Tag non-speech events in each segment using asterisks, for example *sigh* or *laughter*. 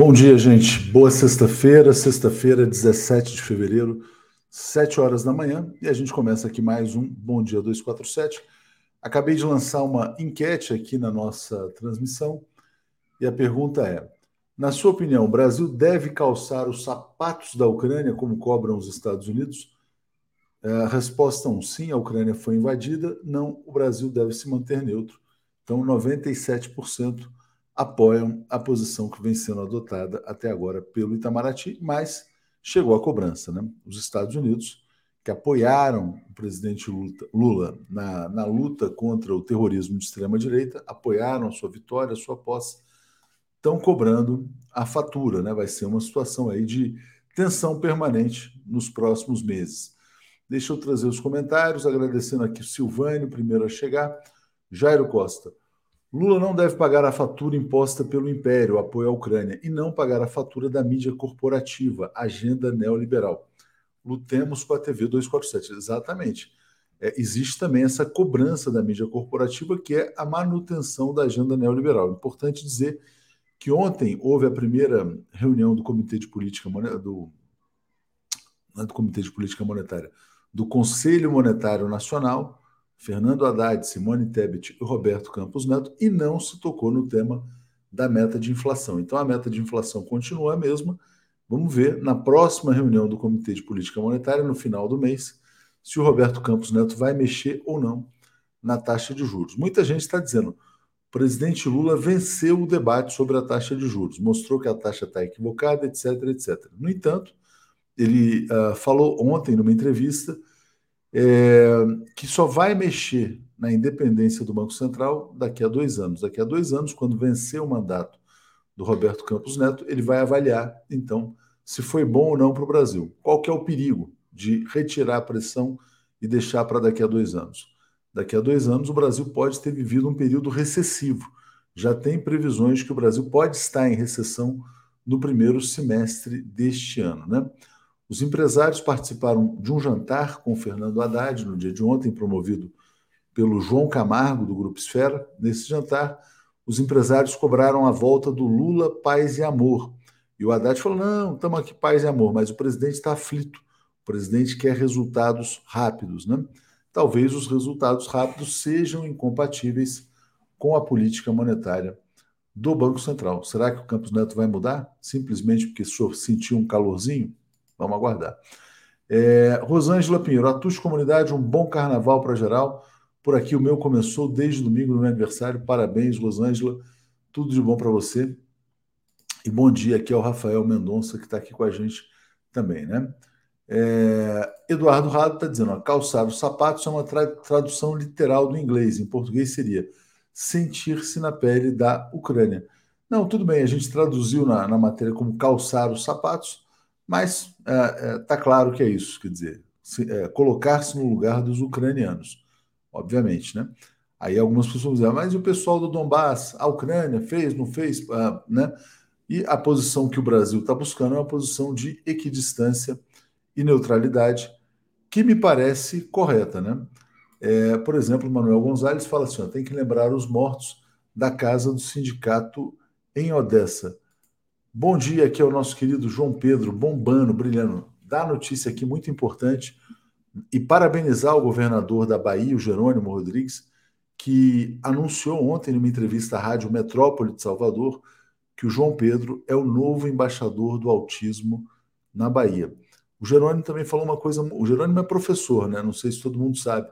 Bom dia, gente. Boa sexta-feira, sexta-feira, 17 de fevereiro, 7 horas da manhã, e a gente começa aqui mais um Bom Dia 247. Acabei de lançar uma enquete aqui na nossa transmissão, e a pergunta é: na sua opinião, o Brasil deve calçar os sapatos da Ucrânia como cobram os Estados Unidos? É, a resposta é um sim, a Ucrânia foi invadida, não, o Brasil deve se manter neutro. Então, 97% apoiam a posição que vem sendo adotada até agora pelo Itamaraty, mas chegou a cobrança. Né? Os Estados Unidos, que apoiaram o presidente Lula na, na luta contra o terrorismo de extrema-direita, apoiaram a sua vitória, a sua posse, estão cobrando a fatura. Né? Vai ser uma situação aí de tensão permanente nos próximos meses. Deixa eu trazer os comentários, agradecendo aqui o Silvânio, primeiro a chegar, Jairo Costa. Lula não deve pagar a fatura imposta pelo Império, apoio à Ucrânia, e não pagar a fatura da mídia corporativa, agenda neoliberal. Lutemos com a TV 247. Exatamente. É, existe também essa cobrança da mídia corporativa, que é a manutenção da agenda neoliberal. Importante dizer que ontem houve a primeira reunião do Comitê de Política é do Comitê de Política Monetária, do Conselho Monetário Nacional, Fernando Haddad, Simone Tebet e Roberto Campos Neto, e não se tocou no tema da meta de inflação. Então a meta de inflação continua a mesma. Vamos ver na próxima reunião do Comitê de Política Monetária, no final do mês, se o Roberto Campos Neto vai mexer ou não na taxa de juros. Muita gente está dizendo: o presidente Lula venceu o debate sobre a taxa de juros, mostrou que a taxa está equivocada, etc, etc. No entanto, ele uh, falou ontem numa entrevista é, que só vai mexer na independência do Banco Central daqui a dois anos. Daqui a dois anos, quando vencer o mandato do Roberto Campos Neto, ele vai avaliar, então, se foi bom ou não para o Brasil. Qual que é o perigo de retirar a pressão e deixar para daqui a dois anos? Daqui a dois anos, o Brasil pode ter vivido um período recessivo. Já tem previsões que o Brasil pode estar em recessão no primeiro semestre deste ano, né? Os empresários participaram de um jantar com Fernando Haddad no dia de ontem, promovido pelo João Camargo, do Grupo Esfera. Nesse jantar, os empresários cobraram a volta do Lula Paz e Amor. E o Haddad falou: não, estamos aqui paz e amor, mas o presidente está aflito. O presidente quer resultados rápidos, né? Talvez os resultados rápidos sejam incompatíveis com a política monetária do Banco Central. Será que o Campos Neto vai mudar? Simplesmente porque sentiu um calorzinho? Vamos aguardar. É, Rosângela Pinheiro, Atus Comunidade, um bom carnaval para geral. Por aqui o meu começou desde domingo no meu aniversário. Parabéns, Rosângela. Tudo de bom para você. E bom dia aqui ao Rafael Mendonça, que está aqui com a gente também, né? É, Eduardo Rado está dizendo: ó, calçar os sapatos é uma tra tradução literal do inglês. Em português seria sentir-se na pele da Ucrânia. Não, tudo bem, a gente traduziu na, na matéria como calçar os sapatos, mas está é, é, claro que é isso, quer dizer, é, colocar-se no lugar dos ucranianos, obviamente, né? Aí algumas pessoas dizem, mas e o pessoal do Donbass, a Ucrânia fez, não fez, ah, né? E a posição que o Brasil está buscando é uma posição de equidistância e neutralidade, que me parece correta, né? É, por exemplo, Manuel Gonzalez fala assim: ó, tem que lembrar os mortos da casa do sindicato em Odessa. Bom dia, aqui é o nosso querido João Pedro, bombando, brilhando. Dá notícia aqui muito importante e parabenizar o governador da Bahia, o Jerônimo Rodrigues, que anunciou ontem, numa entrevista à Rádio Metrópole de Salvador, que o João Pedro é o novo embaixador do autismo na Bahia. O Jerônimo também falou uma coisa. O Jerônimo é professor, né? Não sei se todo mundo sabe.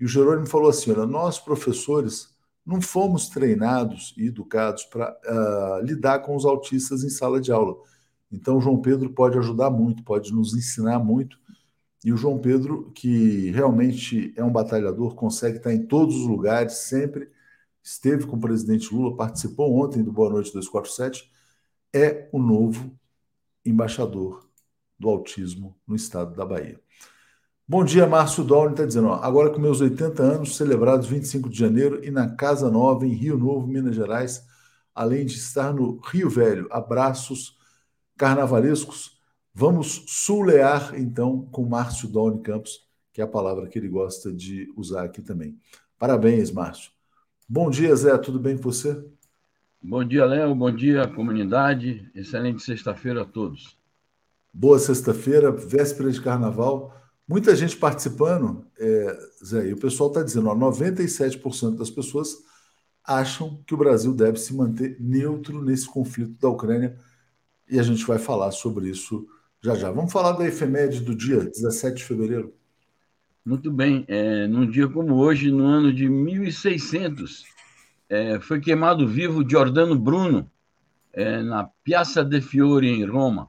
E o Jerônimo falou assim: olha, nós professores não fomos treinados e educados para uh, ah, lidar com os autistas em sala de aula. Então, João Pedro pode ajudar muito, pode nos ensinar muito. E o João Pedro, que realmente é um batalhador, consegue estar em todos os lugares, sempre esteve com o presidente Lula, participou ontem do Boa Noite 247, é o novo embaixador do autismo no estado da Bahia. Bom dia, Márcio Dolly está dizendo, ó, agora com meus 80 anos, celebrados 25 de janeiro, e na Casa Nova, em Rio Novo, Minas Gerais, além de estar no Rio Velho. Abraços carnavalescos. Vamos sulear, então, com Márcio Dolny Campos, que é a palavra que ele gosta de usar aqui também. Parabéns, Márcio. Bom dia, Zé, tudo bem com você? Bom dia, Léo. Bom dia, comunidade. Excelente sexta-feira a todos. Boa sexta-feira, véspera de carnaval. Muita gente participando, é, Zé, e o pessoal está dizendo: ó, 97% das pessoas acham que o Brasil deve se manter neutro nesse conflito da Ucrânia. E a gente vai falar sobre isso já já. Vamos falar da efeméride do dia 17 de fevereiro. Muito bem. É, num dia como hoje, no ano de 1600, é, foi queimado vivo Giordano Bruno é, na Piazza de Fiori, em Roma.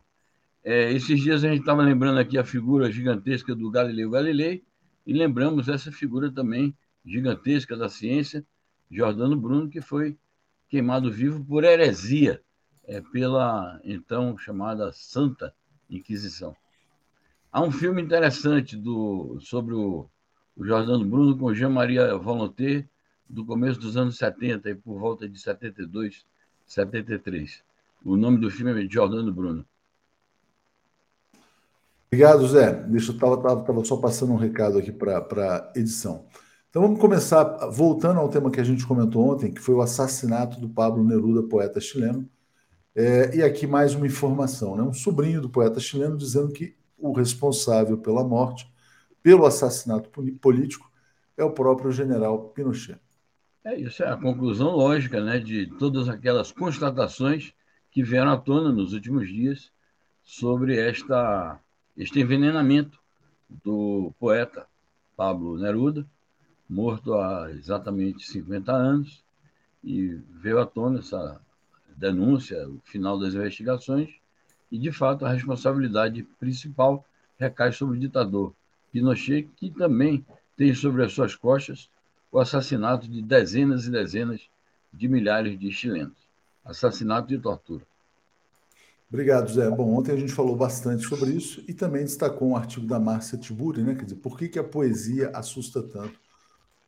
É, esses dias a gente estava lembrando aqui a figura gigantesca do Galileu Galilei e lembramos essa figura também gigantesca da ciência, Giordano Bruno, que foi queimado vivo por heresia é, pela então chamada Santa Inquisição. Há um filme interessante do, sobre o, o Giordano Bruno com Jean-Maria Volonté, do começo dos anos 70 e por volta de 72, 73. O nome do filme é Giordano Bruno. Obrigado, Zé. Deixa eu tava, tava, tava só passando um recado aqui para edição. Então vamos começar voltando ao tema que a gente comentou ontem, que foi o assassinato do Pablo Neruda, poeta chileno. É, e aqui mais uma informação, né? Um sobrinho do poeta chileno dizendo que o responsável pela morte, pelo assassinato político, é o próprio general Pinochet. É, isso é a conclusão lógica né, de todas aquelas constatações que vieram à tona nos últimos dias sobre esta, este envenenamento do poeta Pablo Neruda, morto há exatamente 50 anos, e veio à tona essa denúncia, o final das investigações, e de fato a responsabilidade principal recai sobre o ditador Pinochet, que também tem sobre as suas costas o assassinato de dezenas e dezenas de milhares de chilenos. Assassinato e tortura. Obrigado, Zé. Bom, ontem a gente falou bastante sobre isso e também destacou um artigo da Márcia Tiburi, né? Quer dizer, por que, que a poesia assusta tanto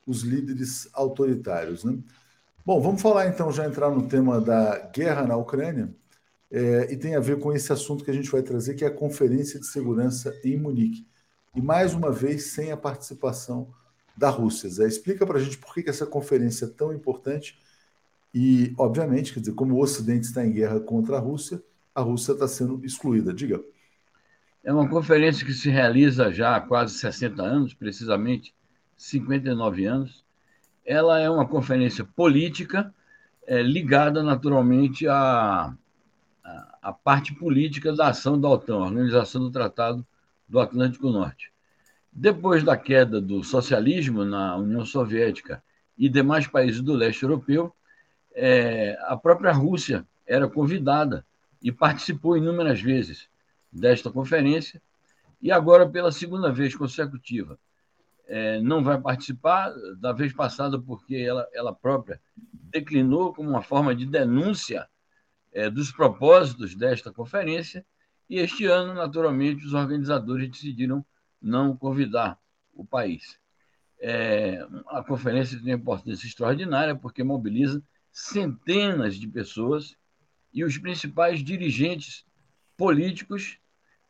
os líderes autoritários, né? Bom, vamos falar então, já entrar no tema da guerra na Ucrânia, é, e tem a ver com esse assunto que a gente vai trazer, que é a Conferência de Segurança em Munique. E mais uma vez, sem a participação da Rússia. Zé, explica para a gente por que, que essa conferência é tão importante e, obviamente, quer dizer, como o Ocidente está em guerra contra a Rússia, a Rússia está sendo excluída. Diga. É uma conferência que se realiza já há quase 60 anos, precisamente 59 anos. Ela é uma conferência política é, ligada naturalmente à, à parte política da ação da OTAN, a Organização do Tratado do Atlântico Norte. Depois da queda do socialismo na União Soviética e demais países do leste europeu, é, a própria Rússia era convidada e participou inúmeras vezes desta conferência, e agora, pela segunda vez consecutiva, é, não vai participar, da vez passada, porque ela, ela própria declinou como uma forma de denúncia é, dos propósitos desta conferência, e este ano, naturalmente, os organizadores decidiram não convidar o país. É, a conferência tem uma importância extraordinária porque mobiliza centenas de pessoas e os principais dirigentes políticos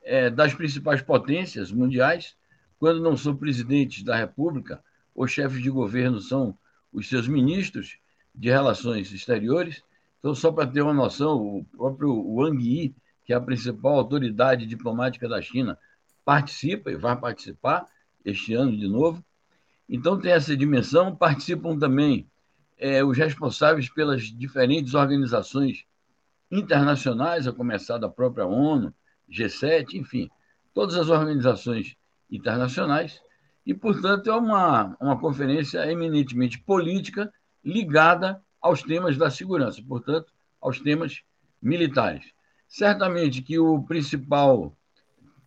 é, das principais potências mundiais, quando não são presidentes da República ou chefes de governo, são os seus ministros de relações exteriores. Então, só para ter uma noção, o próprio Wang Yi, que é a principal autoridade diplomática da China, participa e vai participar este ano de novo. Então, tem essa dimensão. Participam também é, os responsáveis pelas diferentes organizações internacionais, a começar da própria ONU, G7, enfim, todas as organizações internacionais. E, portanto, é uma, uma conferência eminentemente política ligada aos temas da segurança, portanto, aos temas militares. Certamente que o principal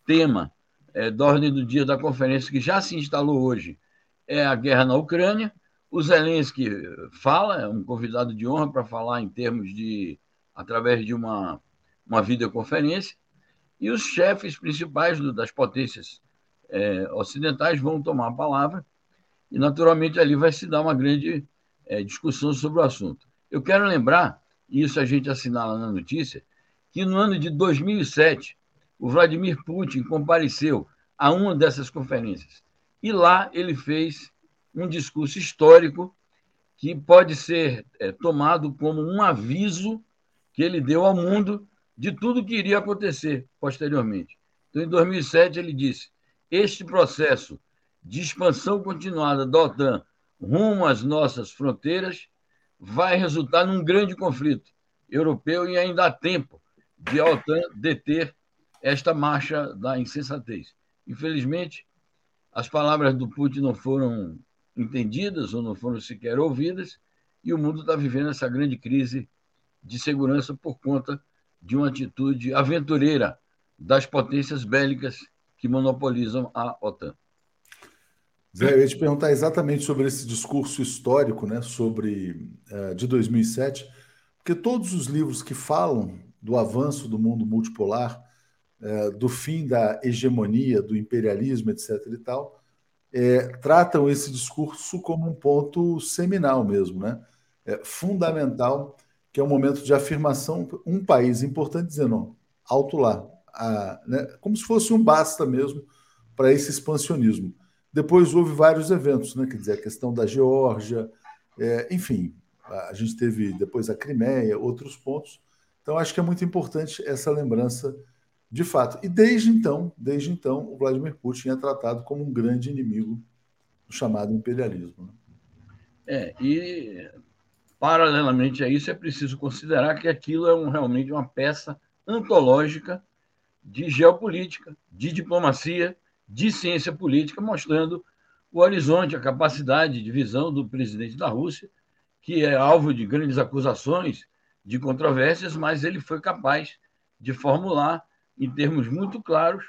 tema é, da ordem do dia da conferência que já se instalou hoje é a guerra na Ucrânia. O Zelensky fala, é um convidado de honra para falar em termos de, através de uma, uma videoconferência, e os chefes principais do, das potências é, ocidentais vão tomar a palavra, e naturalmente ali vai se dar uma grande é, discussão sobre o assunto. Eu quero lembrar, e isso a gente assinala na notícia, que no ano de 2007, o Vladimir Putin compareceu a uma dessas conferências. E lá ele fez um discurso histórico que pode ser é, tomado como um aviso que ele deu ao mundo de tudo que iria acontecer posteriormente. Então, em 2007, ele disse: este processo de expansão continuada da OTAN rumo às nossas fronteiras vai resultar num grande conflito europeu e ainda há tempo de a OTAN deter esta marcha da insensatez. Infelizmente, as palavras do Putin não foram entendidas ou não foram sequer ouvidas, e o mundo está vivendo essa grande crise de segurança por conta de uma atitude aventureira das potências bélicas que monopolizam a OTAN. Zé, eu ia te perguntar exatamente sobre esse discurso histórico, né, sobre uh, de 2007, porque todos os livros que falam do avanço do mundo multipolar, uh, do fim da hegemonia, do imperialismo, etc. e tal, é, tratam esse discurso como um ponto seminal mesmo, né? É fundamental, que é um momento de afirmação, um país importante dizendo, alto lá, a, né, como se fosse um basta mesmo para esse expansionismo. Depois houve vários eventos, né, quer dizer, a questão da Geórgia, é, enfim, a gente teve depois a Crimeia, outros pontos. Então, acho que é muito importante essa lembrança de fato. E desde então, desde então, o Vladimir Putin é tratado como um grande inimigo do chamado imperialismo. Né? É, e paralelamente a isso é preciso considerar que aquilo é um, realmente uma peça antológica de geopolítica, de diplomacia, de ciência política, mostrando o horizonte, a capacidade de visão do presidente da Rússia, que é alvo de grandes acusações, de controvérsias, mas ele foi capaz de formular em termos muito claros,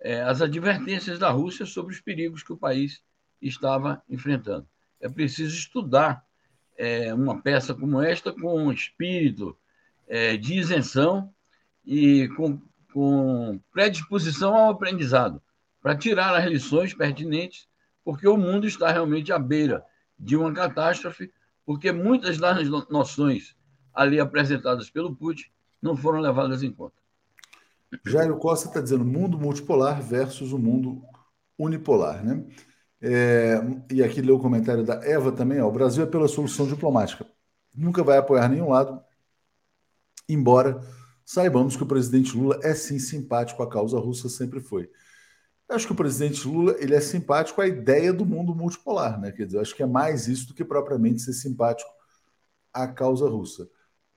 é, as advertências da Rússia sobre os perigos que o país estava enfrentando. É preciso estudar é, uma peça como esta com um espírito é, de isenção e com, com predisposição ao aprendizado, para tirar as lições pertinentes, porque o mundo está realmente à beira de uma catástrofe, porque muitas das noções ali apresentadas pelo Putin não foram levadas em conta. Jairo Costa está dizendo mundo multipolar versus o mundo unipolar, né? É, e aqui leu o comentário da Eva também, ó, o Brasil é pela solução diplomática. Nunca vai apoiar nenhum lado, embora saibamos que o presidente Lula é sim simpático à causa russa, sempre foi. Eu acho que o presidente Lula ele é simpático à ideia do mundo multipolar, né? Quer dizer, acho que é mais isso do que propriamente ser simpático à causa russa.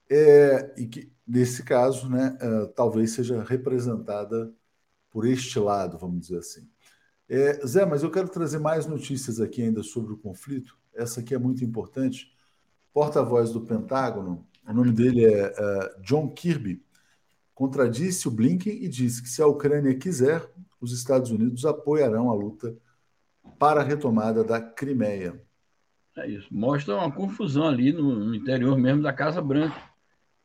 É, e que nesse caso, né, uh, talvez seja representada por este lado, vamos dizer assim. É, Zé, mas eu quero trazer mais notícias aqui ainda sobre o conflito. Essa aqui é muito importante. Porta-voz do Pentágono, o nome dele é uh, John Kirby, contradisse o Blinken e disse que se a Ucrânia quiser, os Estados Unidos apoiarão a luta para a retomada da Crimeia. É isso. Mostra uma confusão ali no, no interior mesmo da Casa Branca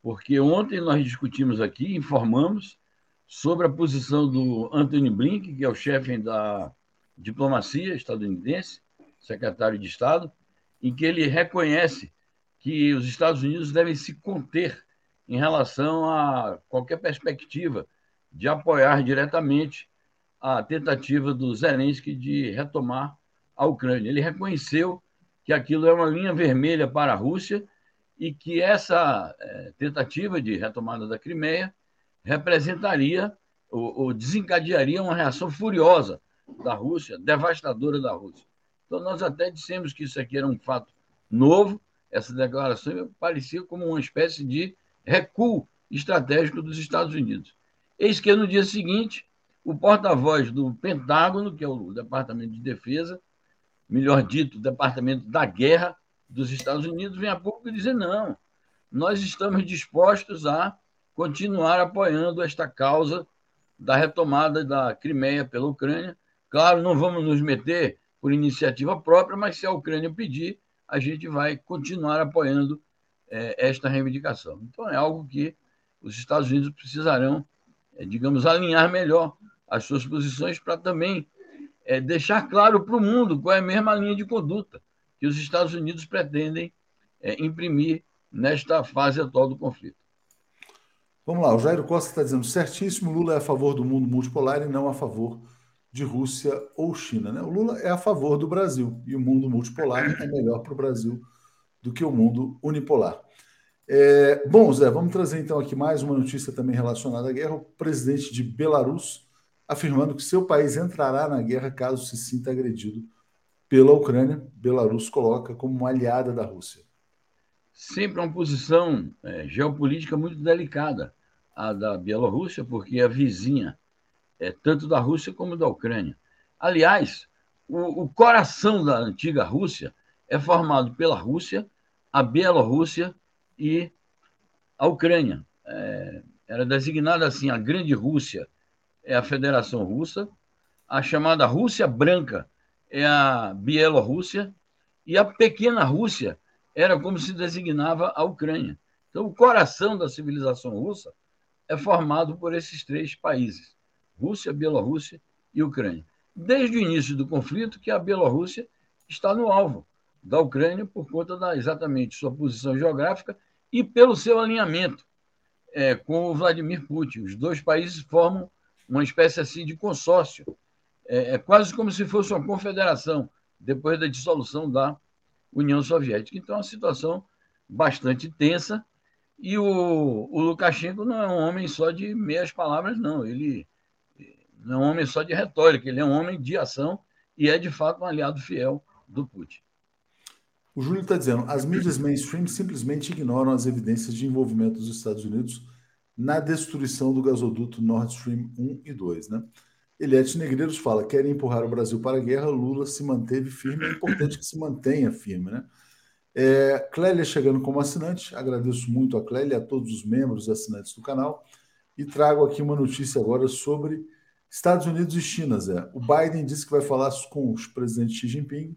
porque ontem nós discutimos aqui, informamos sobre a posição do Anthony Blinken, que é o chefe da diplomacia estadunidense, secretário de Estado, em que ele reconhece que os Estados Unidos devem se conter em relação a qualquer perspectiva de apoiar diretamente a tentativa do Zelensky de retomar a Ucrânia. Ele reconheceu que aquilo é uma linha vermelha para a Rússia e que essa é, tentativa de retomada da Crimeia representaria ou, desencadearia uma reação furiosa da Rússia, devastadora da Rússia. Então, nós até dissemos que isso aqui era um fato novo, essa declaração parecia como uma espécie de recuo estratégico dos Estados Unidos. Eis que no dia seguinte, o porta-voz do Pentágono, que é o Departamento de Defesa, melhor dito, o Departamento da Guerra, dos Estados Unidos vem a pouco dizer não, nós estamos dispostos a continuar apoiando esta causa da retomada da Crimeia pela Ucrânia. Claro, não vamos nos meter por iniciativa própria, mas se a Ucrânia pedir, a gente vai continuar apoiando é, esta reivindicação. Então, é algo que os Estados Unidos precisarão, é, digamos, alinhar melhor as suas posições para também é, deixar claro para o mundo qual é a mesma linha de conduta que os Estados Unidos pretendem imprimir nesta fase atual do conflito. Vamos lá, o Jairo Costa está dizendo certíssimo, Lula é a favor do mundo multipolar e não a favor de Rússia ou China. Né? O Lula é a favor do Brasil e o mundo multipolar é melhor para o Brasil do que o mundo unipolar. É, bom, Zé, vamos trazer então aqui mais uma notícia também relacionada à guerra. O presidente de Belarus afirmando que seu país entrará na guerra caso se sinta agredido pela Ucrânia. Belarus coloca como uma aliada da Rússia. Sempre uma posição é, geopolítica muito delicada a da Bielorrússia, porque é vizinha é, tanto da Rússia como da Ucrânia. Aliás, o, o coração da antiga Rússia é formado pela Rússia, a Bielorrússia e a Ucrânia. É, era designada assim, a Grande Rússia é a Federação Russa, a chamada Rússia Branca é a Bielorrússia e a Pequena Rússia era como se designava a Ucrânia. Então, o coração da civilização russa é formado por esses três países: Rússia, Bielorrússia e Ucrânia. Desde o início do conflito, que a Bielorrússia está no alvo da Ucrânia por conta da exatamente sua posição geográfica e pelo seu alinhamento é, com o Vladimir Putin. Os dois países formam uma espécie assim de consórcio. É, é quase como se fosse uma confederação depois da dissolução da União Soviética. Então, é uma situação bastante tensa. E o, o Lukashenko não é um homem só de meias palavras, não. Ele não é um homem só de retórica, ele é um homem de ação e é, de fato, um aliado fiel do Putin. O Júlio está dizendo: as mídias mainstream simplesmente ignoram as evidências de envolvimento dos Estados Unidos na destruição do gasoduto Nord Stream 1 e 2. Né? Eliette Negreiros fala: querem empurrar o Brasil para a guerra, Lula se manteve firme, é importante que se mantenha firme. Né? É, Clélia chegando como assinante, agradeço muito a Clélia a todos os membros assinantes do canal. E trago aqui uma notícia agora sobre Estados Unidos e China, Zé. O Biden disse que vai falar com o presidente Xi Jinping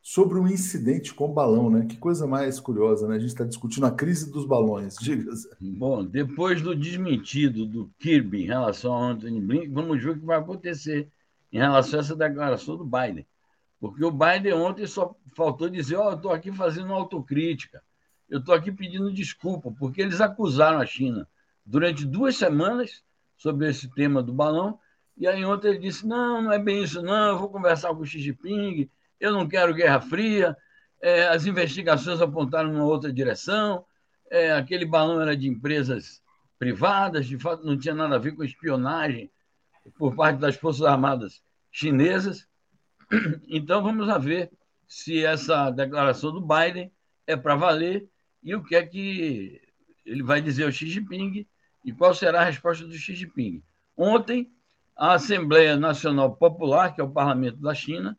sobre um incidente com balão, né? Que coisa mais curiosa, né? A gente está discutindo a crise dos balões, diga. Bom, depois do desmentido do Kirby em relação ao Anthony Blinken, vamos ver o que vai acontecer em relação a essa declaração do Biden. Porque o Biden ontem só faltou dizer: oh, eu estou aqui fazendo uma autocrítica, eu estou aqui pedindo desculpa, porque eles acusaram a China durante duas semanas sobre esse tema do balão, e aí ontem ele disse: não, não é bem isso, não, eu vou conversar com o Xi Jinping eu não quero Guerra Fria, é, as investigações apontaram numa outra direção, é, aquele balão era de empresas privadas, de fato não tinha nada a ver com espionagem por parte das Forças Armadas chinesas. *clears throat* Então vamos a ver se essa declaração do Biden é para valer e o que é que ele vai dizer ao Xi Jinping e qual será a resposta do Xi Jinping. Ontem, a Assembleia Nacional Popular, que é o parlamento da China,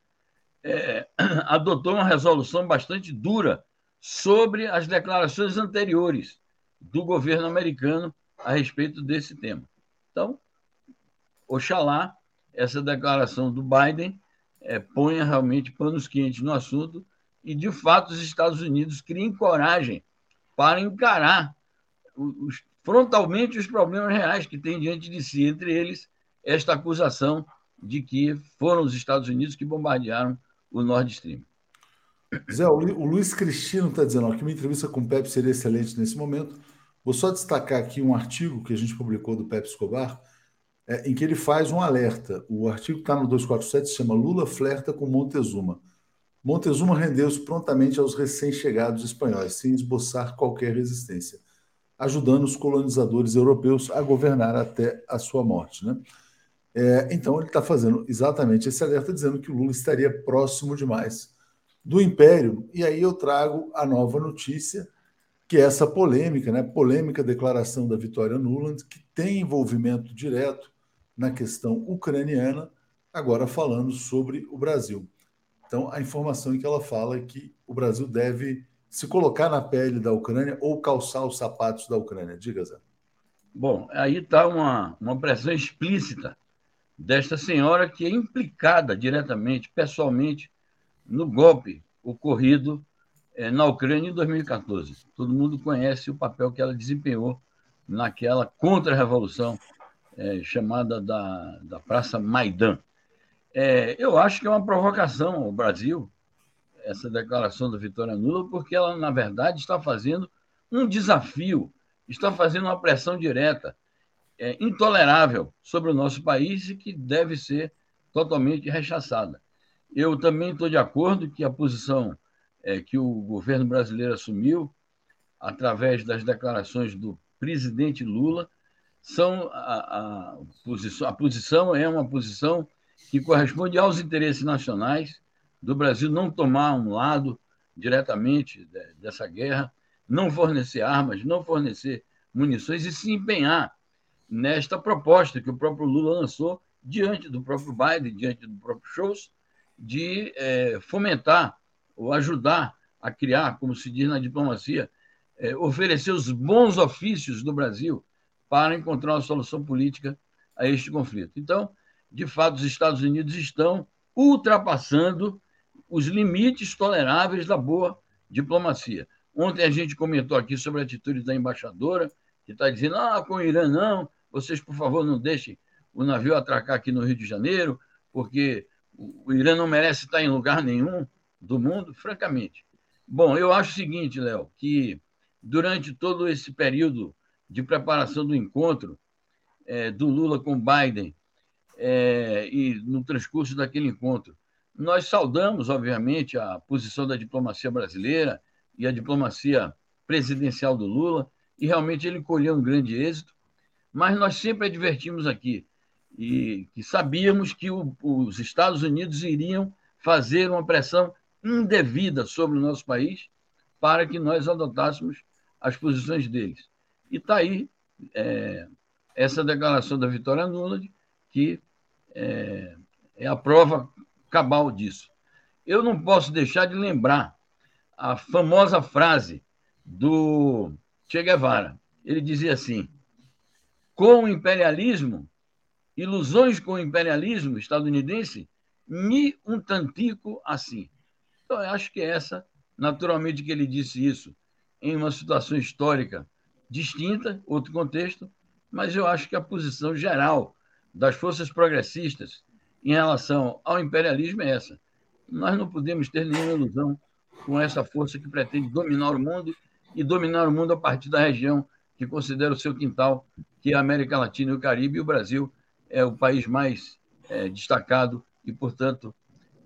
é, *clears throat* adotou uma resolução bastante dura sobre as declarações anteriores do governo americano a respeito desse tema. Então, oxalá essa declaração do Biden é, ponha realmente panos quentes no assunto e, de fato, os Estados Unidos criem coragem para encarar os, frontalmente os problemas reais que tem diante de si, entre eles esta acusação de que foram os Estados Unidos que bombardearam o Nord Stream. Zé, o, Luiz Cristino está dizendo que uma entrevista com o Pepe seria excelente nesse momento. Vou só destacar aqui um artigo que a gente publicou do Pepe Escobar, é, em que ele faz um alerta. O artigo está no 247, se chama Lula flerta com Montezuma. Montezuma rendeu-se prontamente aos recém-chegados espanhóis, sem esboçar qualquer resistência, ajudando os colonizadores europeus a governar até a sua morte. Né? É, então, ele está fazendo exatamente esse alerta, dizendo que o Lula estaria próximo demais do Império. E aí eu trago a nova notícia, que é essa polêmica, né? polêmica declaração da Vitória Nuland, que tem envolvimento direto na questão ucraniana, agora falando sobre o Brasil. Então, a informação em que ela fala é que o Brasil deve se colocar na pele da Ucrânia ou calçar os sapatos da Ucrânia. Diga, Zé. Bom, aí está uma, uma pressão explícita desta senhora que é implicada diretamente, pessoalmente, no golpe ocorrido é, na Ucrânia em 2014. Todo mundo conhece o papel que ela desempenhou naquela contra-revolução é, chamada da, da Praça Maidan. É, eu acho que é uma provocação ao Brasil, essa declaração da Vitória Nula, porque ela, na verdade, está fazendo um desafio, está fazendo uma pressão direta é, intolerável sobre o nosso país e que deve ser totalmente rechaçada. Eu também estou de acordo que a posição é, que o governo brasileiro assumiu, através das declarações do presidente Lula, são a, a, posição, a posição é uma posição que corresponde aos interesses nacionais do Brasil não tomar um lado diretamente dessa guerra, não fornecer armas, não fornecer munições e se empenhar nesta proposta que o próprio Lula lançou diante do próprio Biden, diante do próprio Scholz, de é, fomentar ou ajudar a criar, como se diz na diplomacia, é, oferecer os bons ofícios do Brasil para encontrar uma solução política a este conflito. Então, de fato, os Estados Unidos estão ultrapassando os limites toleráveis da boa diplomacia. Ontem a gente comentou aqui sobre a atitude da embaixadora, que está dizendo: ah, com o Irã não, vocês, por favor, não deixem o navio atracar aqui no Rio de Janeiro, porque o Irã não merece estar em lugar nenhum do mundo, francamente. Bom, eu acho o seguinte, Léo, que durante todo esse período de preparação do encontro é, do Lula com Biden é, e no transcurso daquele encontro, nós saudamos, obviamente, a posição da diplomacia brasileira e a diplomacia presidencial do Lula, e realmente ele colheu um grande êxito, mas nós sempre advertimos aqui e que sabíamos que o, os Estados Unidos iriam fazer uma pressão indevida sobre o nosso país para que nós adotássemos as posições deles. E está aí é, essa declaração da Vitória Nuland, que é, é a prova cabal disso. Eu não posso deixar de lembrar a famosa frase do Che Guevara. Ele dizia assim: com o imperialismo, ilusões com o imperialismo estadunidense, me um tantico assim. Então, eu acho que é essa, naturalmente, que ele disse isso em uma situação histórica distinta, outro contexto, mas eu acho que a posição geral das forças progressistas em relação ao imperialismo é essa. Nós não podemos ter nenhuma ilusão com essa força que pretende dominar o mundo e dominar o mundo a partir da região que considera o seu quintal, que é a América Latina e o Caribe, e o Brasil é o país mais é, destacado e, portanto,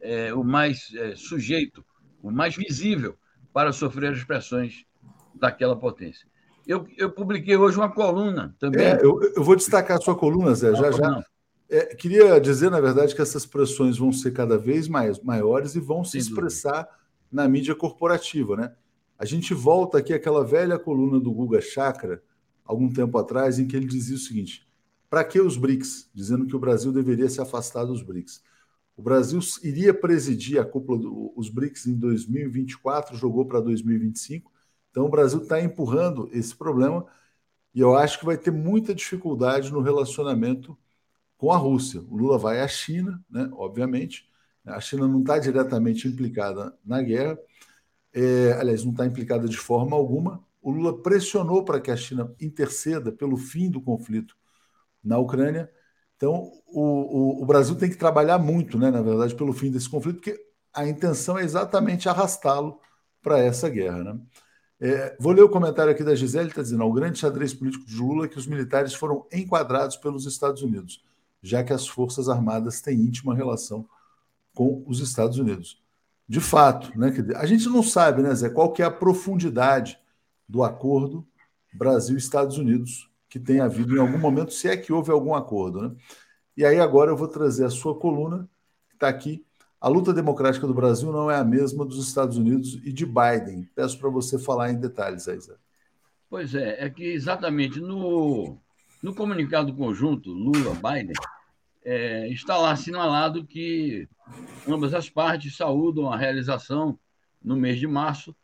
é, o mais é, sujeito, o mais visível para sofrer as pressões daquela potência. Eu, eu publiquei hoje uma coluna também. É, eu, eu, vou destacar a sua coluna, Zé, já já. É, queria dizer, na verdade, que essas pressões vão ser cada vez mais maiores e vão se expressar na mídia corporativa, né? A gente volta aqui àquela velha coluna do Guga Chakra, algum tempo atrás, em que ele dizia o seguinte: para que os BRICS? Dizendo que o Brasil deveria se afastar dos BRICS. O Brasil iria presidir a cúpula dos BRICS em 2024, jogou para 2025. Então o Brasil está empurrando esse problema e eu acho que vai ter muita dificuldade no relacionamento com a Rússia. O Lula vai à China, né, obviamente. A China não está diretamente implicada na guerra, é, aliás, não está implicada de forma alguma. O Lula pressionou para que a China interceda pelo fim do conflito na Ucrânia. Então, o, o, o, Brasil tem que trabalhar muito, né, na verdade, pelo fim desse conflito, porque a intenção é exatamente arrastá-lo para essa guerra. Né? É, vou ler o comentário aqui da Gisele, está dizendo: o grande xadrez político de Lula é que os militares foram enquadrados pelos Estados Unidos já que as Forças Armadas têm íntima relação com os Estados Unidos. De fato, né, a gente não sabe, né, Zé, qual que é a profundidade do acordo Brasil-Estados Unidos que tem havido em algum momento, se é que houve algum acordo. Né? E aí agora eu vou trazer a sua coluna, que está aqui. A luta democrática do Brasil não é a mesma dos Estados Unidos e de Biden. Peço para você falar em detalhes aí, Zé. Pois é, é que exatamente no, no comunicado conjunto Lula-Biden, é, está lá assinalado que ambas as partes saúdam a realização, no mês de março,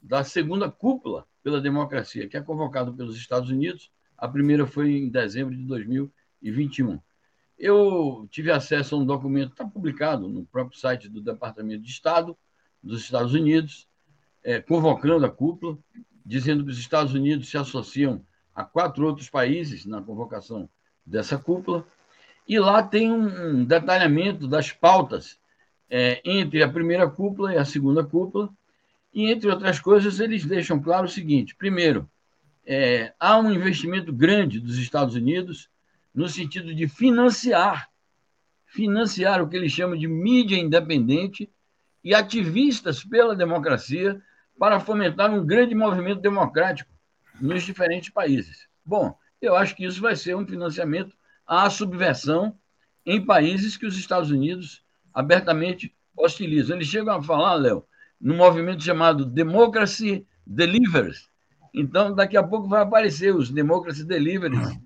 da segunda cúpula pela democracia, que é convocada pelos Estados Unidos. A primeira foi em dezembro de 2021. Eu tive acesso a um documento, está publicado no próprio site do Departamento de Estado dos Estados Unidos, é, convocando a cúpula, dizendo que os Estados Unidos se associam a quatro outros países na convocação dessa cúpula, e lá tem um detalhamento das pautas é, entre a primeira cúpula e a segunda cúpula, e, entre outras coisas, eles deixam claro o seguinte: primeiro, é, há um investimento grande dos Estados Unidos no sentido de financiar, financiar o que eles chamam de mídia independente e ativistas pela democracia para fomentar um grande movimento democrático nos diferentes países. Bom, eu acho que isso vai ser um financiamento à subversão em países que os Estados Unidos abertamente hostilizam. Eles chegam a falar, Léo, num movimento chamado Democracy Delivers. Então, daqui a pouco vai aparecer os Democracy Deliveries.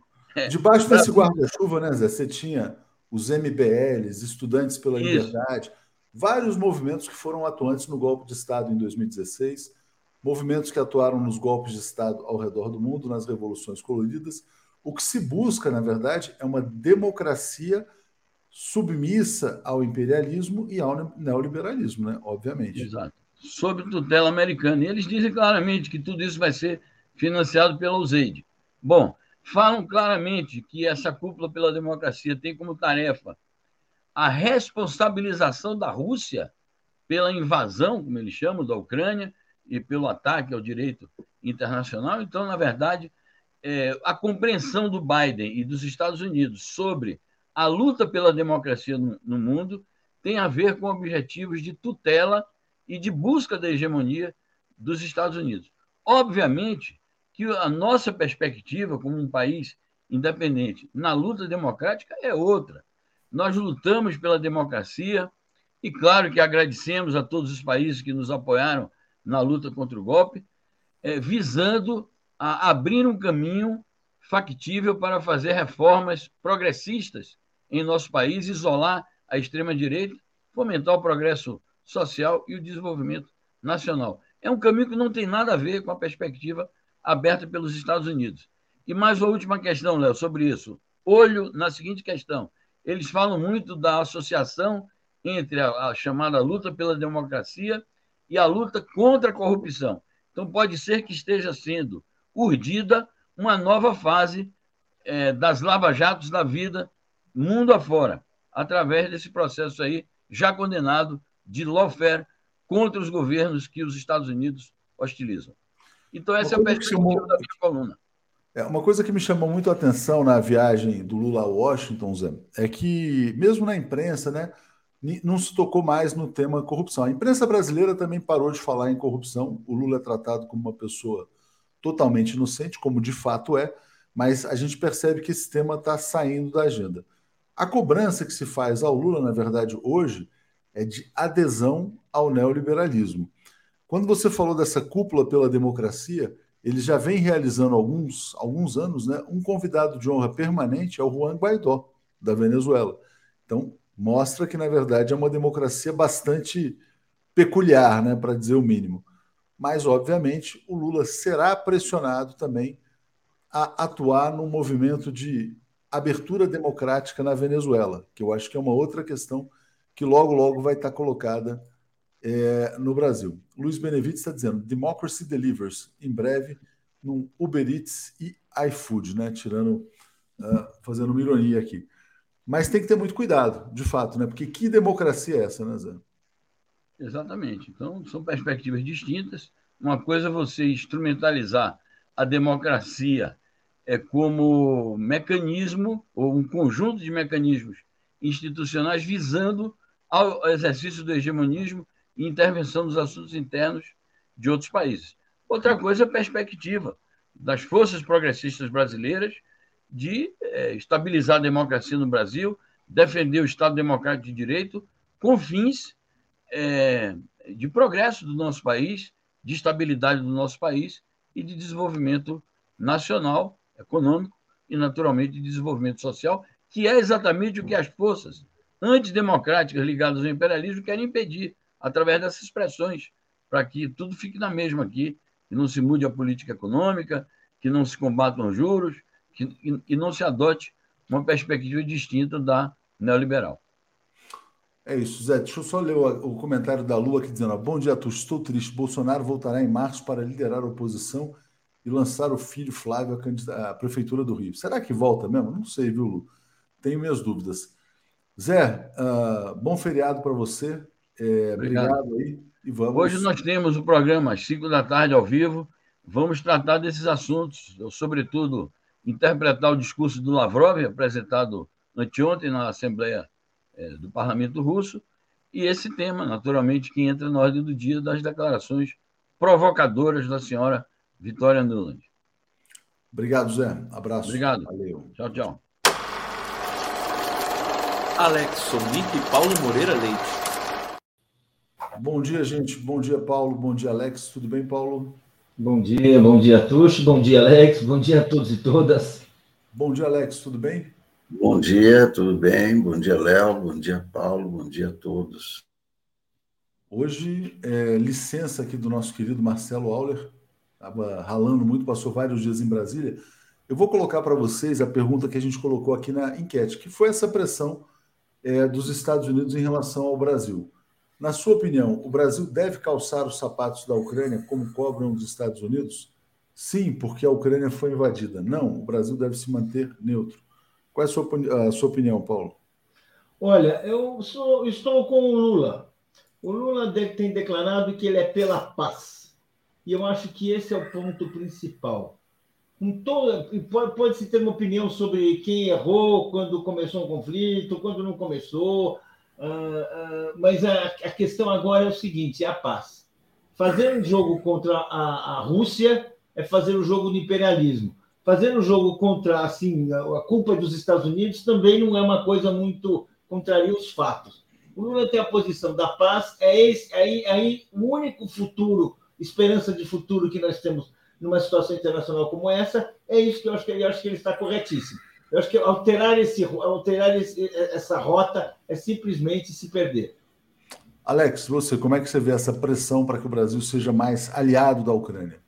Debaixo desse guarda-chuva, né, Zé? Você tinha os MBLs, Estudantes pela Isso. Liberdade, vários movimentos que foram atuantes no golpe de Estado em 2016, movimentos que atuaram nos golpes de Estado ao redor do mundo, nas revoluções coloridas. O que se busca, na verdade, é uma democracia submissa ao imperialismo e ao neoliberalismo, né? obviamente. Exato. Sob tutela americana. E eles dizem claramente que tudo isso vai ser financiado pela USAID. Bom, falam claramente que essa cúpula pela democracia tem como tarefa a responsabilização da Rússia pela invasão, como eles chamam, da Ucrânia e pelo ataque ao direito internacional. Então, na verdade, é, a compreensão do Biden e dos Estados Unidos sobre a luta pela democracia no, no mundo tem a ver com objetivos de tutela e de busca da hegemonia dos Estados Unidos. Obviamente que a nossa perspectiva como um país independente na luta democrática é outra. Nós lutamos pela democracia e, claro, que agradecemos a todos os países que nos apoiaram na luta contra o golpe, é, visando a abrir um caminho factível para fazer reformas progressistas em nosso país, isolar a extrema-direita, fomentar o progresso social e o desenvolvimento nacional. É um caminho que não tem nada a ver com a perspectiva aberta pelos Estados Unidos. E mais uma última questão, Léo, sobre isso. Olho na seguinte questão. Eles falam muito da associação entre a, a chamada luta pela democracia e a luta contra a corrupção. Então, pode ser que esteja sendo urdida uma nova fase é, das lava-jatos da vida mundo afora, através desse processo aí, já condenado de lawfare contra os governos que os Estados Unidos hostilizam. Então, essa é a perspectiva chamou... da minha coluna. É, uma coisa que me chamou muito a atenção na viagem do Lula a Washington, Zé, é que, mesmo na imprensa, né, não se tocou mais no tema corrupção. A imprensa brasileira também parou de falar em corrupção. O Lula é tratado como uma pessoa totalmente inocente, como de fato é, mas a gente percebe que esse tema está saindo da agenda. A cobrança que se faz ao Lula, na verdade, hoje, é de adesão ao neoliberalismo. Quando você falou dessa cúpula pela democracia, ele já vem realizando alguns, alguns anos, né? Um convidado de honra permanente é o Juan Guaidó, da Venezuela. Então, mostra que, na verdade, é uma democracia bastante peculiar, né? Para dizer o mínimo. Mas, obviamente, o Lula será pressionado também a atuar num movimento de abertura democrática na Venezuela, que eu acho que é uma outra questão que logo, logo vai estar colocada é, no Brasil. Luiz Benevides está dizendo: Democracy delivers, em breve, no Uber Eats e iFood, né? Tirando, uh, fazendo uma ironia aqui. Mas tem que ter muito cuidado, de fato, né? Porque que democracia é essa, né, Zé? Exatamente. Então, são perspectivas distintas. Uma coisa é você instrumentalizar a democracia é como mecanismo ou um conjunto de mecanismos institucionais visando ao exercício do hegemonismo e intervenção nos assuntos internos de outros países. Outra coisa é a perspectiva das forças progressistas brasileiras de é, estabilizar a democracia no Brasil, defender o Estado Democrático de Direito com fins é, de progresso do nosso país, de estabilidade do nosso país e de desenvolvimento nacional econômico e, naturalmente, de desenvolvimento social, que é exatamente o que as forças antidemocráticas ligadas ao imperialismo querem impedir, através dessas pressões, para que tudo fique na mesma aqui, que não se mude a política econômica, que não se combatam juros, que, e, não se adote uma perspectiva distinta da neoliberal. É isso, Zé. Deixa eu só ler o, o comentário da Lua aqui dizendo: Bom dia todos, estou triste. Bolsonaro voltará em março para liderar a oposição e lançar o filho Flávio à, à Prefeitura do Rio. Será que volta mesmo? Não sei, viu, Lu? Tenho minhas dúvidas. Zé, uh, bom feriado para você. É, obrigado. obrigado. aí. E vamos... Hoje nós temos o programa às 5 da tarde ao vivo. Vamos tratar desses assuntos, eu, sobretudo interpretar o discurso do Lavrov, apresentado anteontem na Assembleia é, do Parlamento Russo, e esse tema, naturalmente, que entra na ordem do dia das declarações provocadoras da senhora Vitória Nuland. Obrigado, Zé. Abraço. Obrigado. Valeu. Tchau, tchau. Alex Sonic e Paulo Moreira Leite. Bom dia, gente. Bom dia, Paulo. Bom dia, Alex. Tudo bem, Paulo? Bom dia, bom dia, Tuxo. Bom dia, Alex. Bom dia a todos e todas. Bom dia, Alex. Tudo bem? Bom dia, tudo bem? Bom dia, Léo. Bom dia, Paulo. Bom dia a todos. Hoje, é, licença aqui do nosso querido Marcelo Auler. Estava ralando muito, passou vários dias em Brasília. Eu vou colocar para vocês a pergunta que a gente colocou aqui na enquete, que foi essa pressão é, dos Estados Unidos em relação ao Brasil. Na sua opinião, o Brasil deve calçar os sapatos da Ucrânia como cobram os Estados Unidos? Sim, porque a Ucrânia foi invadida. Não, o Brasil deve se manter neutro. Qual é a sua, a sua opinião, Paulo? Olha, eu sou, estou com o Lula. O Lula tem declarado que ele é pela paz. E eu acho que esse é o ponto principal. Com toda, pode-se ter uma opinião sobre quem errou, quando começou um conflito, quando não começou, Uh, uh, mas a, a, questão agora é o seguinte: é a paz. Fazer um jogo contra a, a Rússia é fazer um jogo de imperialismo. Fazer um jogo contra assim a, a culpa dos Estados Unidos também não é uma coisa muito contraria os fatos. O Lula tem a posição da paz, é esse, aí, aí o único futuro, esperança de futuro que nós temos numa situação internacional como essa, é isso que eu acho que, eu acho que ele está corretíssimo. Eu acho que alterar, esse, alterar esse, essa rota é simplesmente se perder. Alex, você, como é que você vê essa pressão para que o Brasil seja mais aliado da Ucrânia?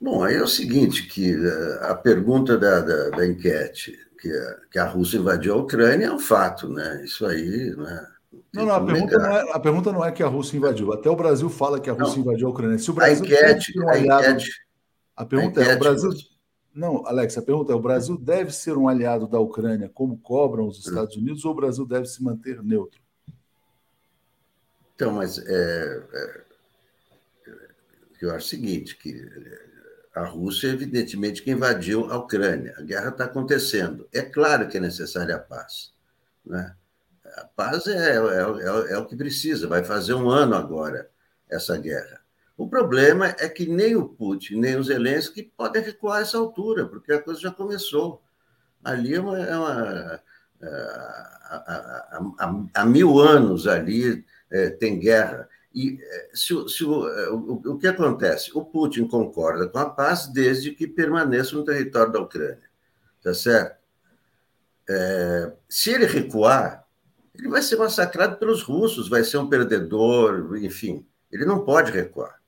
Bom, aí é o seguinte, que eh, a pergunta da, da, da enquete, que a, que a Rússia invadiu a Ucrânia, é um fato, né? Isso aí, né? Não, não, a pergunta não, é, a pergunta não é que a Rússia invadiu. Até o Brasil fala que a Rússia não, invadiu a Ucrânia. Se o Brasil a enquete, um aliado, a, enquete, a pergunta a enquete, é: o Brasil, não, Alex, a pergunta é: o Brasil deve ser um aliado da Ucrânia, como cobram os Estados Unidos, ou o Brasil deve se manter neutro? Então, mas é, é, eu acho o seguinte: que a Rússia, evidentemente, que invadiu a Ucrânia. A guerra está acontecendo. É claro que é necessária a paz. Né? A paz é, é, é, é o que precisa. Vai fazer um ano agora essa guerra. O problema é que nem o Putin, nem o Zelensky podem recuar a essa altura, porque a coisa já começou. Ali é uma. É uma há, há, mil anos ali é, tem guerra. E é, se, se o, é, o, o, que acontece? O Putin concorda com a paz desde que permaneça no território da Ucrânia. Tá certo? É, se ele recuar, ele vai ser massacrado pelos russos, vai ser um perdedor, enfim. Ele não pode recuar.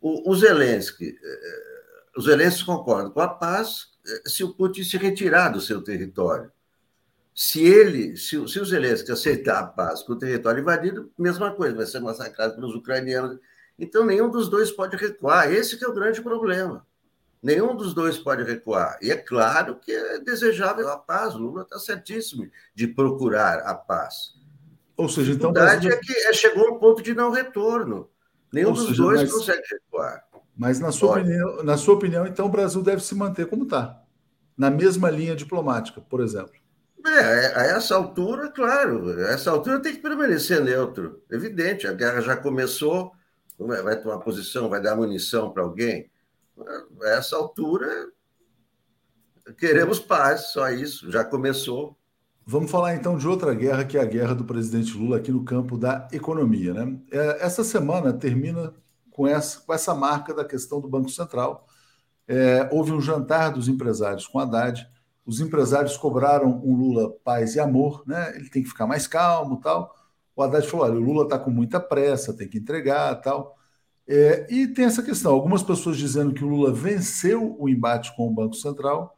O, o Zelensky, eh, o Zelensky concorda com a paz eh, se o Putin se retirar do seu território. Se ele, se, se o Zelensky aceitar a paz com o território invadido, mesma coisa, vai ser massacrado pelos ucranianos. Então, nenhum dos dois pode recuar. Esse é o grande problema. Nenhum dos dois pode recuar. E é claro que é desejável a paz. O Lula está certíssimo de procurar a paz. Ou seja, então. A verdade é que é, chegou um ponto de não retorno. Nenhum dos dois mas, consegue recuar. Mas, na sua, opinião, na sua opinião, então, o Brasil deve se manter como está, na mesma linha diplomática, por exemplo. É, a essa altura, claro, a essa altura tem que permanecer neutro. Evidente, a guerra já começou, vai tomar posição, vai dar munição para alguém. A essa altura, queremos paz, só isso, já começou. Vamos falar então de outra guerra, que é a guerra do presidente Lula aqui no campo da economia. Né? É, essa semana termina com essa, com essa marca da questão do Banco Central. É, houve um jantar dos empresários com Haddad. Os empresários cobraram um Lula paz e amor, né? ele tem que ficar mais calmo tal. O Haddad falou: olha, o Lula está com muita pressa, tem que entregar tal. É, e tem essa questão: algumas pessoas dizendo que o Lula venceu o embate com o Banco Central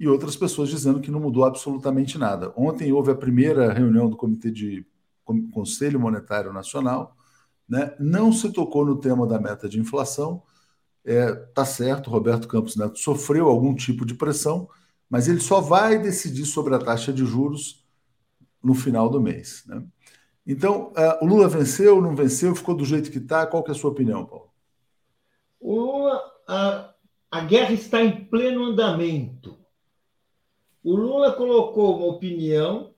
e outras pessoas dizendo que não mudou absolutamente nada. Ontem houve a primeira reunião do Comitê de Conselho Monetário Nacional, né? não se tocou no tema da meta de inflação. É, tá certo, Roberto Campos Neto sofreu algum tipo de pressão, mas ele só vai decidir sobre a taxa de juros no final do mês. Né? Então, uh, o Lula venceu, não venceu, ficou do jeito que está? Qual que é a sua opinião, Paulo? O a, a guerra está em pleno andamento. O Lula colocou uma opinião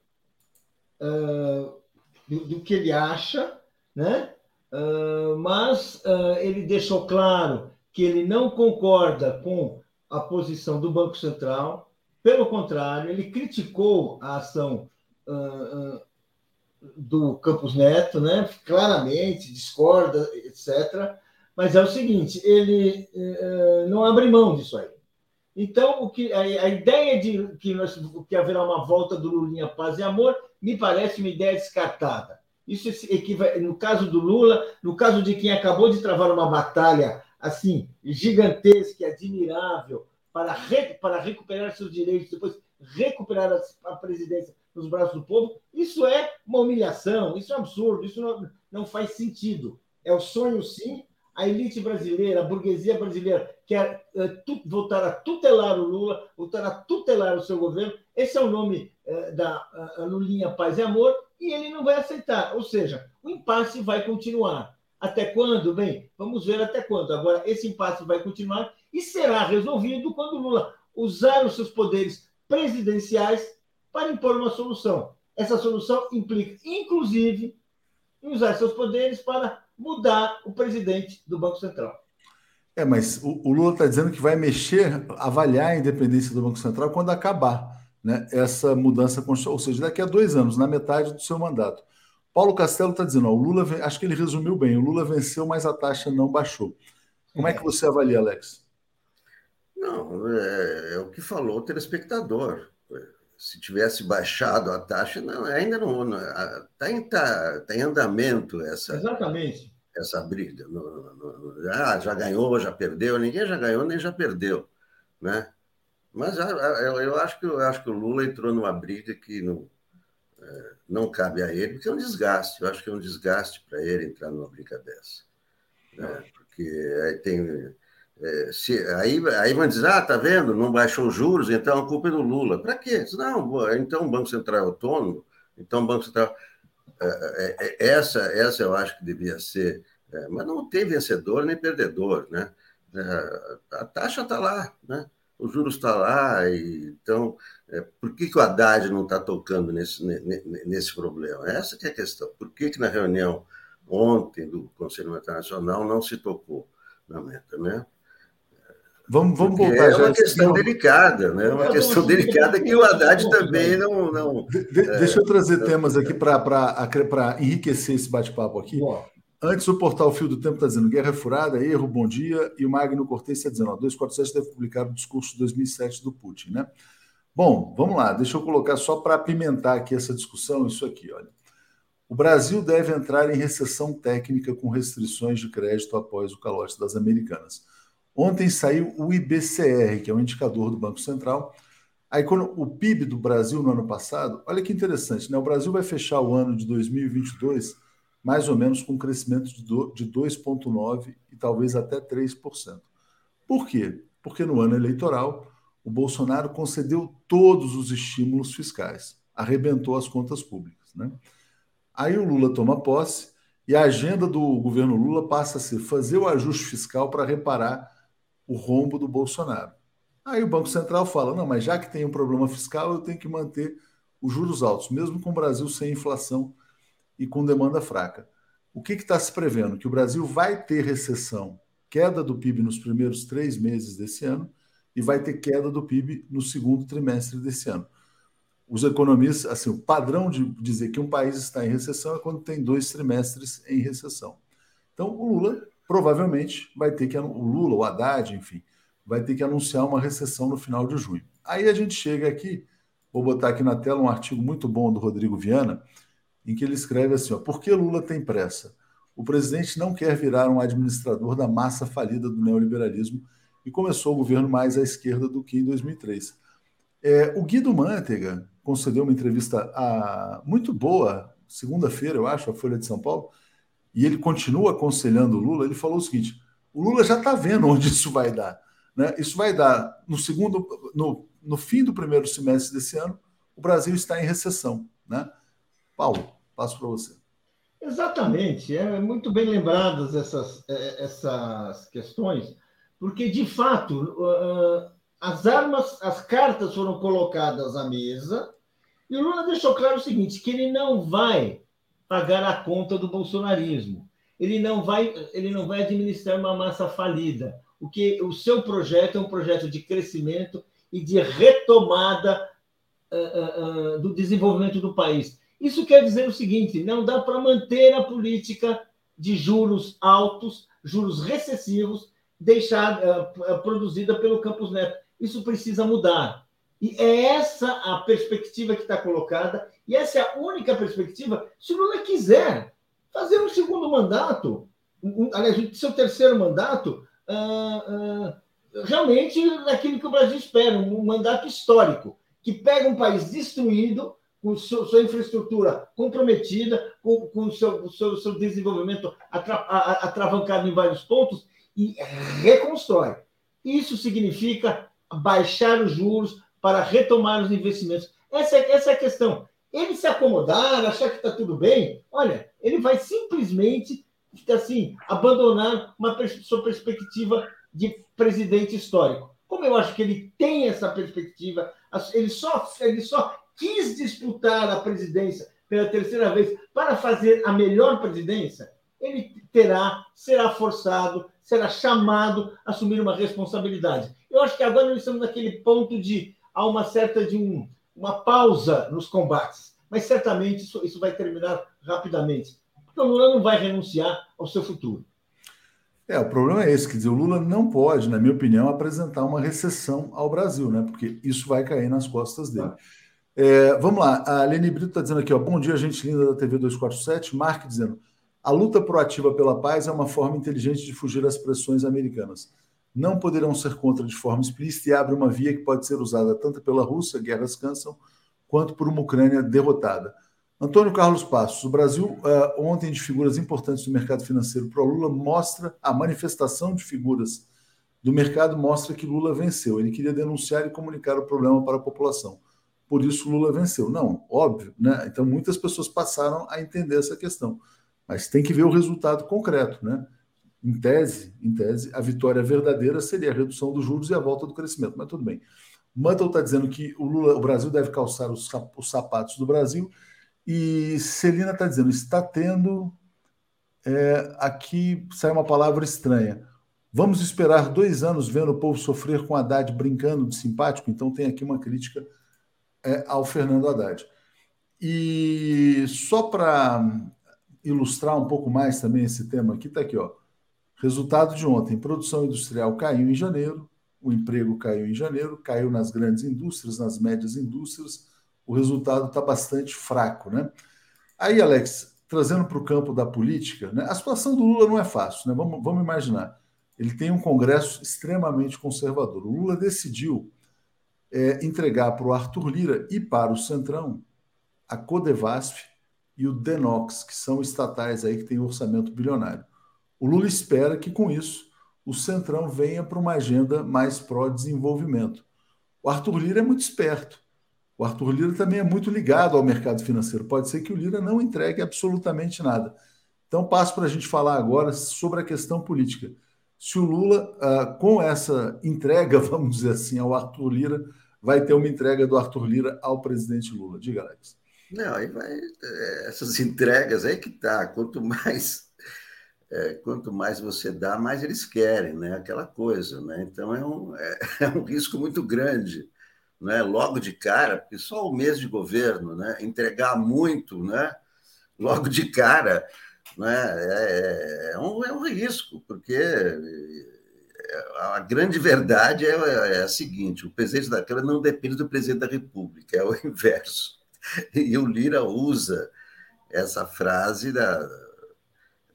uh, do, do que ele acha, né? Uh, mas uh, ele deixou claro que ele não concorda com a posição do Banco Central, pelo contrário, ele criticou a ação do Campos Neto, né? claramente, discorda, etc. Mas é o seguinte, ele não abre mão disso aí. Então, o que, a, a ideia de que, nós, que haverá uma volta do Lulinha Paz e Amor me parece uma ideia descartada. Isso equivale, no caso do Lula, no caso de quem acabou de travar uma batalha assim gigantesca, admirável, para, re, para recuperar seus direitos, depois recuperar a, a, presidência nos braços do povo, isso é uma humilhação, isso é um absurdo, isso não, não faz sentido. É o sonho, sim, a elite brasileira, a burguesia brasileira quer é, tu, voltar a tutelar o Lula, voltar a tutelar o seu governo. Esse é o nome é, da Lulinha Paz e Amor, e ele não vai aceitar. Ou seja, o impasse vai continuar. Até quando? Bem, vamos ver até quando. Agora, esse impasse vai continuar e será resolvido quando Lula usar os seus poderes presidenciais para impor uma solução. Essa solução implica, inclusive, em usar seus poderes para mudar o presidente do Banco Central. É, mas o, o Lula está dizendo que vai mexer, avaliar a independência do Banco Central quando acabar né, essa mudança constitucional, ou seja, daqui a dois anos, na metade do seu mandato. Paulo Castelo está dizendo, ó, o Lula, acho que ele resumiu bem, o Lula venceu, mas a taxa não baixou. Como é que você avalia, Alex? Não, é, é o que falou o telespectador. Se tivesse baixado a taxa, não, ainda não está em, tá, tá em andamento essa. Exatamente essa briga. No, no, no, ah, já ganhou, já perdeu, ninguém já ganhou nem já perdeu, né? Mas eu, eu acho que eu acho que o Lula entrou numa briga que não, é, não cabe a ele, porque é um desgaste. Eu acho que é um desgaste para ele entrar numa briga dessa, né? Porque aí tem se, aí, aí vão dizer, ah, tá vendo, não baixou os juros, então a culpa é do Lula. Para quê? Não, então o Banco Central é autônomo, então o Banco Central. É, é, é, essa, essa eu acho que devia ser, mas não tem vencedor nem perdedor, né? A taxa está lá, né? O juros está lá, e, então por que, que o Haddad não está tocando nesse, nesse problema? Essa é a questão. Por que, que na reunião ontem do Conselho Monetário Nacional não se tocou na meta, né? Vamos, vamos voltar é uma questão delicada, né? É uma questão delicada que o Haddad também não. não de, de, é, deixa eu trazer não, temas aqui para enriquecer esse bate-papo aqui. Boa. Antes, o portal Fio do Tempo está dizendo guerra é furada, erro, bom dia. E o Magno Cortes está dizendo: ó, 247 deve publicar o discurso de 2007 do Putin, né? Bom, vamos lá, deixa eu colocar só para apimentar aqui essa discussão, isso aqui, olha. O Brasil deve entrar em recessão técnica com restrições de crédito após o calote das americanas. Ontem saiu o IBCR, que é o indicador do Banco Central. Aí, quando o PIB do Brasil no ano passado, olha que interessante, né? O Brasil vai fechar o ano de 2022 mais ou menos com um crescimento de 2,9% e talvez até 3%. Por quê? Porque no ano eleitoral, o Bolsonaro concedeu todos os estímulos fiscais, arrebentou as contas públicas. Né? Aí o Lula toma posse e a agenda do governo Lula passa a ser fazer o ajuste fiscal para reparar o rombo do Bolsonaro. Aí o Banco Central fala: não, mas já que tem um problema fiscal, eu tenho que manter os juros altos, mesmo com o Brasil sem inflação e com demanda fraca. O que está se prevendo? Que o Brasil vai ter recessão, queda do PIB nos primeiros três meses desse ano e vai ter queda do PIB no segundo trimestre desse ano. Os economistas, assim, o padrão de dizer que um país está em recessão é quando tem dois trimestres em recessão. Então, o Lula provavelmente vai ter que, o Lula, o Haddad, enfim, vai ter que anunciar uma recessão no final de junho. Aí a gente chega aqui, vou botar aqui na tela um artigo muito bom do Rodrigo Viana, em que ele escreve assim: ó, por que Lula tem pressa? O presidente não quer virar um administrador da massa falida do neoliberalismo e começou o governo mais à esquerda do que em 2003. É, o Guido Mantega concedeu uma entrevista a, muito boa, segunda-feira, eu acho, a Folha de São Paulo, e ele continua aconselhando o Lula, ele falou o seguinte: o Lula já está vendo onde isso vai dar. Né? Isso vai dar no segundo, no, no fim do primeiro semestre desse ano, o Brasil está em recessão. Né? Paulo, passo para você. Exatamente, é muito bem lembradas essas, é, essas questões, porque de fato as armas, as cartas foram colocadas à mesa e o Lula deixou claro o seguinte: que ele não vai pagar a conta do bolsonarismo. Ele não vai, ele não vai administrar uma massa falida. O que o seu projeto é um projeto de crescimento e de retomada uh, uh, do desenvolvimento do país. Isso quer dizer o seguinte: não dá para manter a política de juros altos, juros recessivos, deixada, uh, produzida pelo Campos Neto. Isso precisa mudar. E é essa a perspectiva que está colocada, e essa é a única perspectiva, se Lula quiser fazer um segundo mandato, um, aliás, seu terceiro mandato, uh, uh, realmente naquilo que o Brasil espera, um mandato histórico, que pega um país destruído, com sua, infraestrutura comprometida, com, com seu, seu, seu desenvolvimento atra, atravancado em vários pontos, e reconstrói. Isso significa baixar os juros para retomar os investimentos. Essa, essa é a questão. Ele se acomodar, achar que está tudo bem, olha, ele vai simplesmente assim, abandonar uma sua perspectiva de presidente histórico. Como eu acho que ele tem essa perspectiva, ele só, ele só quis disputar a presidência pela terceira vez para fazer a melhor presidência, ele terá, será forçado, será chamado a assumir uma responsabilidade. Eu acho que agora nós estamos naquele ponto de há uma certa de um, uma pausa nos combates, mas certamente isso, isso vai terminar rapidamente. Porque o Lula não vai renunciar ao seu futuro. É, o problema é esse, quer dizer, o Lula não pode, na minha opinião, apresentar uma recessão ao Brasil, né? Porque isso vai cair nas costas dele. É, vamos lá, a Lene Brito está dizendo aqui, ó, bom dia, gente linda da TV 247, Mark dizendo, a luta proativa pela paz é uma forma inteligente de fugir às pressões americanas. Não poderão ser contra de forma explícita e abre uma via que pode ser usada tanto pela Rússia, guerras cansam, quanto por uma Ucrânia derrotada. Antônio Carlos Passos, o Brasil, uh, ontem, de figuras importantes do mercado financeiro para Lula, mostra a manifestação de figuras do mercado, mostra que Lula venceu. Ele queria denunciar e comunicar o problema para a população. Por isso, Lula venceu. Não, óbvio, né? Então, muitas pessoas passaram a entender essa questão. Mas tem que ver o resultado concreto, né? Em tese, em tese, a vitória verdadeira seria a redução dos juros e a volta do crescimento. Mas tudo bem. Mantle está dizendo que o, Lula, o Brasil deve calçar os, os sapatos do Brasil e Celina está dizendo, está tendo. É, aqui sai uma palavra estranha. Vamos esperar dois anos vendo o povo sofrer com Haddad brincando de simpático? Então tem aqui uma crítica é, ao Fernando Haddad. E só para ilustrar um pouco mais também esse tema aqui, está aqui, ó. Resultado de ontem: produção industrial caiu em janeiro, o emprego caiu em janeiro, caiu nas grandes indústrias, nas médias indústrias o resultado está bastante fraco. Né? Aí, Alex, trazendo para o campo da política, né, a situação do Lula não é fácil, né? vamos, vamos imaginar. Ele tem um Congresso extremamente conservador. O Lula decidiu é, entregar para o Arthur Lira e para o Centrão a Codevasf e o Denox, que são estatais aí que têm orçamento bilionário. O Lula espera que, com isso, o Centrão venha para uma agenda mais pró-desenvolvimento. O Arthur Lira é muito esperto. O Arthur Lira também é muito ligado ao mercado financeiro. Pode ser que o Lira não entregue absolutamente nada. Então, passo para a gente falar agora sobre a questão política. Se o Lula, uh, com essa entrega, *laughs* vamos dizer assim, ao Arthur Lira, vai ter uma entrega do Arthur Lira ao presidente Lula. Diga, Alex. Não, aí vai. É, essas entregas aí que tá. Quanto mais. É, quanto mais você dá, mais eles querem, né? Aquela coisa, né? Então é um, é, *laughs* é um risco muito grande né, logo de cara, porque só o mês de governo, né, entregar muito, né, logo de cara, né, é, é, um, é um risco, porque a grande verdade é, é a seguinte: o presidente da Câmara não depende do presidente da República, é o *laughs* inverso. E o Lira usa essa frase da,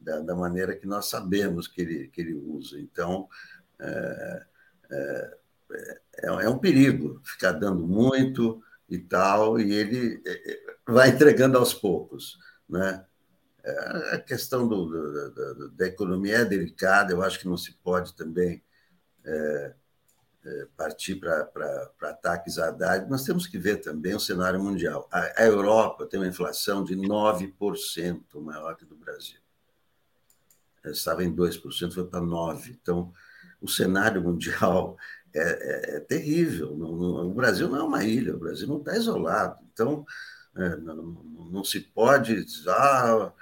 da, da maneira que nós sabemos que ele, que ele usa. Então, é, é, é, é um perigo ficar dando muito e tal, e ele é, é, vai entregando aos poucos. Né? A questão do, do, da economia é delicada, eu acho que não se pode também é, partir para ataques à Haddad. Nós temos que ver também o cenário mundial. A, a Europa tem uma inflação de 9% maior que do Brasil. Estava em 2%, foi para 9%. Então, o cenário mundial *laughs* é, é, é terrível. o Brasil não é uma ilha, o Brasil não está isolado. Então, É, não, não, se pode dizer, ah,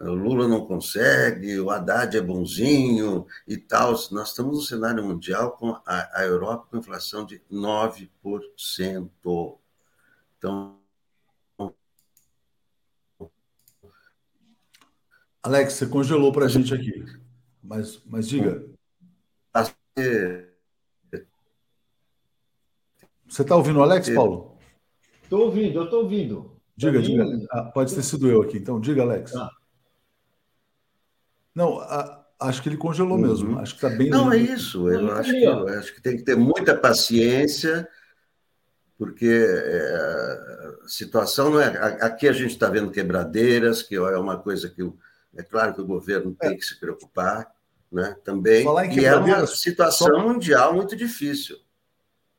o Lula não consegue, o Haddad é bonzinho e tal. Nós estamos no cenário mundial com a, a Europa com inflação de 9%. Então. Alex, você congelou para a gente aqui. Mas, mas diga. Você está ouvindo o Alex, Paulo? Estou ouvindo, eu estou ouvindo. Diga, diga. Ah, pode ter sido eu aqui, então. Diga, Alex. Ah. Não, a, acho que ele congelou uhum. mesmo. Acho que está bem. Não, é isso. Eu acho, que, eu acho que tem que ter muita paciência, porque é, a situação não é. Aqui a gente está vendo quebradeiras, que é uma coisa que é claro que o governo tem é. que se preocupar, né? Também. E é uma situação só... mundial muito difícil.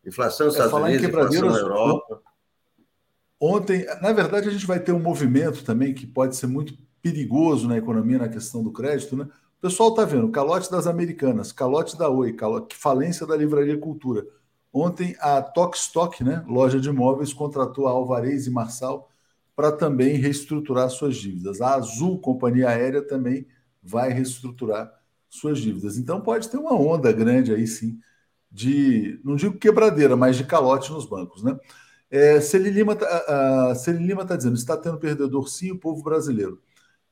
Inflação nos é, Estados Unidos, inflação na Europa. Ontem, na verdade, a gente vai ter um movimento também que pode ser muito perigoso na economia, na questão do crédito, né? O pessoal está vendo calote das Americanas, calote da Oi, calote, falência da Livraria Cultura. Ontem a Tokstok, né, loja de imóveis, contratou a Alvarez e Marçal para também reestruturar suas dívidas. A Azul, companhia aérea, também vai reestruturar suas dívidas. Então pode ter uma onda grande aí sim de, não digo quebradeira, mas de calote nos bancos, né? É, Celi Lima está tá dizendo, está tendo perdedor sim o povo brasileiro.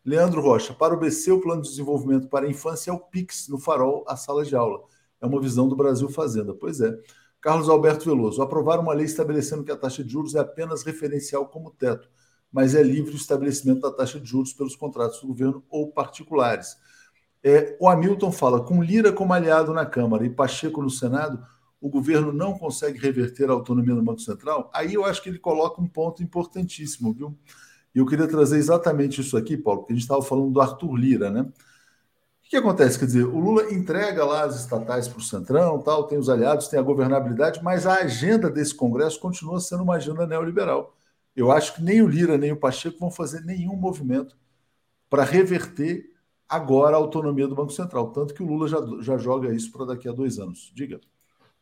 Leandro Rocha, para o BC, o plano de desenvolvimento para a infância é o PIX, no farol, a sala de aula. É uma visão do Brasil Fazenda. Pois é. Carlos Alberto Veloso, aprovar uma lei estabelecendo que a taxa de juros é apenas referencial como teto, mas é livre o estabelecimento da taxa de juros pelos contratos do governo ou particulares. É, o Hamilton fala, com Lira como aliado na Câmara e Pacheco no Senado, o governo não consegue reverter a autonomia do Banco Central? Aí eu acho que ele coloca um ponto importantíssimo, viu? E eu queria trazer exatamente isso aqui, Paulo, porque a gente estava falando do Arthur Lira, né? O que acontece? Quer dizer, o Lula entrega lá as estatais para o Centrão, tal, tem os aliados, tem a governabilidade, mas a agenda desse Congresso continua sendo uma agenda neoliberal. Eu acho que nem o Lira nem o Pacheco vão fazer nenhum movimento para reverter agora a autonomia do Banco Central. Tanto que o Lula já, já joga isso para daqui a dois anos. Diga.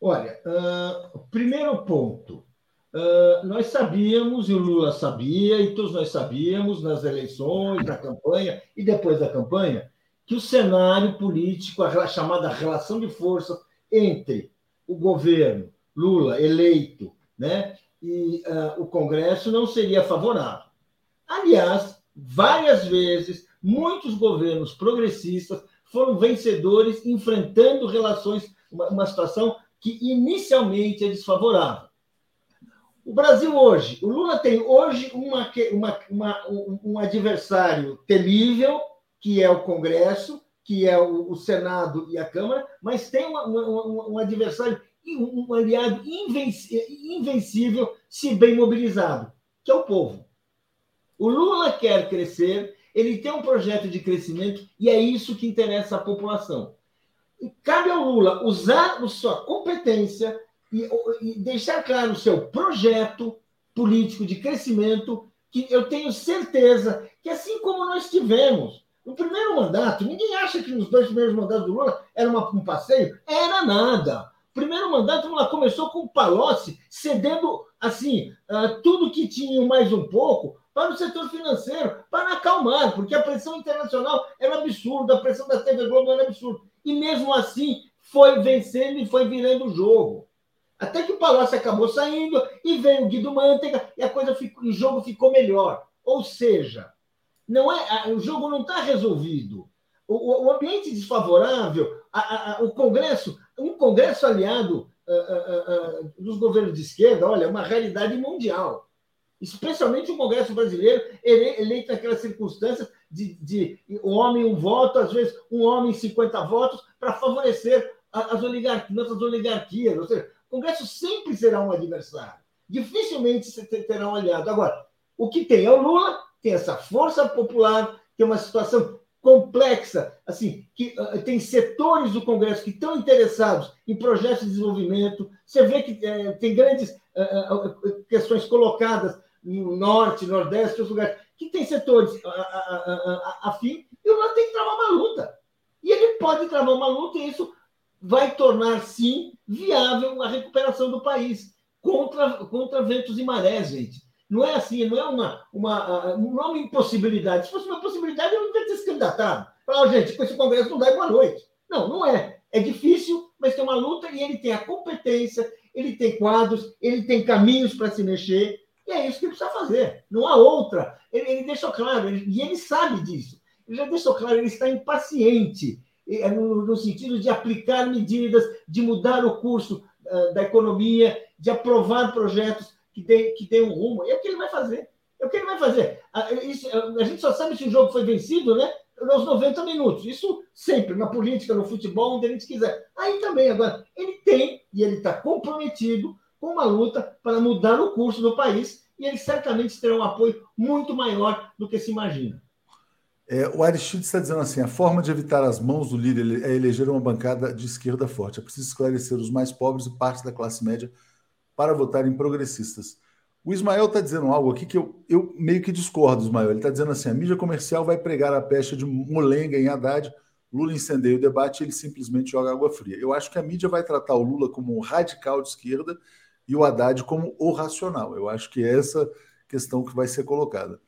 Olha, uh, primeiro ponto. Uh, nós sabíamos, e o Lula sabia, e todos nós sabíamos, nas eleições, na campanha e depois da campanha, que o cenário político, a chamada relação de forças entre o governo Lula eleito né, e uh, o Congresso não seria favorável. Aliás, várias vezes, muitos governos progressistas foram vencedores enfrentando relações, uma, uma situação que inicialmente é desfavorável. O Brasil hoje, o Lula tem hoje uma, uma, uma, um adversário temível, que é o Congresso, que é o, o Senado e a Câmara, mas tem um adversário, um aliado invencível, se bem mobilizado, que é o povo. O Lula quer crescer, ele tem um projeto de crescimento e é isso que interessa à população. E cabe ao Lula usar a sua competência, e, e deixar claro o seu projeto político de crescimento, que eu tenho certeza que, assim como nós tivemos no primeiro mandato, ninguém acha que nos dois primeiros mandatos do Lula era uma, um passeio? Era nada. Primeiro mandato Lula começou com o Palocci cedendo assim uh, tudo que tinha mais um pouco para o setor financeiro, para acalmar, porque a pressão internacional era absurda, a pressão da TV Globo era absurda. E mesmo assim foi vencendo e foi virando o jogo. Até que o Palácio acabou saindo e veio o Guido Mantega e a coisa ficou, o jogo ficou melhor. Ou seja, não é, o jogo não está resolvido. O, o, ambiente desfavorável, a, a, o Congresso, um Congresso aliado uh, uh, dos governos de esquerda, olha, é uma realidade mundial. Especialmente o Congresso brasileiro, eleito naquelas circunstâncias de, de um homem um voto, às vezes um homem 50 votos, para favorecer as oligarquias, nossas oligarquias. Ou seja, Congresso sempre será um adversário. Dificilmente terá um aliado. Agora, o que tem é o Lula, tem essa força popular, tem uma situação complexa, assim, que uh, tem setores do Congresso que estão interessados em projetos de desenvolvimento. Você vê que uh, tem grandes uh, questões colocadas no norte, nordeste, outros lugares, que tem setores afim, e o Lula tem que travar uma luta. E ele pode travar uma luta, e isso vai tornar, sim, viável a recuperação do país contra, contra ventos e marés, gente. Não é assim, não é uma, uma, não é uma impossibilidade. Se fosse uma possibilidade, eu não teria ter se candidatado. Falar, oh, gente, com esse Congresso não dá boa noite. Não, não é. É difícil, mas tem uma luta e ele tem a competência, ele tem quadros, ele tem caminhos para se mexer, e é isso que ele precisa fazer. Não há outra. Ele, ele deixou claro, ele, e ele sabe disso. Ele já deixou claro, ele está impaciente, é, no, no sentido de aplicar medidas, de mudar o curso uh, da economia, de aprovar projetos que deem que dê um rumo. É o que ele vai fazer. É o que ele vai fazer. A, isso, a gente só sabe se o jogo foi vencido, né? Nos 90 minutos. Isso sempre, na política, no futebol, onde a gente quiser. Aí também, agora, ele tem e ele está comprometido com uma luta para mudar o curso do país e ele certamente terá um apoio muito maior do que se imagina. É, o Aristides está dizendo assim: a forma de evitar as mãos do líder é eleger uma bancada de esquerda forte. É preciso esclarecer os mais pobres e parte da classe média para votar em progressistas. O Ismael está dizendo algo aqui que eu, eu meio que discordo, Ismael. Ele está dizendo assim: a mídia comercial vai pregar a pecha de molenga em Haddad, Lula incendeia o debate ele simplesmente joga água fria. Eu acho que a mídia vai tratar o Lula como um radical de esquerda e o Haddad como o racional. Eu acho que é essa questão que vai ser colocada.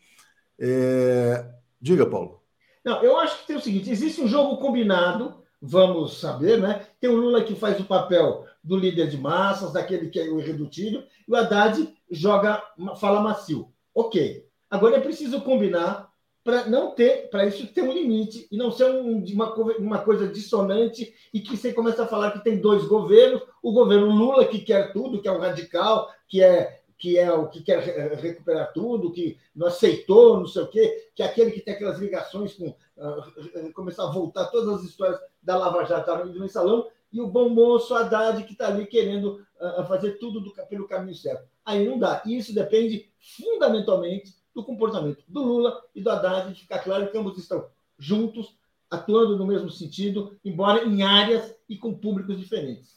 É... Diga, Paulo. Não, eu acho que tem o seguinte: existe um jogo combinado, vamos saber, né? Tem o Lula que faz o papel do líder de massas, daquele que é o irredutível, e o Haddad joga, fala macio. Ok. Agora é preciso combinar para não ter, para isso ter um limite e não ser um, uma, uma coisa dissonante e que você começa a falar que tem dois governos, o governo Lula que quer tudo, que é o radical, que é que é o que quer recuperar tudo, que não aceitou, não sei o quê, que é aquele que tem aquelas ligações com uh, começar a voltar todas as histórias da Lava Jato no mensalão, e o bom moço Haddad que está ali querendo uh, fazer tudo do, pelo caminho certo. Aí não dá. E isso depende fundamentalmente do comportamento do Lula e do Haddad, de ficar claro que ambos estão juntos, atuando no mesmo sentido, embora em áreas e com públicos diferentes.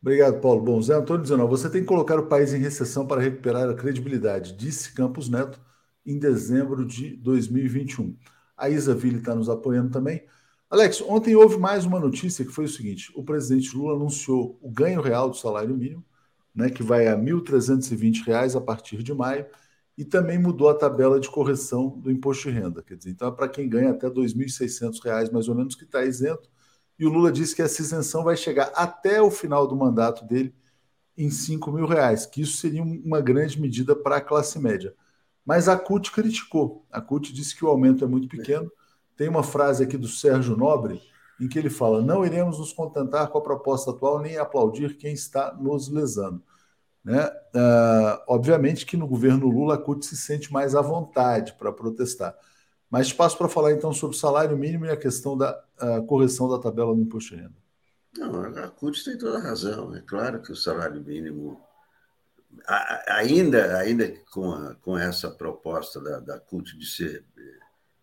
Obrigado, Paulo. Bom, Zé Antônio dizendo, você tem que colocar o país em recessão para recuperar a credibilidade, disse Campos Neto em dezembro de 2021. A Isa Ville está nos apoiando também. Alex, ontem houve mais uma notícia que foi o seguinte: o presidente Lula anunciou o ganho real do salário mínimo, né, que vai a R$ 1.320 a partir de maio, e também mudou a tabela de correção do imposto de renda. Quer dizer, então é para quem ganha até R$ 2.600 mais ou menos que está isento e o Lula disse que essa isenção vai chegar até o final do mandato dele em 5 mil reais, que isso seria uma grande medida para a classe média. Mas a CUT criticou. A CUT disse que o aumento é muito pequeno. Tem uma frase aqui do Sérgio Nobre em que ele fala: não iremos nos contentar com a proposta atual nem aplaudir quem está nos lesando. Né? Uh, obviamente que no governo Lula a CUT se sente mais à vontade para protestar. Mas passo para falar então sobre o salário mínimo e a questão da a correção da tabela do imposto de renda. Não, a CUT tem toda a razão. É claro que o salário mínimo, ainda, ainda com, a, com essa proposta da, da CUT de ser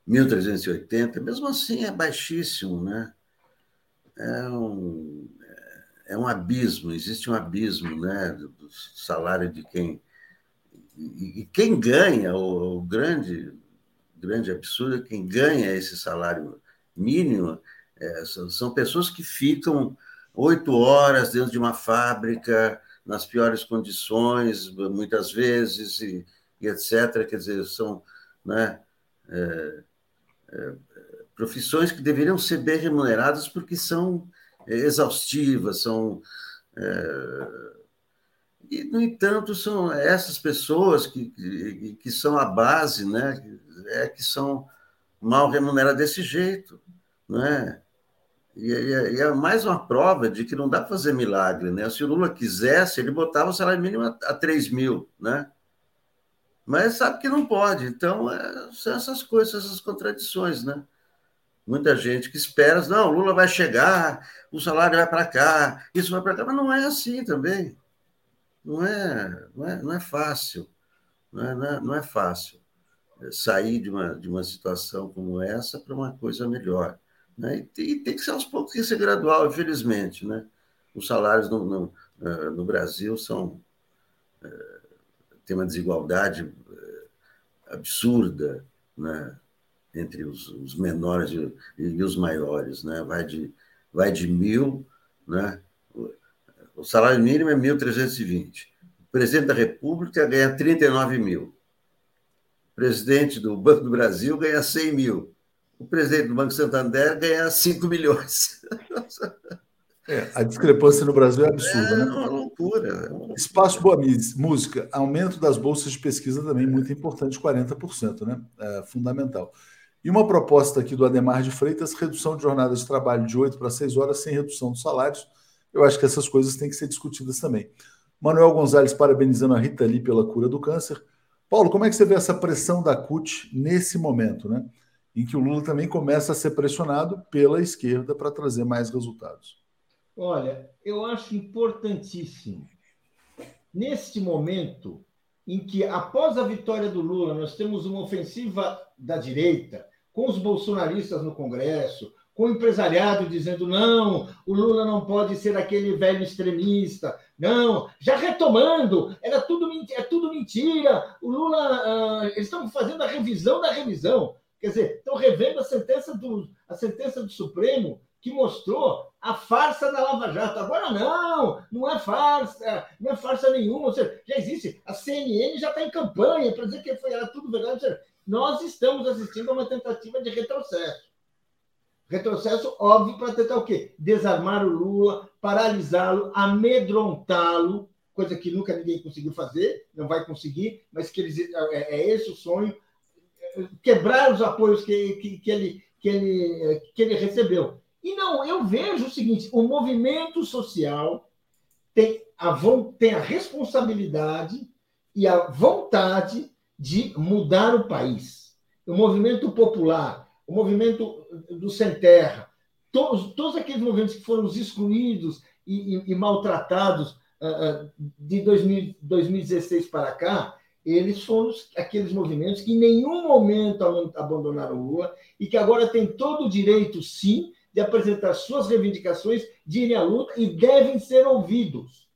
1.380, mesmo assim é baixíssimo, né? É um, é um abismo, existe um abismo né, do salário de quem. E, quem ganha, o, o grande grande absurdo, quem ganha esse salário mínimo é, são pessoas que ficam oito horas dentro de uma fábrica, nas piores condições, muitas vezes, e, e etc. Quer dizer, são né, é, é, profissões que deveriam ser bem remuneradas porque são exaustivas, são. É, e, no entanto, são essas pessoas que, que, que são a base, né, é que são mal remuneradas desse jeito, não é? E, e, e, é mais uma prova de que não dá para fazer milagre, né? Se o Lula quisesse, ele botava o salário mínimo a, a 3 mil, né? Mas sabe que não pode. Então, é, são essas coisas, essas contradições, né? Muita gente que espera, não, o Lula vai chegar, o salário vai para cá, isso vai para cá, mas não é assim também. Não é, não é, não é fácil. Não é, não é, não é fácil sair de uma, de uma situação como essa para uma coisa melhor. Né? E, e, tem que ser aos poucos, tem que ser gradual, infelizmente. Né? Os salários no, no, eh, no Brasil são eh, tem uma desigualdade eh, absurda né? entre os, os menores e, e, os maiores. Né? Vai, de, vai de mil, né? o salário mínimo é 1.320. presidente da República ganha 39 mil. O presidente do Banco do Brasil ganha 100 mil. O presidente do Banco Santander ganha 5 milhões. *laughs* É, a discrepância no Brasil é absurda, é né? Uma loucura, é uma loucura. Espaço Boa Música, aumento das bolsas de pesquisa também muito importante, 40%, né? É fundamental. E uma proposta aqui do Ademar de Freitas, redução de jornada de trabalho de 8 para 6 horas sem redução dos salários. Eu acho que essas coisas têm que ser discutidas também. Manuel Gonzalez parabenizando a Rita Lee pela cura do câncer. Paulo, como é que você vê essa pressão da CUT nesse momento, né? Em que o Lula também começa a ser pressionado pela esquerda para trazer mais resultados. Olha, eu acho importantíssimo, neste momento em que, após a vitória do Lula, nós temos uma ofensiva da direita, com os bolsonaristas no Congresso, com o empresariado dizendo não, o Lula não pode ser aquele velho extremista, não, já retomando, era tudo, é tudo mentira, o Lula, uh, eles estão fazendo a revisão da revisão, quer dizer, estão revendo a sentença do, a sentença do Supremo que mostrou a farsa da Lava Jato. Agora não, não é farsa, não é farsa nenhuma. Ou seja, já existe. A CNN já está em campanha para dizer que foi era tudo verdade. Seja, nós estamos assistindo a uma tentativa de retrocesso. Retrocesso óbvio para tentar o quê? Desarmar o Lula, paralisá-lo, amedrontá-lo, coisa que nunca ninguém conseguiu fazer, não vai conseguir, mas que eles, é, é esse o sonho. Quebrar os apoios que, que, que, ele, que, ele, que ele recebeu. E não, eu vejo o seguinte: o movimento social tem a, tem a responsabilidade e a vontade de mudar o país. O movimento popular, o movimento do sem terra, todos, todos aqueles movimentos que foram excluídos e, e, e maltratados uh, de 2000, 2016 para cá, eles foram aqueles movimentos que em nenhum momento abandonaram o Lula e que agora têm todo o direito, sim, de apresentar suas reivindicações, de irem à luta e devem ser ouvidos.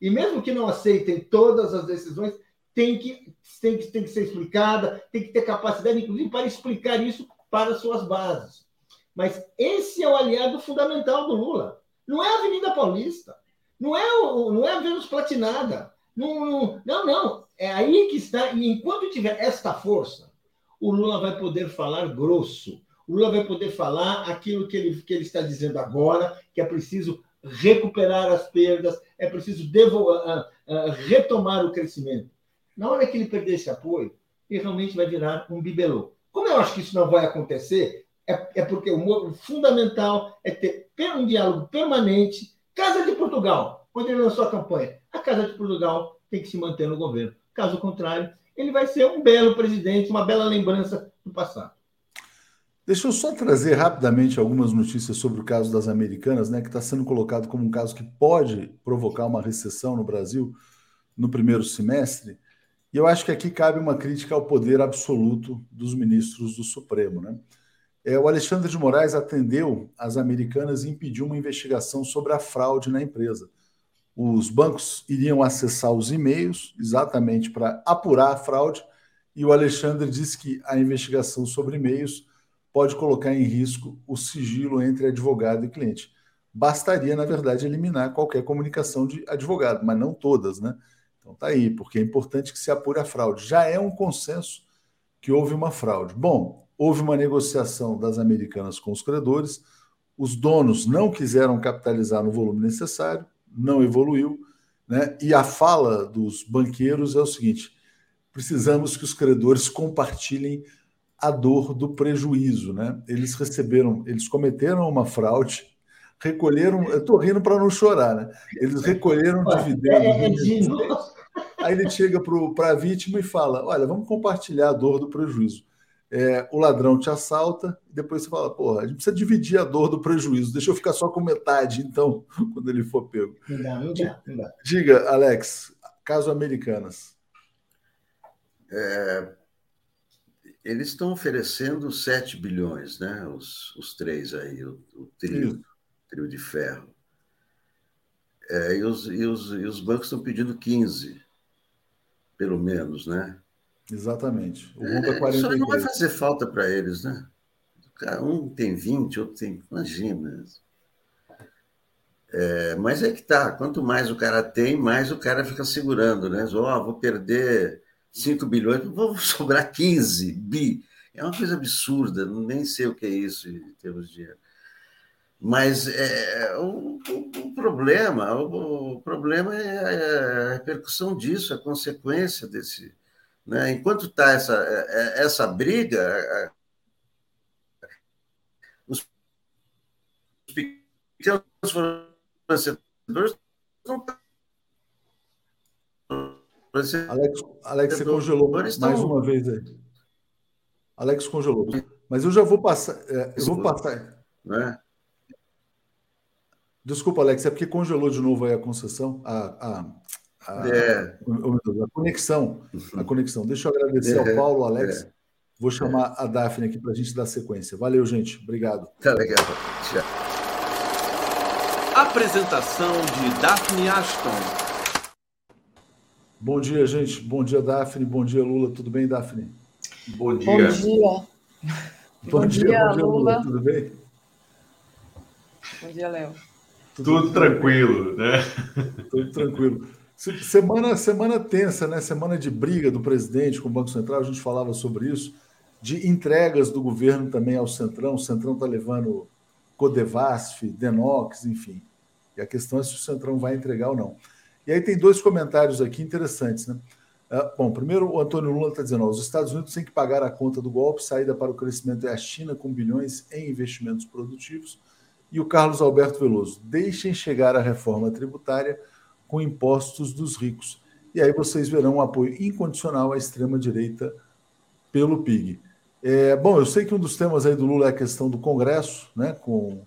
E mesmo que não aceitem todas as decisões, tem que, tem que, tem que ser explicada, tem que ter capacidade, inclusive, para explicar isso para suas bases. Mas esse é o aliado fundamental do Lula. Não é a Avenida Paulista, não é, o, não é a Vênus Platinada. Não, não, não. É aí que está. E enquanto tiver esta força, o Lula vai poder falar grosso, o Lula vai poder falar aquilo que ele, que ele está dizendo agora, que é preciso recuperar as perdas, é preciso devo, uh, uh, retomar o crescimento. Na hora que ele perder esse apoio, ele realmente vai virar um bibelô. Como eu acho que isso não vai acontecer, é, é porque o fundamental é ter um diálogo permanente. Casa de Portugal, quando ele lançou a campanha, a Casa de Portugal tem que se manter no governo. Caso contrário, ele vai ser um belo presidente, uma bela lembrança do passado. Deixa eu só trazer rapidamente algumas notícias sobre o caso das americanas, né, que está sendo colocado como um caso que pode provocar uma recessão no Brasil no primeiro semestre. E eu acho que aqui cabe uma crítica ao poder absoluto dos ministros do Supremo. Né? É, o Alexandre de Moraes atendeu as americanas e impediu uma investigação sobre a fraude na empresa. Os bancos iriam acessar os e-mails exatamente para apurar a fraude, e o Alexandre disse que a investigação sobre e-mails pode colocar em risco o sigilo entre advogado e cliente. Bastaria, na verdade, eliminar qualquer comunicação de advogado, mas não todas, né? Então tá aí, porque é importante que se apure a fraude. Já é um consenso que houve uma fraude. Bom, houve uma negociação das americanas com os credores, os donos não quiseram capitalizar no volume necessário, não evoluiu, né? E a fala dos banqueiros é o seguinte: precisamos que os credores compartilhem a dor do prejuízo, né? Eles receberam, eles cometeram uma fraude, recolheram, eu estou rindo para não chorar, né? Eles recolheram dividendos. É, é de aí ele chega para a vítima e fala: Olha, vamos compartilhar a dor do prejuízo. É, o ladrão te assalta, e depois você fala: Porra, a gente precisa dividir a dor do prejuízo, deixa eu ficar só com metade, então, *laughs* quando ele for pego. Não dá, não dá, não dá. Diga, Alex, caso Americanas. É, eles estão oferecendo 7 bilhões, né? Os, os três aí, o, o trio, trio de ferro. É, e, os, e, os, e os bancos estão pedindo 15, pelo menos, né? Exatamente. O é, Isso não vai fazer falta para eles, né? Um tem 20, outro tem. Imagina. É, mas é que tá, quanto mais o cara tem, mais o cara fica segurando, né? oh, vou perder 5 bilhões, vou sobrar 15 bi. É uma coisa absurda, nem sei o que é isso em termos de dinheiro. Mas é, o, o, o, problema, o, o, problema é a repercussão disso, a consequência desse. Né? Enquanto está essa, é, essa briga, os pequenos fornecedores não Alex, Alex, você congelou mais uma vez aí. Alex congelou. Mas eu já vou passar. É, eu vou passar. Né? Desculpa, Alex, é porque congelou de novo aí a concessão, a, a, a, é. a conexão. A conexão. Deixa eu agradecer é. ao Paulo, Alex. É. Vou chamar a Daphne aqui para a gente dar sequência. Valeu, gente. Obrigado. Tá legal. Tchau. Apresentação de Daphne Ashton. Bom dia, gente. Bom dia, Daphne. Bom dia, Lula. Tudo bem, Daphne? Bom dia. Bom dia. Bom, bom dia, dia, bom dia Lula. Lula. Tudo bem? Bom dia, Léo. Tudo, Tudo tranquilo, né? Tudo tranquilo. Semana, semana tensa, né? Semana de briga do presidente com o Banco Central, a gente falava sobre isso, de entregas do governo também ao Centrão. O Centrão está levando Codevasf, Denox, enfim. E a questão é se o Centrão vai entregar ou não. E aí tem dois comentários aqui interessantes, né? Uh, bom, primeiro o Antônio Lula está dizendo: ó, os Estados Unidos têm que pagar a conta do golpe, saída para o crescimento é a China com bilhões em investimentos produtivos. E o Carlos Alberto Veloso: deixem chegar a reforma tributária com impostos dos ricos. E aí vocês verão um apoio incondicional à extrema-direita pelo PIG. É, bom, eu sei que um dos temas aí do Lula é a questão do Congresso, né, com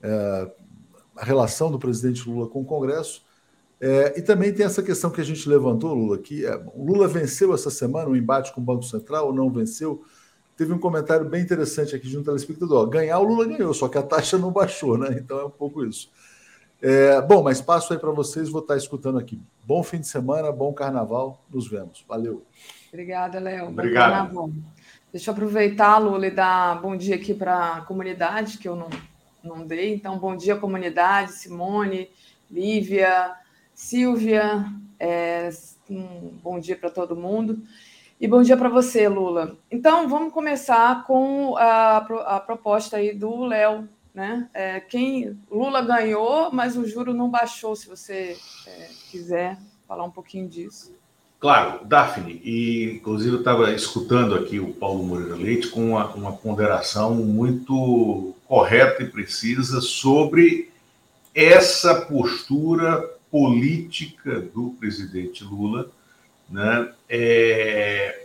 é, a relação do presidente Lula com o Congresso. É, e também tem essa questão que a gente levantou, Lula, que é, o Lula venceu essa semana o embate com o Banco Central ou não venceu? Teve um comentário bem interessante aqui de um telespectador. Ganhar o Lula ganhou, só que a taxa não *laughs* baixou, né? Então é um pouco isso. É, bom, mas passo aí para vocês, vou estar escutando aqui. Bom fim de semana, bom carnaval, nos vemos. Valeu. Obrigada, Léo. Obrigado. Deixa eu aproveitar, Lula, e dar bom dia aqui para a comunidade, que eu não, não dei. Então, bom dia, comunidade, Simone, Lívia, Silvia, é, um bom dia para todo mundo. E bom dia para você, Lula. Então, vamos começar com a, a proposta aí do Léo. Né? É, quem Lula ganhou, mas o juro não baixou, se você é, quiser falar um pouquinho disso. Claro, Daphne, e inclusive eu estava escutando aqui o Paulo Moreira Leite com uma, uma ponderação muito correta e precisa sobre essa postura política do presidente Lula, né, é,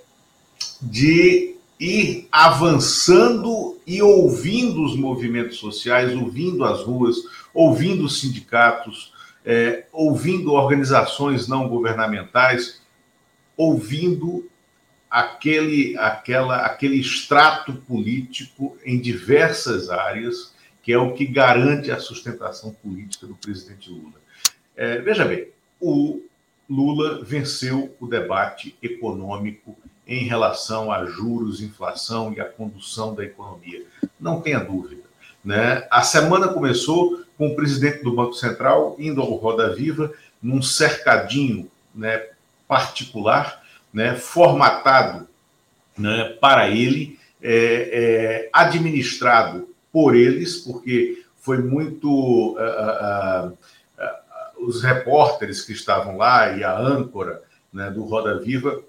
de ir avançando e ouvindo os movimentos sociais, ouvindo as ruas, ouvindo os sindicatos, é, ouvindo organizações não governamentais, ouvindo aquele, aquela, aquele extrato político em diversas áreas, que é o que garante a sustentação política do presidente Lula. É, veja bem, o Lula venceu o debate econômico em relação a juros, inflação e a condução da economia. Não tenha dúvida. Né? A semana começou com o presidente do Banco Central indo ao Roda Viva num cercadinho né, particular, né, formatado né, para ele, é, é, administrado por eles, porque foi muito. Uh, uh, os repórteres que estavam lá e a âncora né, do Roda Viva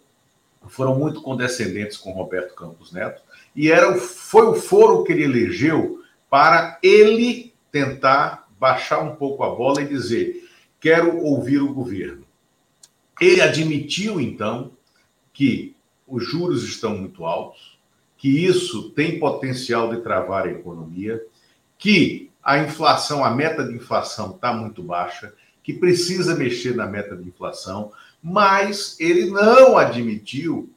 foram muito condescendentes com Roberto Campos Neto e era, foi o foro que ele elegeu para ele tentar baixar um pouco a bola e dizer: quero ouvir o governo. Ele admitiu, então, que os juros estão muito altos, que isso tem potencial de travar a economia, que a inflação, a meta de inflação está muito baixa, que precisa mexer na meta de inflação, mas ele não admitiu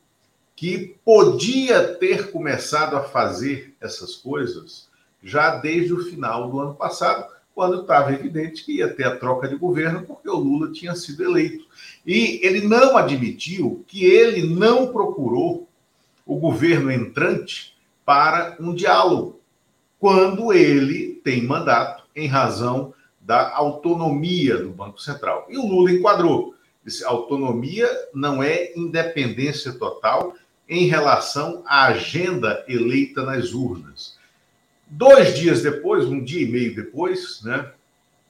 que podia ter começado a fazer essas coisas já desde o final do ano passado, quando estava evidente que ia ter a troca de governo, porque o Lula tinha sido eleito. E ele não admitiu que ele não procurou o governo entrante para um diálogo, quando ele tem mandato em razão da autonomia do Banco Central. E o Lula enquadrou. Disse, autonomia não é independência total em relação à agenda eleita nas urnas. Dois dias depois, um dia e meio depois, né,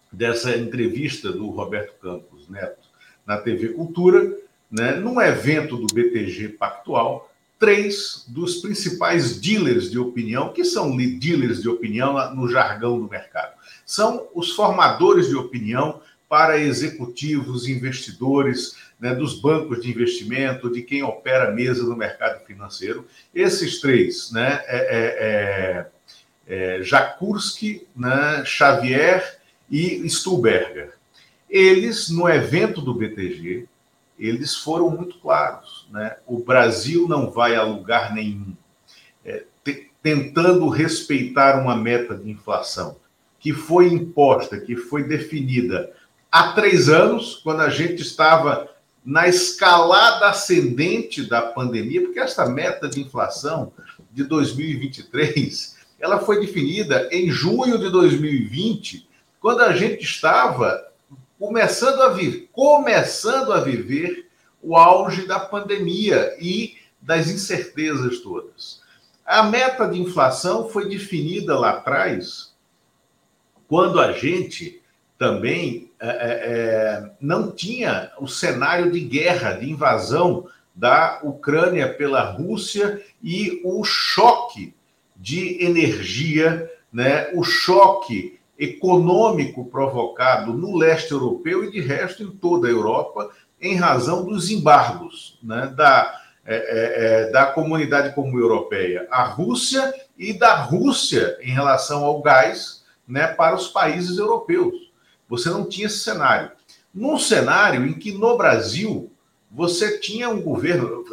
dessa entrevista do Roberto Campos Neto na TV Cultura, né, num evento do BTG Pactual, três dos principais dealers de opinião, que são dealers de opinião no jargão do mercado, são os formadores de opinião para executivos, investidores, né, dos bancos de investimento, de quem opera a mesa no mercado financeiro. Esses três, né, é, é, é, é Jakurski, né, Xavier e Stuberger. Eles, no evento do BTG, eles foram muito claros. Né? O Brasil não vai a lugar nenhum, é, tentando respeitar uma meta de inflação que foi imposta, que foi definida há três anos, quando a gente estava na escalada ascendente da pandemia, porque essa meta de inflação de 2023 ela foi definida em junho de 2020, quando a gente estava começando a vir, começando a viver o auge da pandemia e das incertezas todas. A meta de inflação foi definida lá atrás, quando a gente também é, é, é não tinha o cenário de guerra, de invasão da Ucrânia pela Rússia e o choque de energia, né, o choque econômico provocado no leste europeu e de resto em toda a Europa, em razão dos embargos né, da, é, é, é, da comunidade comum europeia, a Rússia e da Rússia em relação ao gás né, para os países europeus. Você não tinha esse cenário. Num cenário em que no Brasil você tinha um governo,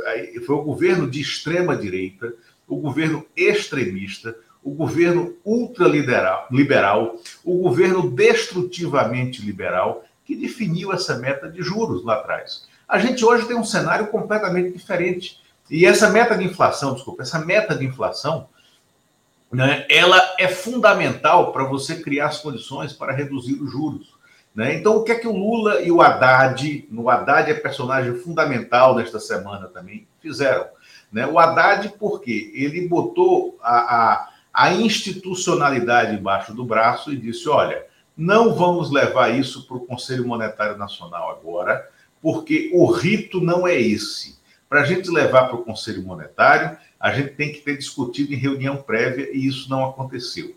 foi o governo de extrema direita, o governo extremista, o governo ultraliberal, liberal, o governo destrutivamente liberal, que definiu essa meta de juros lá atrás. A gente hoje tem um cenário completamente diferente. E essa meta de inflação, desculpa, essa meta de inflação, né, ela é fundamental para você criar as condições para reduzir os juros. Né? Então, o que é que o Lula e o Haddad, o Haddad é personagem fundamental nesta semana também, fizeram? Né? O Haddad, por quê? Ele botou a, a a institucionalidade embaixo do braço e disse: olha, não vamos levar isso para o Conselho Monetário Nacional agora, porque o rito não é esse. Para a gente levar para o Conselho Monetário, a gente tem que ter discutido em reunião prévia e isso não aconteceu.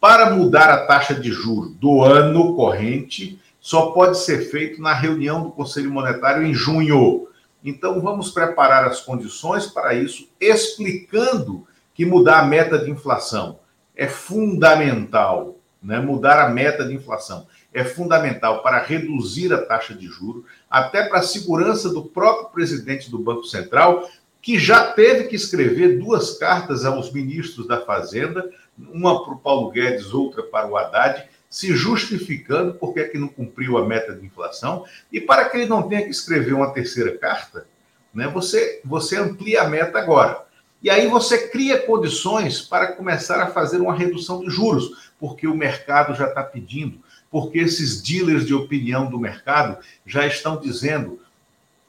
Para mudar a taxa de juros do ano corrente, só pode ser feito na reunião do Conselho Monetário em junho. Então, vamos preparar as condições para isso, explicando que mudar a meta de inflação é fundamental, né? mudar a meta de inflação é fundamental para reduzir a taxa de juros, até para a segurança do próprio presidente do Banco Central, que já teve que escrever duas cartas aos ministros da Fazenda, uma para o Paulo Guedes, outra para o Haddad, se justificando porque é que não cumpriu a meta de inflação, e para que ele não tenha que escrever uma terceira carta, né, você, você amplia a meta agora. E aí você cria condições para começar a fazer uma redução de juros, porque o mercado já está pedindo, porque esses dealers de opinião do mercado já estão dizendo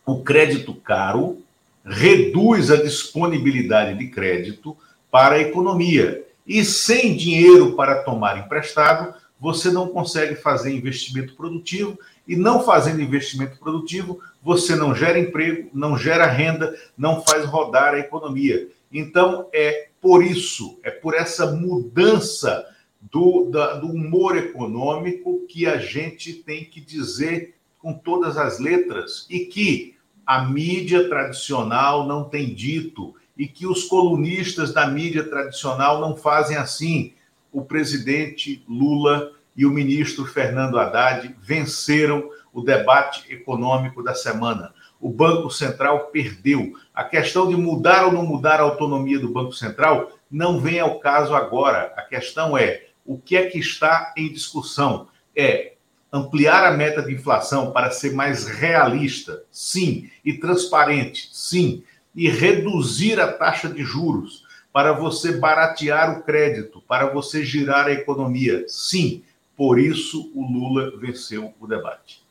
o crédito caro reduz a disponibilidade de crédito para a economia. E sem dinheiro para tomar emprestado, você não consegue fazer investimento produtivo, e não fazendo investimento produtivo, você não gera emprego, não gera renda, não faz rodar a economia. Então, é por isso, é por essa mudança do, da, do humor econômico que a gente tem que dizer com todas as letras e que a mídia tradicional não tem dito e que os colunistas da mídia tradicional não fazem assim. O presidente Lula e o ministro Fernando Haddad venceram o debate econômico da semana o Banco Central perdeu. A questão de mudar ou não mudar a autonomia do Banco Central não vem ao caso agora. A questão é o que é que está em discussão? É ampliar a meta de inflação para ser mais realista, sim, e transparente, sim, e reduzir a taxa de juros para você baratear o crédito, para você girar a economia, sim, por isso o Lula venceu o debate.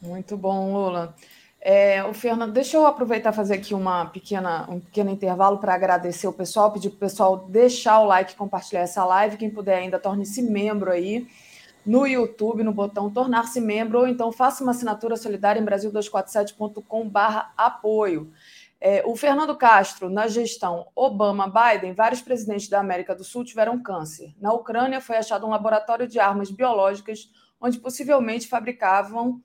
Muito bom, Lula. É, o Fernando, deixa eu aproveitar fazer aqui uma pequena, um pequeno intervalo para agradecer o pessoal, pedir para o pessoal deixar o like, compartilhar essa live. Quem puder ainda, torne-se membro aí no YouTube, no botão tornar-se membro, ou então faça uma assinatura solidária em brasil247.com/barra apoio. É, o Fernando Castro, na gestão Obama-Biden, vários presidentes da América do Sul tiveram câncer. Na Ucrânia, foi achado um laboratório de armas biológicas onde possivelmente fabricavam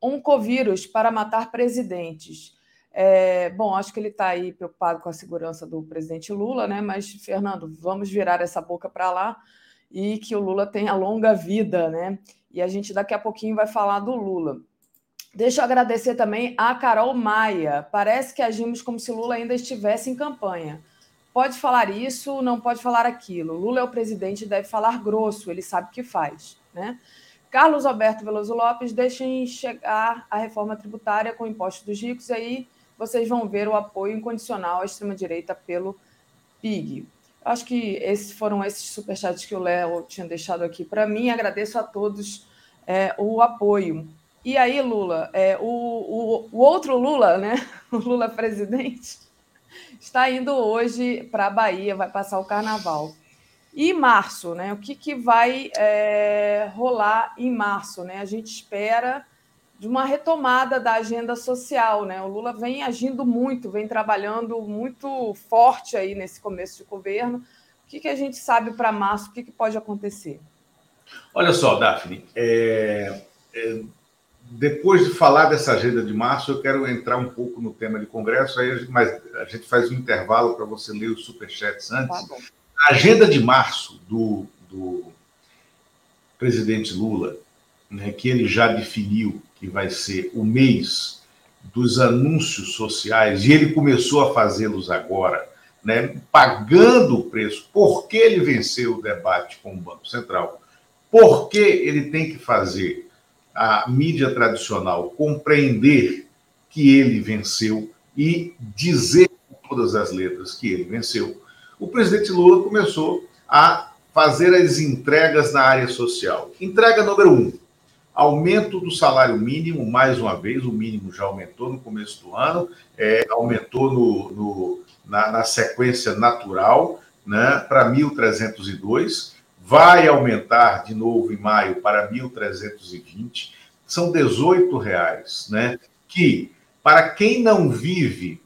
oncovírus para matar presidentes. É, bom, acho que ele está aí preocupado com a segurança do presidente Lula, né? Mas, Fernando, vamos virar essa boca para lá e que o Lula tenha longa vida, né? E a gente daqui a pouquinho vai falar do Lula. Deixa eu agradecer também a Carol Maia. Parece que agimos como se Lula ainda estivesse em campanha. Pode falar isso, não pode falar aquilo. Lula é o presidente e deve falar grosso, ele sabe o que faz, né? Carlos Alberto Veloso Lopes, deixem chegar a reforma tributária com impostos dos ricos, aí vocês vão ver o apoio incondicional à extrema-direita pelo PIG. Acho que esses foram esses superchats que o Léo tinha deixado aqui para mim. Agradeço a todos é, o apoio. E aí, Lula, é, o, o, o outro Lula, né? *laughs* O Lula presidente, está indo hoje para a Bahia, vai passar o carnaval. E março, né? O que, que vai é, rolar em março? Né? A gente espera de uma retomada da agenda social, né? O Lula vem agindo muito, vem trabalhando muito forte aí nesse começo de governo. O que, que a gente sabe para março? O que, que pode acontecer? Olha só, Daphne, é, é, depois de falar dessa agenda de março, eu quero entrar um pouco no tema de Congresso, aí, mas a gente faz um intervalo para você ler os superchats antes. Tá a agenda de março do, do presidente Lula, né, que ele já definiu que vai ser o mês dos anúncios sociais, e ele começou a fazê-los agora, né, pagando o preço, porque ele venceu o debate com o Banco Central, porque ele tem que fazer a mídia tradicional compreender que ele venceu e dizer com todas as letras que ele venceu? O presidente Lula começou a fazer as entregas na área social. Entrega número um: aumento do salário mínimo, mais uma vez, o mínimo já aumentou no começo do ano, é, aumentou no, no na, na, sequência natural né, para 1.302, vai aumentar de novo em maio para 1.320, são 18 reais, né, que para quem não vive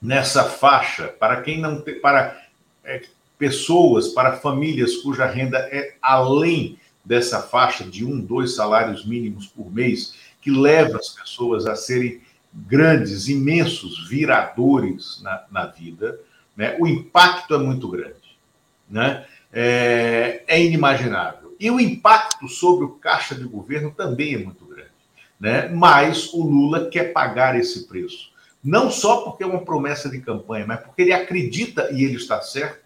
nessa faixa, para quem não tem, para é, pessoas, para famílias cuja renda é além dessa faixa de um, dois salários mínimos por mês, que leva as pessoas a serem grandes, imensos viradores na, na vida, né? o impacto é muito grande. Né? É, é, inimaginável. E o impacto sobre o caixa de governo também é muito grande. Né? Mas o Lula quer pagar esse preço. Não só porque é uma promessa de campanha, mas porque ele acredita, e ele está certo,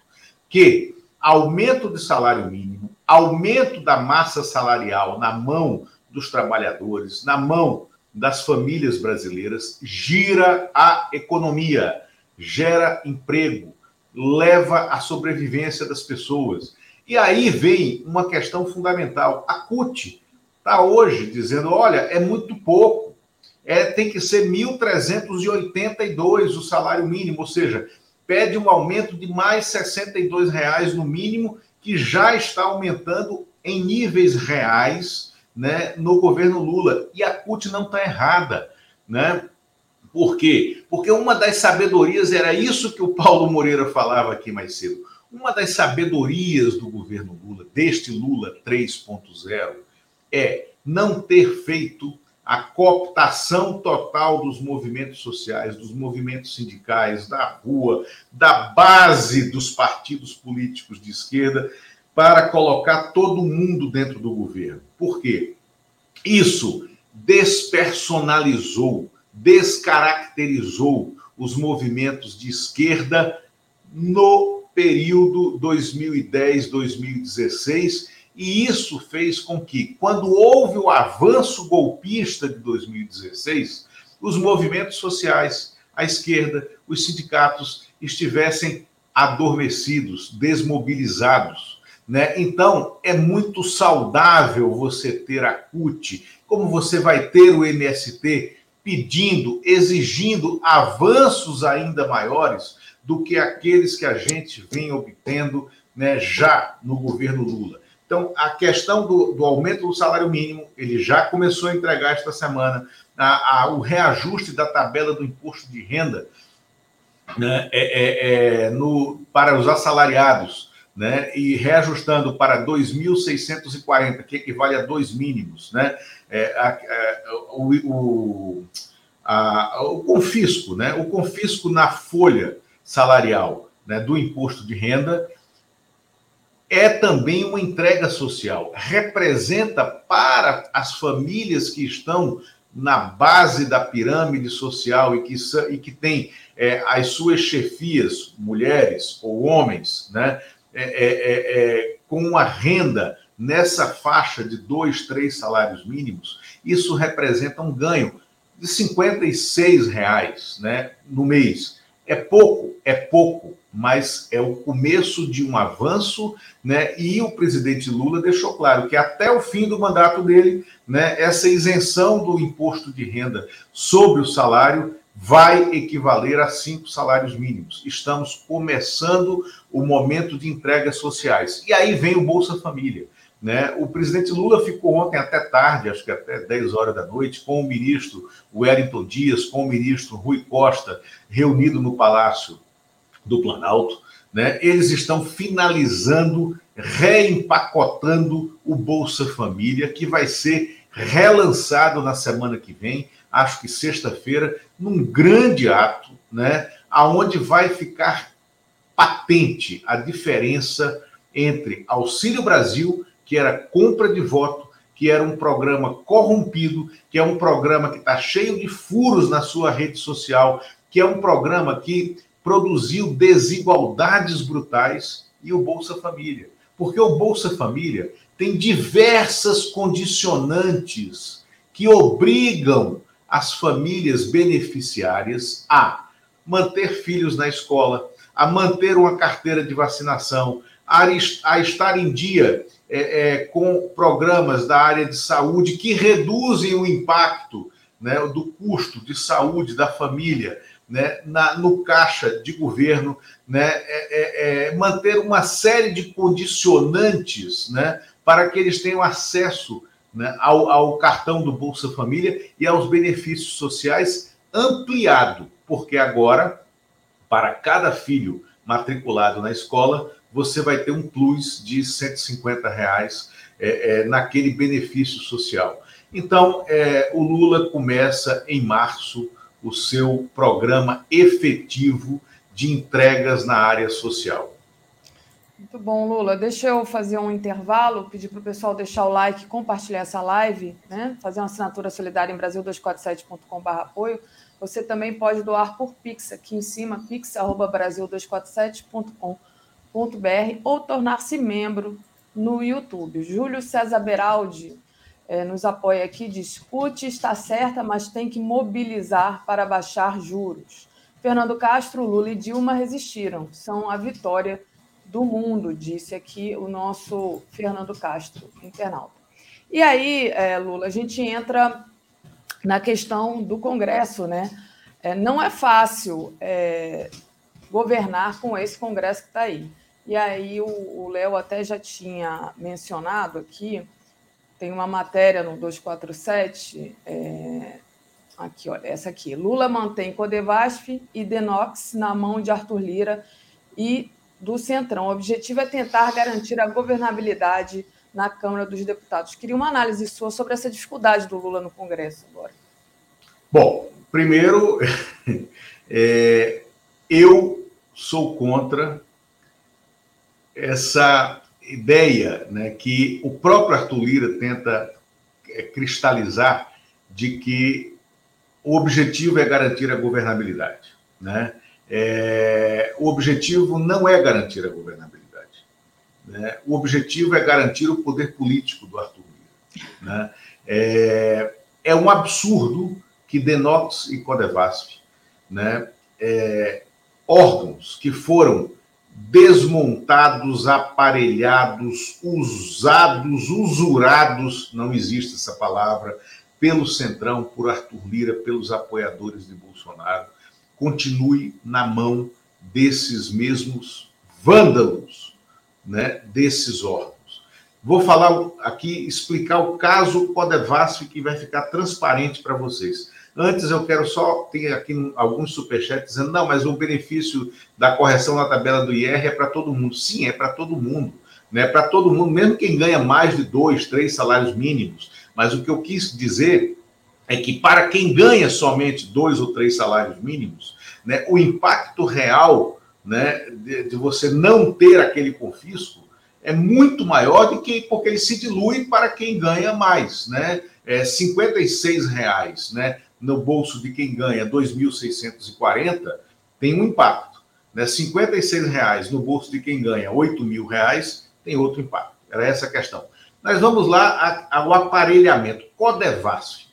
que aumento de salário mínimo, aumento da massa salarial na mão dos trabalhadores, na mão das famílias brasileiras, gira a economia, gera emprego, leva à sobrevivência das pessoas. E aí vem uma questão fundamental. A CUT está hoje dizendo: olha, é muito pouco é, tem que ser 1.382 o salário mínimo, ou seja, pede um aumento de mais 62 reais no mínimo, que já está aumentando em níveis reais né, no governo Lula. E a CUT não está errada. Né? Por quê? Porque uma das sabedorias era isso que o Paulo Moreira falava aqui mais cedo. Uma das sabedorias do governo Lula, deste Lula 3.0, é não ter feito a cooptação total dos movimentos sociais, dos movimentos sindicais, da rua, da base dos partidos políticos de esquerda, para colocar todo mundo dentro do governo. Por quê? Isso despersonalizou, descaracterizou os movimentos de esquerda no período 2010-2016 e isso fez com que, quando houve o avanço golpista de 2016, os movimentos sociais, a esquerda, os sindicatos estivessem adormecidos, desmobilizados. Né? Então, é muito saudável você ter a CUT, como você vai ter o MST pedindo, exigindo avanços ainda maiores do que aqueles que a gente vem obtendo né, já no governo Lula. Então, a questão do, do, aumento do salário mínimo, ele já começou a entregar esta semana. A, a, o reajuste da tabela do imposto de renda né, é, é, é, no, para os assalariados, né, e reajustando para 2.640, que equivale a dois mínimos. Né, é, a, o, o, o confisco, né, o confisco na folha salarial né, do imposto de renda é também uma entrega social. Representa para as famílias que estão na base da pirâmide social e que, e que têm é, as suas chefias, mulheres ou homens, né, é, é, é, é com uma renda nessa faixa de dois, três salários mínimos, isso representa um ganho de 56 reais né, no mês. É pouco, é pouco, mas é o começo de um avanço, né? E o presidente Lula deixou claro que até o fim do mandato dele, né, essa isenção do imposto de renda sobre o salário vai equivaler a cinco salários mínimos. Estamos começando o momento de entregas sociais. E aí vem o Bolsa Família. Né? O presidente Lula ficou ontem até tarde, acho que até 10 horas da noite, com o ministro Wellington Dias, com o ministro Rui Costa, reunido no Palácio do Planalto. Né? Eles estão finalizando, reempacotando o Bolsa Família, que vai ser relançado na semana que vem, acho que sexta-feira, num grande ato, né? aonde vai ficar patente a diferença entre Auxílio Brasil que era compra de voto, que era um programa corrompido, que é um programa que está cheio de furos na sua rede social, que é um programa que produziu desigualdades brutais e o Bolsa Família. Porque o Bolsa Família tem diversas condicionantes que obrigam as famílias beneficiárias a manter filhos na escola, a manter uma carteira de vacinação, a, estar em dia é, é, com programas da área de saúde que reduzem o impacto né, do custo de saúde da família né, na, no caixa de governo, né, é, é, é manter uma série de condicionantes né, para que eles tenham acesso né, ao, ao cartão do Bolsa Família e aos benefícios sociais ampliado, porque agora, para cada filho matriculado na escola, você vai ter um plus de 150 reais é, é, naquele benefício social. Então, é, o Lula começa em março o seu programa efetivo de entregas na área social. Muito bom, Lula. Deixa eu fazer um intervalo, pedir para o pessoal deixar o like, compartilhar essa live, né? fazer uma assinatura solidária em brasil247.com.br apoio. Você também pode doar por Pix aqui em cima, pix.brasil247.com.br ou tornar-se membro no YouTube. Júlio César Beraldi é, nos apoia aqui, discute, está certa, mas tem que mobilizar para baixar juros. Fernando Castro, Lula e Dilma resistiram, são a vitória do mundo, disse aqui o nosso Fernando Castro, internauta. E aí, é, Lula, a gente entra na questão do Congresso, né? É, não é fácil governar com esse Congresso que está aí. E aí o Léo até já tinha mencionado aqui, tem uma matéria no 247, é, aqui, olha, essa aqui. Lula mantém Codevasf e Denox na mão de Arthur Lira e do Centrão. O objetivo é tentar garantir a governabilidade na Câmara dos Deputados. Queria uma análise sua sobre essa dificuldade do Lula no Congresso agora. Bom, primeiro, *laughs* é, eu sou contra essa ideia né, que o próprio Arthur Lira tenta é, cristalizar de que o objetivo é garantir a governabilidade. Né? É, o objetivo não é garantir a governabilidade. Né? O objetivo é garantir o poder político do Arthur Lira. Né? É, é um absurdo que Denox e Codevasf, né, é, órgãos que foram desmontados, aparelhados, usados, usurados, não existe essa palavra, pelo Centrão, por Arthur Lira, pelos apoiadores de Bolsonaro, continue na mão desses mesmos vândalos, né, desses órgãos. Vou falar aqui, explicar o caso Codevasf, que vai ficar transparente para vocês. Antes, eu quero só ter aqui alguns superchats dizendo, não, mas o benefício da correção na tabela do IR é para todo mundo. Sim, é para todo mundo. Né? Para todo mundo, mesmo quem ganha mais de dois, três salários mínimos. Mas o que eu quis dizer é que para quem ganha somente dois ou três salários mínimos, né, o impacto real né, de, de você não ter aquele confisco é muito maior do que porque ele se dilui para quem ganha mais, né? É 56 reais, né? No bolso de quem ganha 2.640 tem um impacto, né? 56 reais no bolso de quem ganha 8 mil reais tem outro impacto. Era essa a questão. Mas vamos lá ao aparelhamento. Codevasf.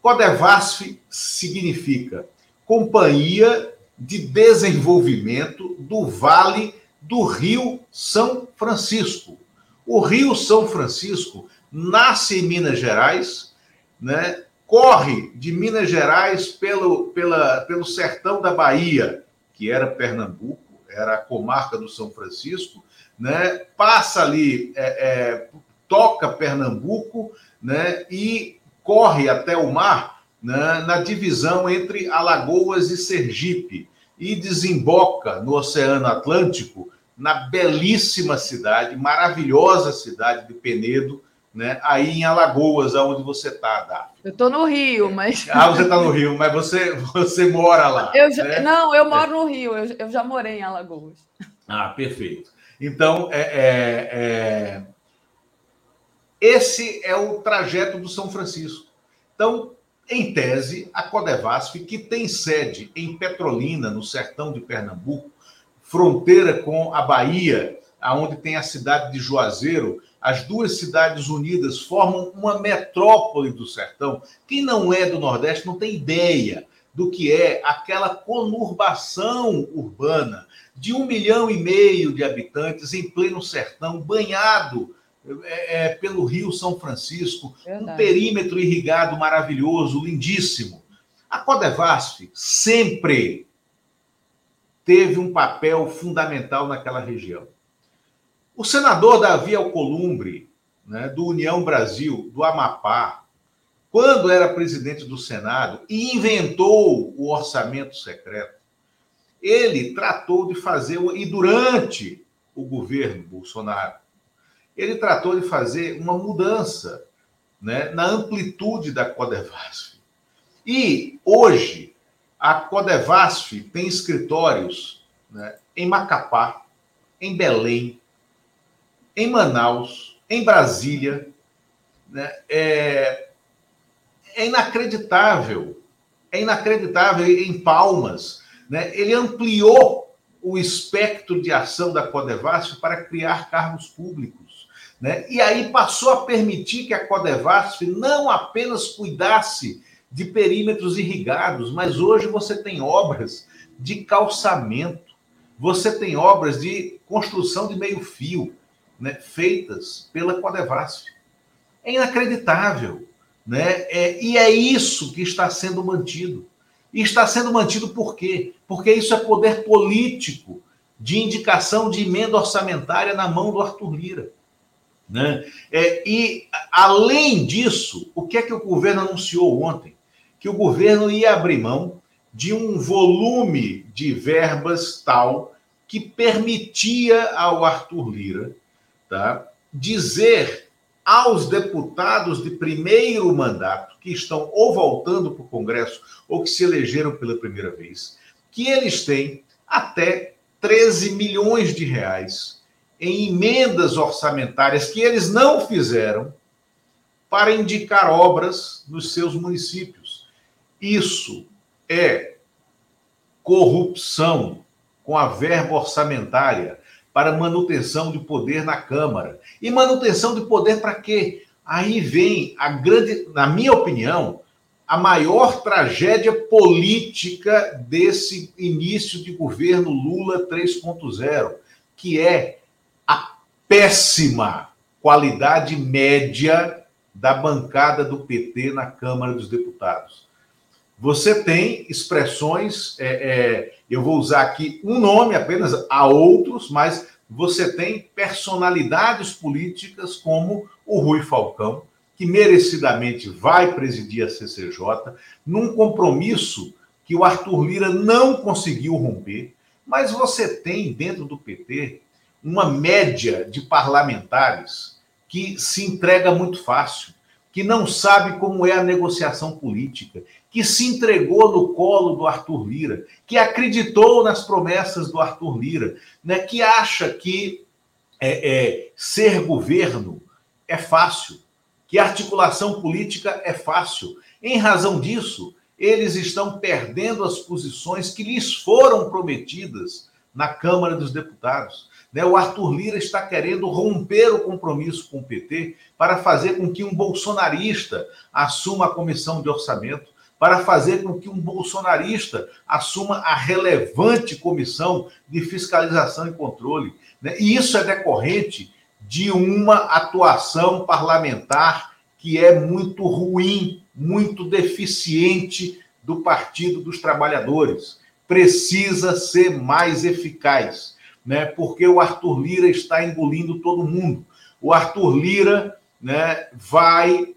Codevasf significa Companhia de Desenvolvimento do Vale do Rio São Francisco. O Rio São Francisco nasce em Minas Gerais, né? Corre de Minas Gerais pelo, pela, pelo sertão da Bahia, que era Pernambuco, era a comarca do São Francisco, né? passa ali, é, é, toca Pernambuco né? e corre até o mar né? na divisão entre Alagoas e Sergipe e desemboca no Oceano Atlântico, na belíssima cidade, maravilhosa cidade de Penedo, né? Aí em Alagoas, aonde você está, Daphne. Eu estou no Rio, mas. Ah, você está no Rio, mas você, você mora lá. Eu já... né? Não, eu moro no Rio, eu, eu já morei em Alagoas. Ah, perfeito. Então, é, é, é... esse é o trajeto do São Francisco. Então, em tese, a Codevasf, que tem sede em Petrolina, no sertão de Pernambuco, fronteira com a Bahia, aonde tem a cidade de Juazeiro, as duas cidades unidas formam uma metrópole do sertão. Quem não é do Nordeste não tem ideia do que é aquela conurbação urbana de um milhão e meio de habitantes em pleno sertão, banhado é, é, pelo Rio São Francisco, Verdade. um perímetro irrigado maravilhoso, lindíssimo. A Codevasf sempre teve um papel fundamental naquela região. O senador Davi Alcolumbre, né, do União Brasil, do Amapá, quando era presidente do Senado e inventou o orçamento secreto, ele tratou de fazer, e durante o governo Bolsonaro, ele tratou de fazer uma mudança né, na amplitude da Codevasf. E hoje, a Codevasf tem escritórios né, em Macapá, em Belém, em Manaus, em Brasília. Né, é, é inacreditável, é inacreditável em Palmas. Né, ele ampliou o espectro de ação da Codevasf para criar cargos públicos. Né? E aí passou a permitir que a Codevasf não apenas cuidasse de perímetros irrigados, mas hoje você tem obras de calçamento, você tem obras de construção de meio-fio, né, feitas pela Codevasf. É inacreditável. Né? É, e é isso que está sendo mantido. E está sendo mantido por quê? Porque isso é poder político de indicação de emenda orçamentária na mão do Arthur Lira. Né? É, e, além disso, o que é que o governo anunciou ontem? Que o governo ia abrir mão de um volume de verbas tal que permitia ao Arthur Lira tá, dizer aos deputados de primeiro mandato, que estão ou voltando para o Congresso ou que se elegeram pela primeira vez, que eles têm até 13 milhões de reais em emendas orçamentárias que eles não fizeram para indicar obras nos seus municípios. Isso é corrupção com a verba orçamentária para manutenção de poder na Câmara. E manutenção de poder para quê? Aí vem a grande, na minha opinião, a maior tragédia política desse início de governo Lula 3.0 que é a péssima qualidade média da bancada do PT na Câmara dos Deputados. Você tem expressões, é, é, eu vou usar aqui um nome apenas, há outros, mas você tem personalidades políticas como o Rui Falcão, que merecidamente vai presidir a CCJ, num compromisso que o Arthur Lira não conseguiu romper, mas você tem dentro do PT uma média de parlamentares que se entrega muito fácil, que não sabe como é a negociação política, que se entregou no colo do Arthur Lira, que acreditou nas promessas do Arthur Lira, né, que acha que é, é, ser governo é fácil, que articulação política é fácil. Em razão disso, eles estão perdendo as posições que lhes foram prometidas na Câmara dos Deputados. Né? O Arthur Lira está querendo romper o compromisso com o PT para fazer com que um bolsonarista assuma a comissão de orçamento, para fazer com que um bolsonarista assuma a relevante comissão de fiscalização e controle. Né? E isso é decorrente de uma atuação parlamentar que é muito ruim, muito deficiente do Partido dos Trabalhadores. Precisa ser mais eficaz, né? Porque o Arthur Lira está engolindo todo mundo. O Arthur Lira, né, vai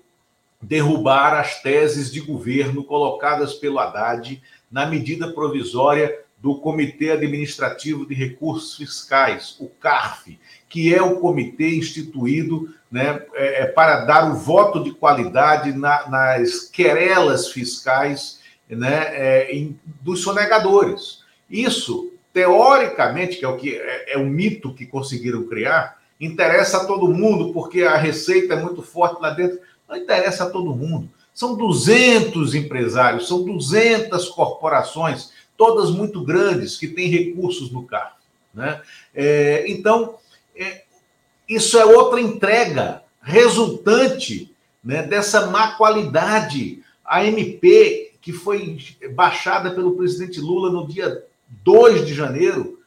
derrubar as teses de governo colocadas pelo Haddad na medida provisória do Comitê Administrativo de Recursos Fiscais, o CARF, que é o comitê instituído né, é, é, para dar o voto de qualidade na, nas querelas fiscais né, é, em, dos sonegadores. Isso, teoricamente, que é o que é, é o mito que conseguiram criar, interessa a todo mundo, porque a receita é muito forte lá dentro não interessa a todo mundo. São 200 empresários, são 200 corporações, todas muito grandes, que têm recursos no carro. Né? É, então, é, isso é outra entrega resultante né, dessa má qualidade. A MP, que foi baixada pelo presidente Lula no dia 2 de janeiro,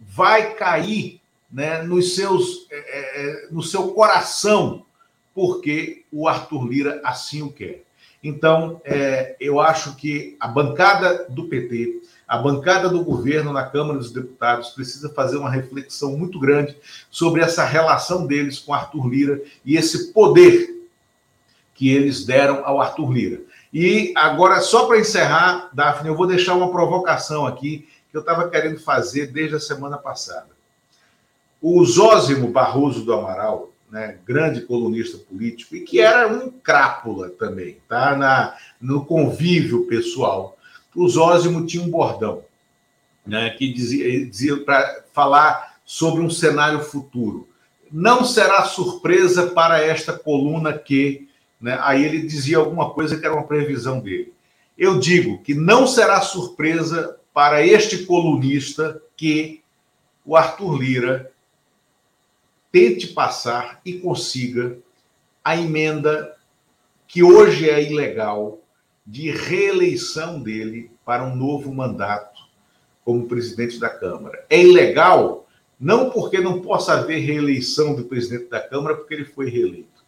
vai cair né, nos seus, é, é, no seu coração porque o Arthur Lira assim o quer. Então, é, eu acho que a bancada do PT, a bancada do governo na Câmara dos Deputados precisa fazer uma reflexão muito grande sobre essa relação deles com Arthur Lira e esse poder que eles deram ao Arthur Lira. E agora, só para encerrar, Daphne, eu vou deixar uma provocação aqui que eu estava querendo fazer desde a semana passada. O Zózimo Barroso do Amaral, né, grande colunista político, e que era um crápula também, tá? Na, no convívio pessoal. O Zózimo tinha um bordão, né, que dizia, dizia para falar sobre um cenário futuro. Não será surpresa para esta coluna que. Né, aí ele dizia alguma coisa que era uma previsão dele. Eu digo que não será surpresa para este colunista que o Arthur Lira tente passar e consiga a emenda que hoje é ilegal de reeleição dele para um novo mandato como presidente da Câmara. É ilegal não porque não possa haver reeleição do presidente da Câmara, porque ele foi reeleito,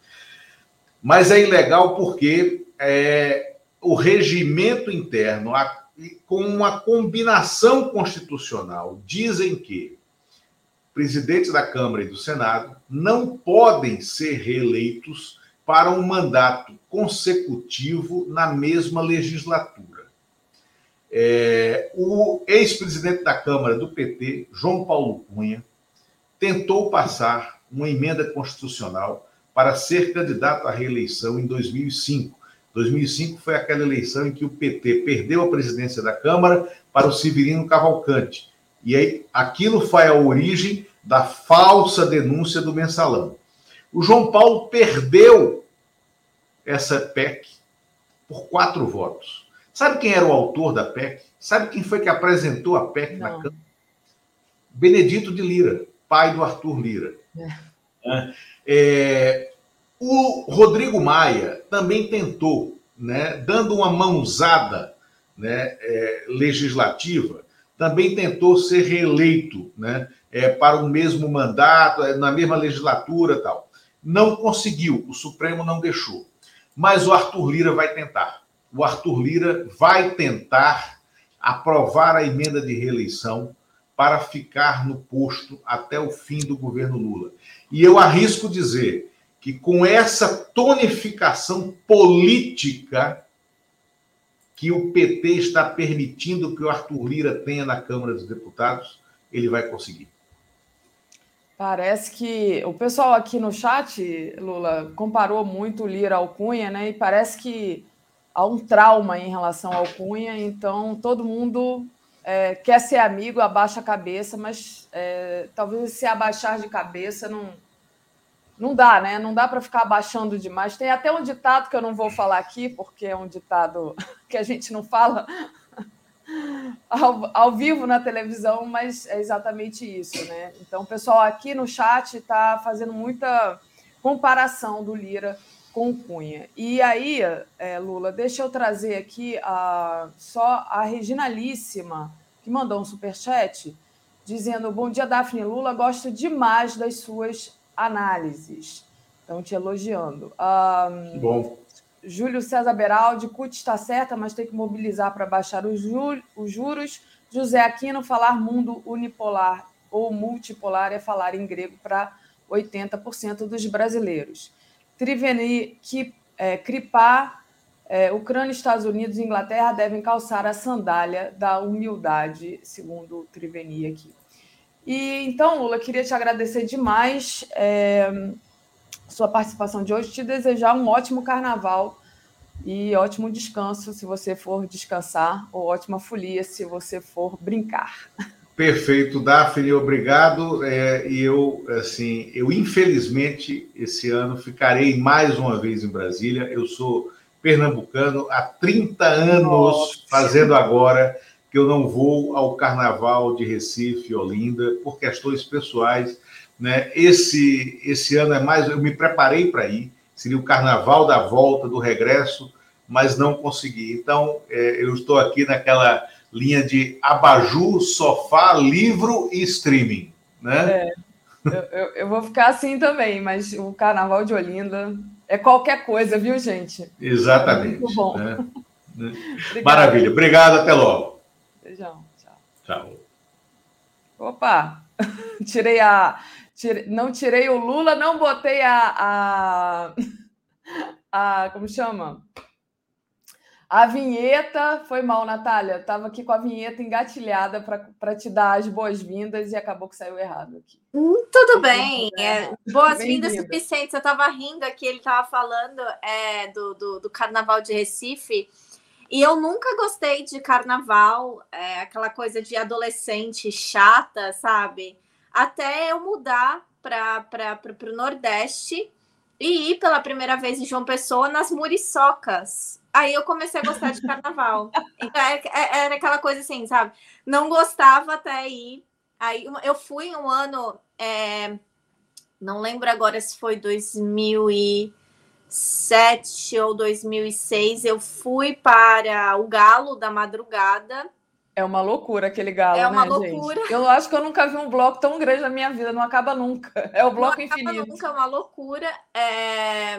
mas é ilegal porque é, o regimento interno, a, com uma combinação constitucional, dizem que presidentes da Câmara e do Senado não podem ser reeleitos para um mandato consecutivo na mesma legislatura. É, o ex-presidente da Câmara do PT, João Paulo Cunha, tentou passar uma emenda constitucional para ser candidato à reeleição em 2005. 2005 foi aquela eleição em que o PT perdeu a presidência da Câmara para o Severino Cavalcante e aí, aquilo foi a origem da falsa denúncia do mensalão. O João Paulo perdeu essa PEC por quatro votos. Sabe quem era o autor da PEC? Sabe quem foi que apresentou a PEC Não. na Câmara? Benedito de Lira, pai do Arthur Lira. É. É, o Rodrigo Maia também tentou, né, dando uma mãozada né, é, legislativa, também tentou ser reeleito né, é, para o mesmo mandato, é, na mesma legislatura tal. Não conseguiu, o Supremo não deixou. Mas o Arthur Lira vai tentar. O Arthur Lira vai tentar aprovar a emenda de reeleição para ficar no posto até o fim do governo Lula. E eu arrisco dizer que com essa tonificação política que o PT está permitindo que o Arthur Lira tenha na Câmara dos Deputados, ele vai conseguir. Parece que o pessoal aqui no chat, Lula, comparou muito o Lira ao Cunha, né? E parece que há um trauma em relação ao Cunha, então todo mundo é, quer ser amigo, abaixa a cabeça, mas é, talvez se abaixar de cabeça não, não dá, né? Não dá para ficar abaixando demais. Tem até um ditado que eu não vou falar aqui, porque é um ditado *laughs* que a gente não fala *laughs* ao, ao vivo na televisão, mas é exatamente isso, né? Então, o pessoal aqui no chat está fazendo muita comparação do Lira com o Cunha. E aí, é, Lula, deixa eu trazer aqui a, só a Reginalíssima, que mandou um superchat, dizendo: Bom dia, Daphne Lula, gosto demais das suas análises. Estão te elogiando. Um, Bom. Júlio César Beraldi, CUT está certa, mas tem que mobilizar para baixar os, os juros. José Aquino, falar mundo unipolar ou multipolar é falar em grego para 80% dos brasileiros. Triveni, que, é, Cripar, é, Ucrânia, Estados Unidos e Inglaterra devem calçar a sandália da humildade, segundo o Triveni aqui. E então, Lula, queria te agradecer demais. É, sua participação de hoje, te desejar um ótimo carnaval e ótimo descanso se você for descansar, ou ótima folia se você for brincar. Perfeito, Daphne, obrigado. É, e eu, assim, eu infelizmente esse ano ficarei mais uma vez em Brasília. Eu sou pernambucano há 30 anos, Nossa. fazendo agora que eu não vou ao Carnaval de Recife, Olinda, por questões pessoais né? Esse, esse ano é mais. Eu me preparei para ir, seria o carnaval da volta, do regresso, mas não consegui. Então, é, eu estou aqui naquela linha de abajur, sofá, livro e streaming. Né? É, eu, eu, eu vou ficar assim também, mas o carnaval de Olinda é qualquer coisa, viu, gente? Exatamente. muito bom. Né? *laughs* Maravilha. Obrigado, até logo. Beijão. Tchau. Tchau. Opa! *laughs* Tirei a, não tirei o Lula, não botei a, a, *laughs* a como chama? A vinheta foi mal, Natália. Estava aqui com a vinheta engatilhada para te dar as boas-vindas e acabou que saiu errado aqui. Hum, tudo bem. É, boas-vindas suficientes. Eu estava rindo aqui, ele estava falando é, do, do, do, Carnaval de Recife. E eu nunca gostei de carnaval, é, aquela coisa de adolescente chata, sabe? até eu mudar para o Nordeste e ir pela primeira vez em João Pessoa nas muriçocas. Aí eu comecei a gostar de carnaval. Então, *laughs* é, é, era aquela coisa assim, sabe? Não gostava até ir. Aí eu fui um ano, é, não lembro agora se foi 2007 ou 2006. Eu fui para o Galo da Madrugada é uma loucura aquele galo, É uma né, loucura. Gente? Eu acho que eu nunca vi um bloco tão grande na minha vida, não acaba nunca. É o bloco não infinito. Acaba nunca, é uma loucura. É...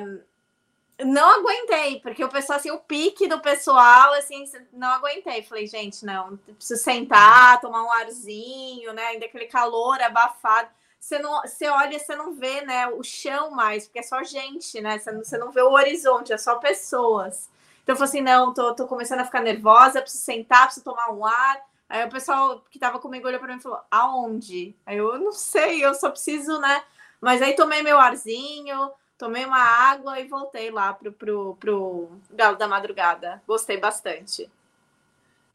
Não aguentei, porque o pessoal, assim, o pique do pessoal, assim, não aguentei. Falei, gente, não, preciso sentar, tomar um arzinho, né? Ainda aquele calor abafado. Você, não, você olha, você não vê, né, o chão mais, porque é só gente, né? Você não, você não vê o horizonte, é só pessoas. Então eu falei assim: não, tô, tô começando a ficar nervosa, preciso sentar, preciso tomar um ar. Aí o pessoal que estava comigo olhou para mim e falou: aonde? Aí eu não sei, eu só preciso, né? Mas aí tomei meu arzinho, tomei uma água e voltei lá pro, pro, pro Galo da Madrugada. Gostei bastante.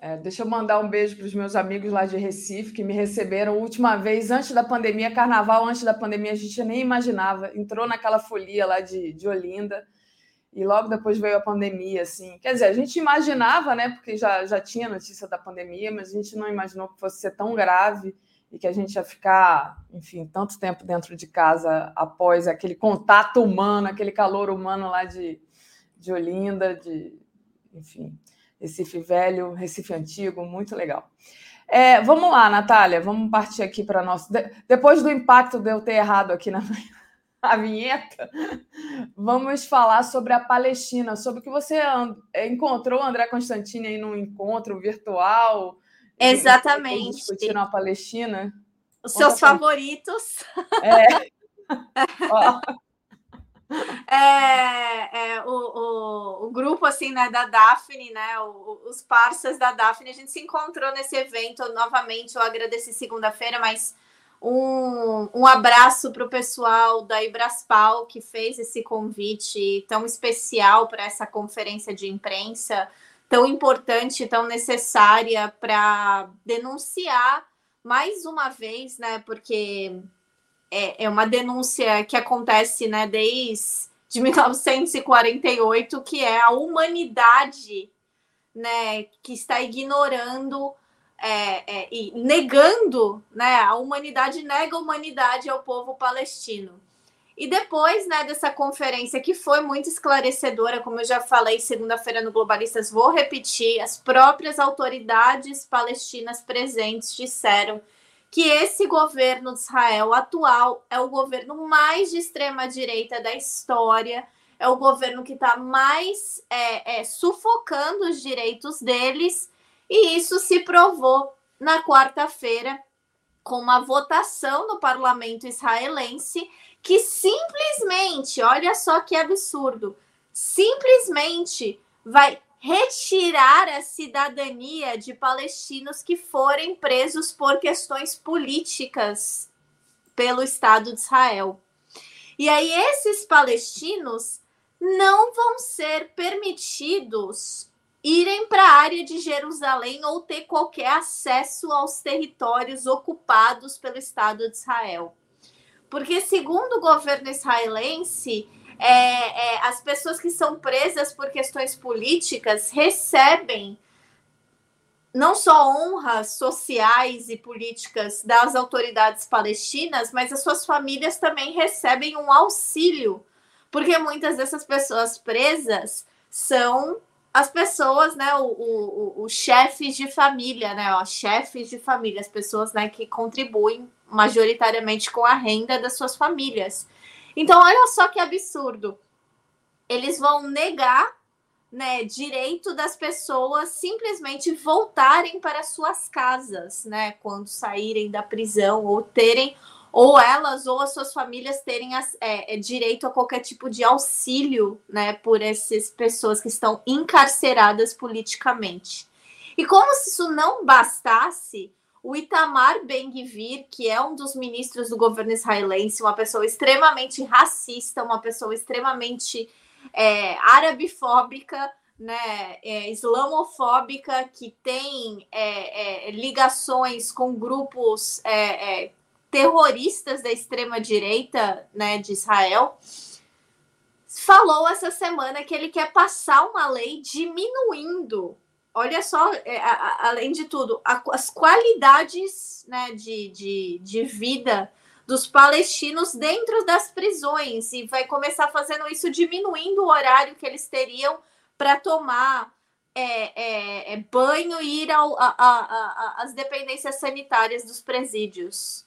É, deixa eu mandar um beijo para os meus amigos lá de Recife que me receberam última vez antes da pandemia, carnaval antes da pandemia, a gente nem imaginava. Entrou naquela folia lá de, de Olinda e logo depois veio a pandemia, assim. Quer dizer, a gente imaginava, né, porque já, já tinha notícia da pandemia, mas a gente não imaginou que fosse ser tão grave e que a gente ia ficar, enfim, tanto tempo dentro de casa após aquele contato humano, aquele calor humano lá de, de Olinda, de, enfim, Recife Velho, Recife Antigo, muito legal. É, vamos lá, Natália, vamos partir aqui para nós. De... Depois do impacto de eu ter errado aqui na *laughs* a vinheta, vamos falar sobre a Palestina, sobre o que você encontrou André Constantini aí num encontro virtual. Exatamente. Discutindo a Palestina. Os seus favoritos. É. *laughs* É, é o, o, o, grupo assim né da Daphne né o, os parceiros da Daphne a gente se encontrou nesse evento novamente. Eu agradeci segunda-feira mas um, um abraço para o pessoal da Ibraspal que fez esse convite tão especial para essa conferência de imprensa tão importante tão necessária para denunciar mais uma vez né porque é, é uma denúncia que acontece né, desde de *laughs* 1948, que é a humanidade né, que está ignorando é, é, e negando, né, a humanidade nega a humanidade ao povo palestino. E depois né, dessa conferência, que foi muito esclarecedora, como eu já falei segunda-feira no Globalistas, vou repetir: as próprias autoridades palestinas presentes disseram que esse governo de Israel atual é o governo mais de extrema direita da história, é o governo que está mais é, é, sufocando os direitos deles, e isso se provou na quarta-feira com uma votação no parlamento israelense que simplesmente, olha só que absurdo, simplesmente vai retirar a cidadania de palestinos que forem presos por questões políticas pelo Estado de Israel. E aí, esses palestinos não vão ser permitidos irem para a área de Jerusalém ou ter qualquer acesso aos territórios ocupados pelo Estado de Israel. Porque, segundo o governo israelense, é, é, as pessoas que são presas por questões políticas recebem não só honras sociais e políticas das autoridades palestinas, mas as suas famílias também recebem um auxílio, porque muitas dessas pessoas presas são as pessoas, né, o, chefes de família, né, ó, chefes de família, as pessoas, né, que contribuem majoritariamente com a renda das suas famílias. Então, olha só que absurdo. Eles vão negar né, direito das pessoas simplesmente voltarem para suas casas, né, quando saírem da prisão ou terem ou elas ou as suas famílias terem é, é, direito a qualquer tipo de auxílio, né, por essas pessoas que estão encarceradas politicamente. E como se isso não bastasse, o Itamar Ben-Gvir, que é um dos ministros do governo israelense, uma pessoa extremamente racista, uma pessoa extremamente é, né, é, islamofóbica, que tem é, é ligações com grupos é, é, terroristas da extrema-direita né, de Israel, falou essa semana que ele quer passar uma lei diminuindo olha só, é, a, a, além de tudo, a, as qualidades né, de, de, de vida dos palestinos dentro das prisões e vai começar fazendo isso diminuindo o horário que eles teriam para tomar é, é, é, banho e ir ao, a, a, às dependências sanitárias dos presídios.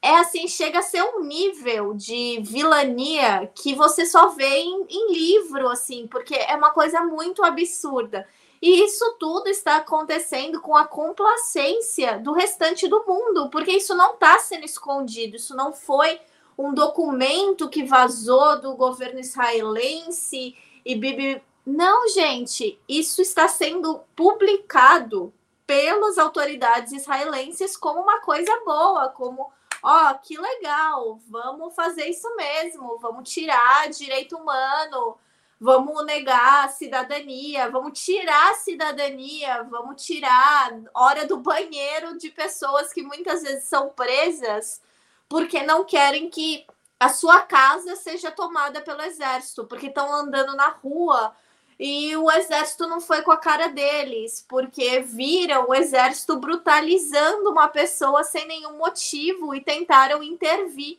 É assim, chega a ser um nível de vilania que você só vê em, em livro, assim, porque é uma coisa muito absurda. E isso tudo está acontecendo com a complacência do restante do mundo, porque isso não está sendo escondido, isso não foi um documento que vazou do governo israelense e Bibi. Não, gente, isso está sendo publicado pelas autoridades israelenses como uma coisa boa, como ó, oh, que legal, vamos fazer isso mesmo, vamos tirar direito humano, vamos negar a cidadania, vamos tirar a cidadania, vamos tirar hora do banheiro de pessoas que muitas vezes são presas porque não querem que a sua casa seja tomada pelo exército, porque estão andando na rua e o exército não foi com a cara deles, porque viram o exército brutalizando uma pessoa sem nenhum motivo e tentaram intervir.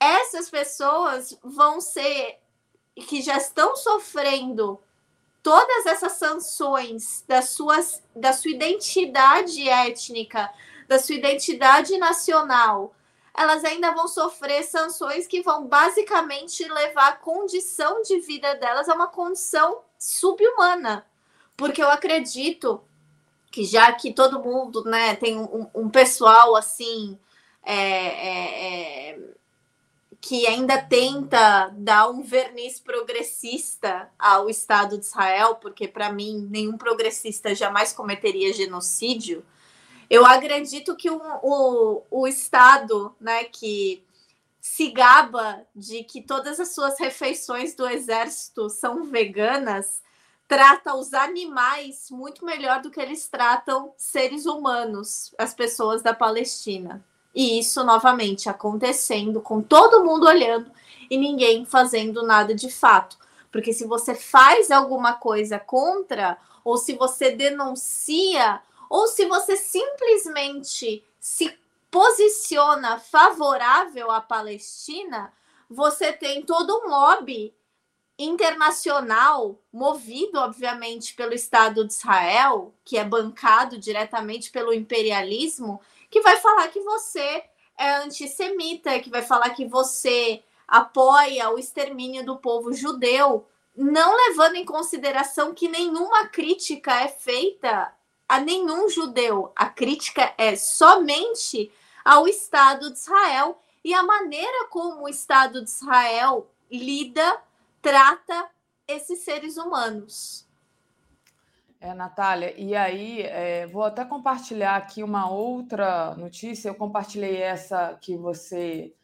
Essas pessoas vão ser que já estão sofrendo todas essas sanções das suas, da sua identidade étnica, da sua identidade nacional, elas ainda vão sofrer sanções que vão basicamente levar a condição de vida delas a uma condição subhumana. Porque eu acredito que já que todo mundo né, tem um, um pessoal assim é, é, é, que ainda tenta dar um verniz progressista ao Estado de Israel, porque para mim nenhum progressista jamais cometeria genocídio. Eu acredito que o, o, o Estado, né, que se gaba de que todas as suas refeições do exército são veganas, trata os animais muito melhor do que eles tratam seres humanos, as pessoas da Palestina. E isso novamente acontecendo com todo mundo olhando e ninguém fazendo nada de fato. Porque se você faz alguma coisa contra, ou se você denuncia, ou se você simplesmente se posiciona favorável à Palestina, você tem todo um lobby internacional, movido, obviamente, pelo Estado de Israel, que é bancado diretamente pelo imperialismo, que vai falar que você é antissemita, que vai falar que você apoia o extermínio do povo judeu, não levando em consideração que nenhuma crítica é feita a nenhum judeu. A crítica é somente ao Estado de Israel e a maneira como o Estado de Israel lida trata esses seres humanos. É, Natália, e aí é, vou até compartilhar aqui uma outra notícia. Eu compartilhei essa que você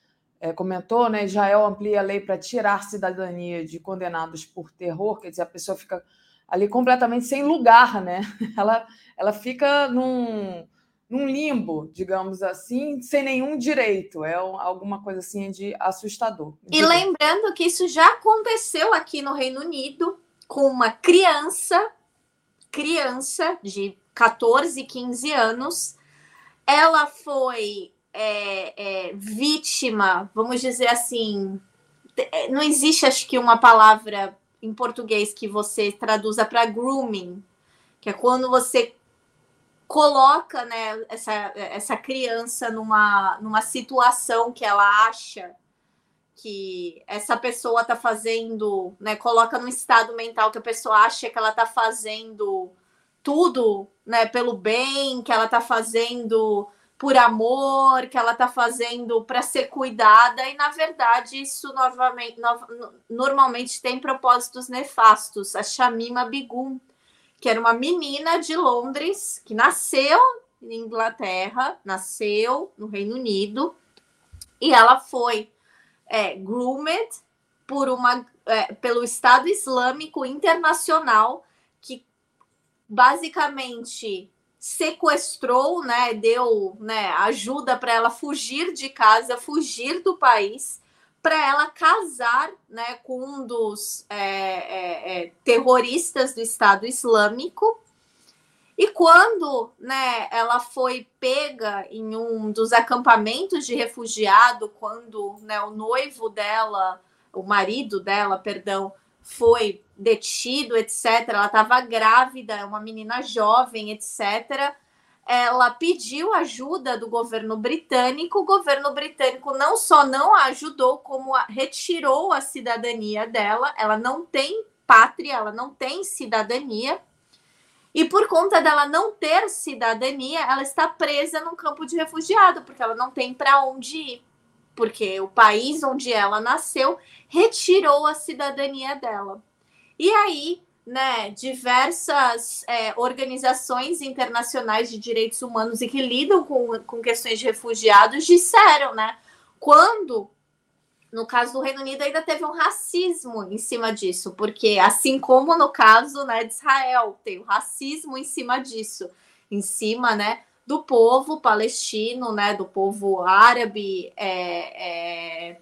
é, comentou, né? Israel amplia a lei para tirar cidadania de condenados por terror, quer dizer, a pessoa fica ali completamente sem lugar, né? *laughs* Ela, ela fica num, num limbo, digamos assim, sem nenhum direito. É alguma coisa assim de assustador. E lembrando que isso já aconteceu aqui no Reino Unido com uma criança, criança de 14, 15 anos. Ela foi é, é, vítima, vamos dizer assim, é, não existe acho que uma palavra em português que você traduza para grooming, que é quando você coloca né, essa, essa criança numa, numa situação que ela acha que essa pessoa está fazendo, né, coloca num estado mental que a pessoa acha que ela está fazendo tudo né, pelo bem, que ela está fazendo por amor, que ela está fazendo para ser cuidada, e na verdade isso novamente, no, normalmente tem propósitos nefastos. A Shamima Bigum, que era uma menina de Londres, que nasceu na Inglaterra, nasceu no Reino Unido, e ela foi é, groomed por uma, é, pelo Estado Islâmico Internacional, que basicamente sequestrou, né, deu né, ajuda para ela fugir de casa, fugir do país para ela casar né, com um dos é, é, é, terroristas do Estado Islâmico. E quando né, ela foi pega em um dos acampamentos de refugiado, quando né, o noivo dela, o marido dela, perdão, foi detido, etc., ela estava grávida, é uma menina jovem, etc ela pediu ajuda do governo britânico. O governo britânico não só não a ajudou, como a, retirou a cidadania dela. Ela não tem pátria, ela não tem cidadania. E por conta dela não ter cidadania, ela está presa num campo de refugiado, porque ela não tem para onde ir. Porque o país onde ela nasceu retirou a cidadania dela. E aí né, diversas é, organizações internacionais de direitos humanos e que lidam com, com questões de refugiados disseram, né, quando no caso do Reino Unido ainda teve um racismo em cima disso, porque assim como no caso né, de Israel, tem o racismo em cima disso, em cima né, do povo palestino, né, do povo árabe, é, é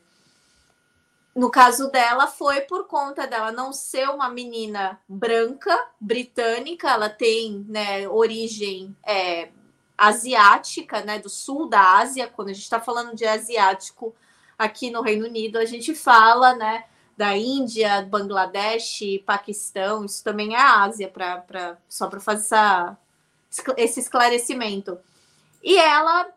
no caso dela, foi por conta dela não ser uma menina branca, britânica, ela tem né, origem é, asiática, né, do sul da Ásia. Quando a gente está falando de asiático aqui no Reino Unido, a gente fala né, da Índia, Bangladesh, Paquistão, isso também é Ásia, pra, pra, só para fazer essa, esse esclarecimento. E ela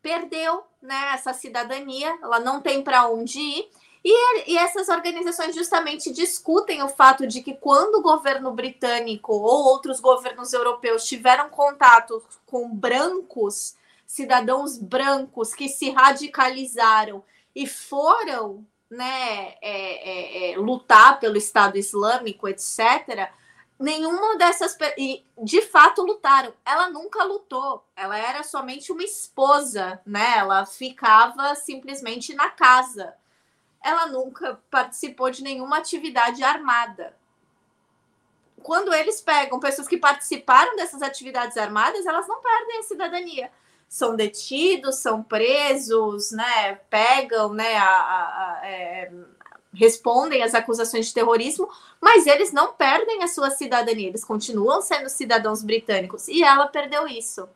perdeu né, essa cidadania, ela não tem para onde ir. E, e, essas organizações justamente discutem o fato de que quando o governo britânico ou outros governos europeus tiveram contato com brancos, cidadãos brancos que se radicalizaram e foram né, é, é, é, lutar pelo Estado Islâmico, etc., nenhuma dessas e de fato lutaram. Ela nunca lutou. Ela era somente uma esposa, né? Ela ficava simplesmente na casa. Ela nunca participou de nenhuma atividade armada. Quando eles pegam pessoas que participaram dessas atividades armadas, elas não perdem a cidadania. São detidos, são presos, né? Pegam, né? A, a, a, é, respondem às acusações de terrorismo, mas eles não perdem a sua cidadania, eles continuam sendo cidadãos britânicos e ela perdeu isso.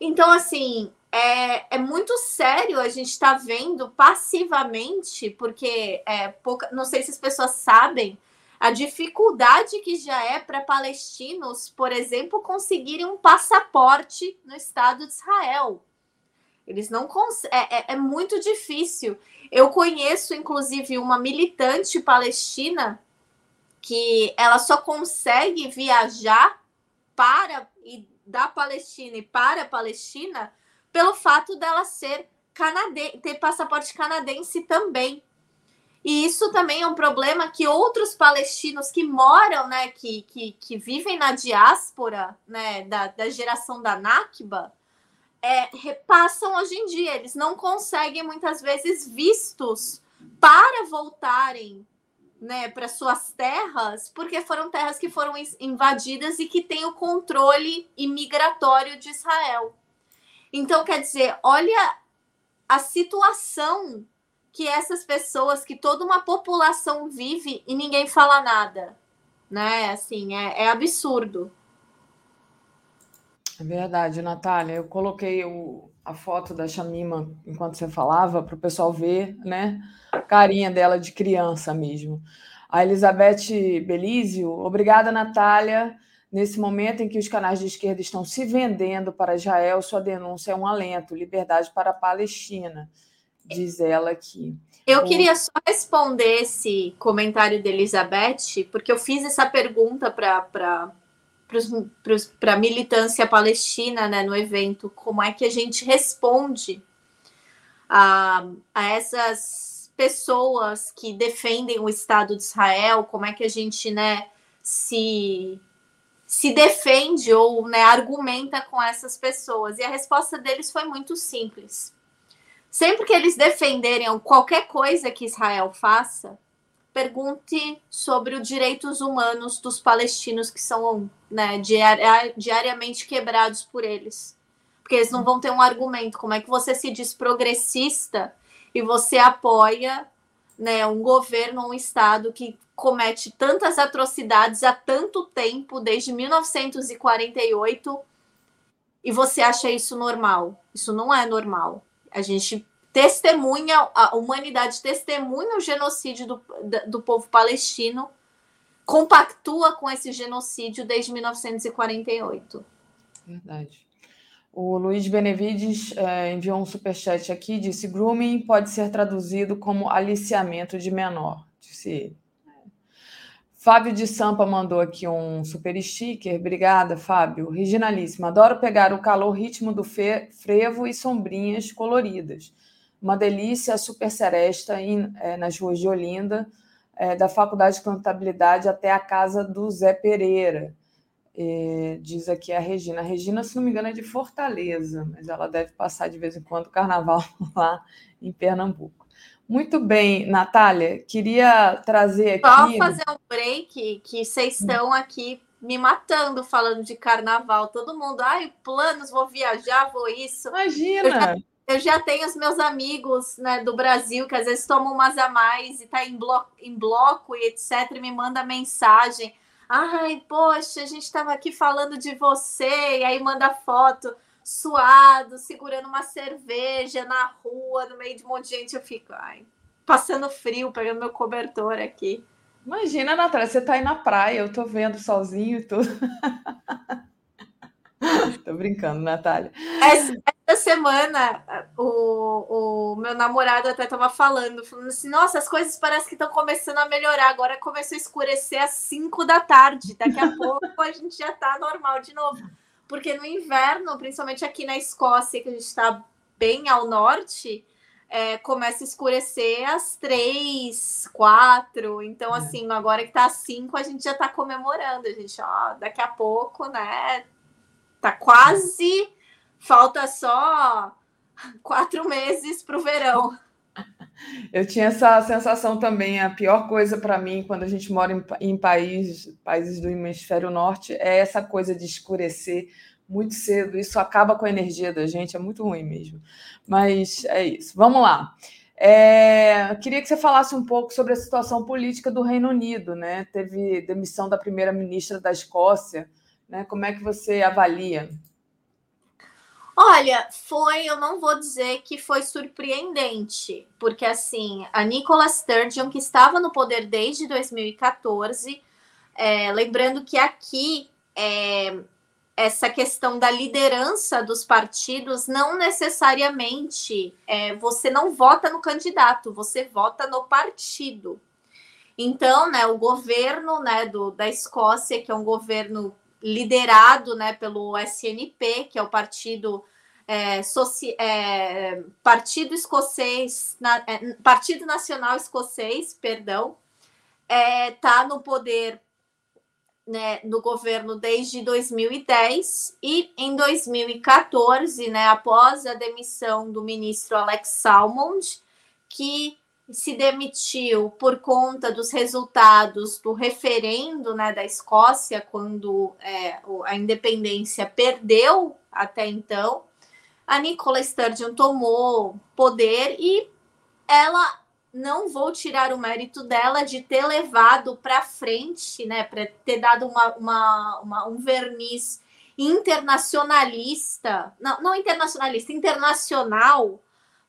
Então, assim, é, é muito sério a gente estar tá vendo passivamente, porque é pouca, não sei se as pessoas sabem a dificuldade que já é para palestinos, por exemplo, conseguirem um passaporte no Estado de Israel. Eles não conseguem. É, é, é, muito difícil. Eu conheço, inclusive, uma militante palestina que ela só consegue viajar para e da Palestina e para a Palestina pelo fato dela ser canadense, ter passaporte canadense também. E isso também é um problema que outros palestinos que moram, né, que, que, que vivem na diáspora, né, da, da geração da Nakba, é, repassam hoje em dia. Eles não conseguem muitas vezes vistos para voltarem né, para suas terras, porque foram terras que foram invadidas e que têm o controle imigratório de Israel. Então, quer dizer, olha a situação que essas pessoas, que toda uma população vive e ninguém fala nada, né? Assim, é, é absurdo. É verdade, Natália. Eu coloquei o, a foto da Chamima enquanto você falava, para o pessoal ver, né? A carinha dela de criança mesmo. A Elizabeth Belísio, obrigada, Natália. Nesse momento em que os canais de esquerda estão se vendendo para Israel, sua denúncia é um alento. Liberdade para a Palestina, diz ela aqui. Eu queria só responder esse comentário da Elizabeth, porque eu fiz essa pergunta para para a militância palestina né, no evento, como é que a gente responde a, a essas pessoas que defendem o Estado de Israel, como é que a gente né, se, se defende ou né, argumenta com essas pessoas. E a resposta deles foi muito simples. Sempre que eles defenderem qualquer coisa que Israel faça, pergunte sobre os direitos humanos dos palestinos que são né, diariamente quebrados por eles. Porque eles não vão ter um argumento. Como é que você se diz progressista e você apoia né, um governo, um Estado que comete tantas atrocidades há tanto tempo, desde 1948, e você acha isso normal? Isso não é normal. A gente testemunha, a humanidade testemunha o genocídio do, do povo palestino, compactua com esse genocídio desde 1948. Verdade. O Luiz Benevides é, enviou um superchat aqui, disse: grooming pode ser traduzido como aliciamento de menor, disse ele. Fábio de Sampa mandou aqui um super sticker. Obrigada, Fábio. Reginalíssima. Adoro pegar o calor ritmo do frevo e sombrinhas coloridas uma delícia super seresta in, é, nas ruas de Olinda, é, da Faculdade de Contabilidade até a casa do Zé Pereira. É, diz aqui a Regina. A Regina, se não me engano, é de Fortaleza, mas ela deve passar de vez em quando o carnaval *laughs* lá em Pernambuco. Muito bem, Natália, queria trazer aqui. Só fazer um break, que vocês estão aqui me matando falando de carnaval. Todo mundo, ai, planos, vou viajar, vou isso. Imagina! eu já tenho os meus amigos né, do Brasil que às vezes tomam umas a mais e tá em bloco, em bloco e etc. E me manda mensagem. Ai, poxa, a gente estava aqui falando de você, e aí manda foto suado, segurando uma cerveja na rua, no meio de um monte de gente. Eu fico, ai, passando frio, pegando meu cobertor aqui. Imagina, Natália, você tá aí na praia, eu tô vendo solzinho e tudo. *laughs* tô brincando, Natália. Essa, essa semana, o, o meu namorado até tava falando, falando assim, nossa, as coisas parecem que estão começando a melhorar, agora começou a escurecer às 5 da tarde, daqui a *laughs* pouco a gente já tá normal de novo. Porque no inverno, principalmente aqui na Escócia, que a gente está bem ao norte, é, começa a escurecer às três, quatro. Então, é. assim, agora que tá às cinco, a gente já tá comemorando. A gente, ó, daqui a pouco, né? Tá quase. Falta só quatro meses para o verão. Eu tinha essa sensação também. A pior coisa para mim, quando a gente mora em, em países, países do hemisfério norte, é essa coisa de escurecer muito cedo. Isso acaba com a energia da gente, é muito ruim mesmo. Mas é isso. Vamos lá. É, queria que você falasse um pouco sobre a situação política do Reino Unido, né? Teve demissão da primeira-ministra da Escócia, né? Como é que você avalia? Olha, foi, eu não vou dizer que foi surpreendente, porque assim, a Nicola Sturgeon, que estava no poder desde 2014, é, lembrando que aqui é, essa questão da liderança dos partidos não necessariamente é, você não vota no candidato, você vota no partido. Então, né, o governo né, do, da Escócia, que é um governo liderado né, pelo SNP, que é o partido é, soci, é, Partido Escocês, na, é, Partido Nacional Escocês, perdão, está é, no poder né, no governo desde 2010 e em 2014, né, após a demissão do ministro Alex Salmond, que se demitiu por conta dos resultados do referendo né, da Escócia, quando é, a independência perdeu até então, a Nicola Sturgeon tomou poder e ela não vou tirar o mérito dela de ter levado para frente, né, para ter dado uma, uma, uma, um verniz internacionalista, não, não internacionalista, internacional,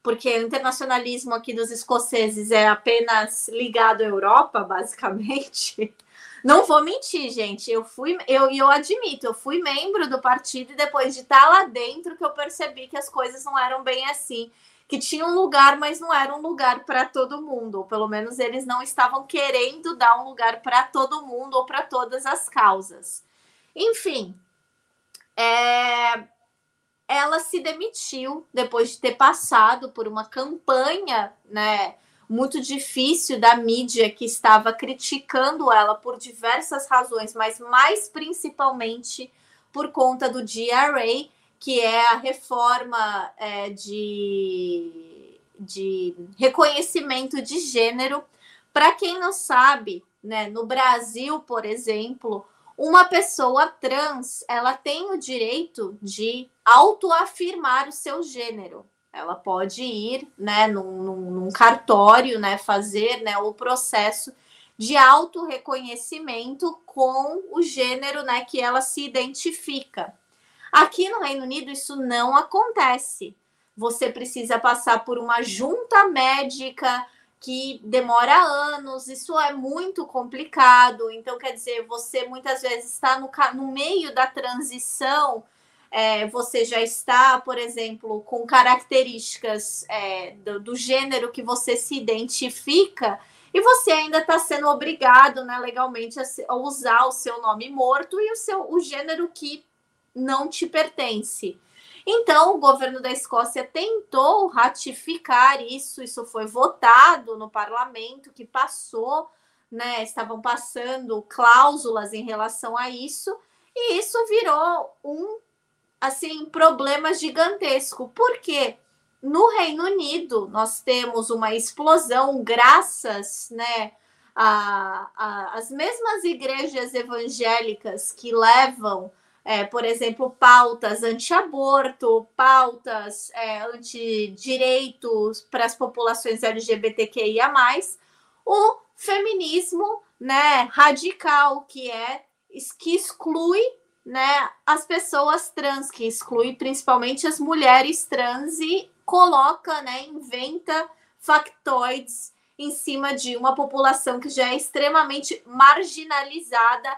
porque o internacionalismo aqui dos escoceses é apenas ligado à Europa, basicamente. *laughs* Não vou mentir, gente. Eu fui, eu, eu admito, eu fui membro do partido e depois de estar lá dentro que eu percebi que as coisas não eram bem assim que tinha um lugar, mas não era um lugar para todo mundo, ou pelo menos eles não estavam querendo dar um lugar para todo mundo ou para todas as causas. Enfim, é... ela se demitiu depois de ter passado por uma campanha, né? Muito difícil da mídia que estava criticando ela por diversas razões, mas mais principalmente por conta do DRA, que é a reforma é, de, de reconhecimento de gênero. Para quem não sabe, né, no Brasil, por exemplo, uma pessoa trans ela tem o direito de autoafirmar o seu gênero. Ela pode ir né, num, num, cartório, né, fazer né, o processo de autorreconhecimento com o gênero né, que ela se identifica. Aqui no Reino Unido, isso não acontece. Você precisa passar por uma junta médica que demora anos, isso é muito complicado. Então, quer dizer, você muitas vezes está no, no meio da transição, é, você já está, por exemplo, com características é, do, do, gênero que você se identifica, e você ainda está sendo obrigado né, legalmente a, a usar o seu nome morto e o seu o gênero que não te pertence. Então, o governo da Escócia tentou ratificar isso, isso foi votado no parlamento, que passou, né? Estavam passando cláusulas em relação a isso, e isso virou um assim problema gigantesco. Por quê? No Reino Unido, nós temos uma explosão, graças né, a, a, as mesmas igrejas evangélicas que levam é, por exemplo, pautas anti-aborto, pautas é, anti-direitos para as populações LGBTQIA, o feminismo né, radical, que é que exclui né, as pessoas trans, que exclui principalmente as mulheres trans e coloca, né, inventa factoides em cima de uma população que já é extremamente marginalizada,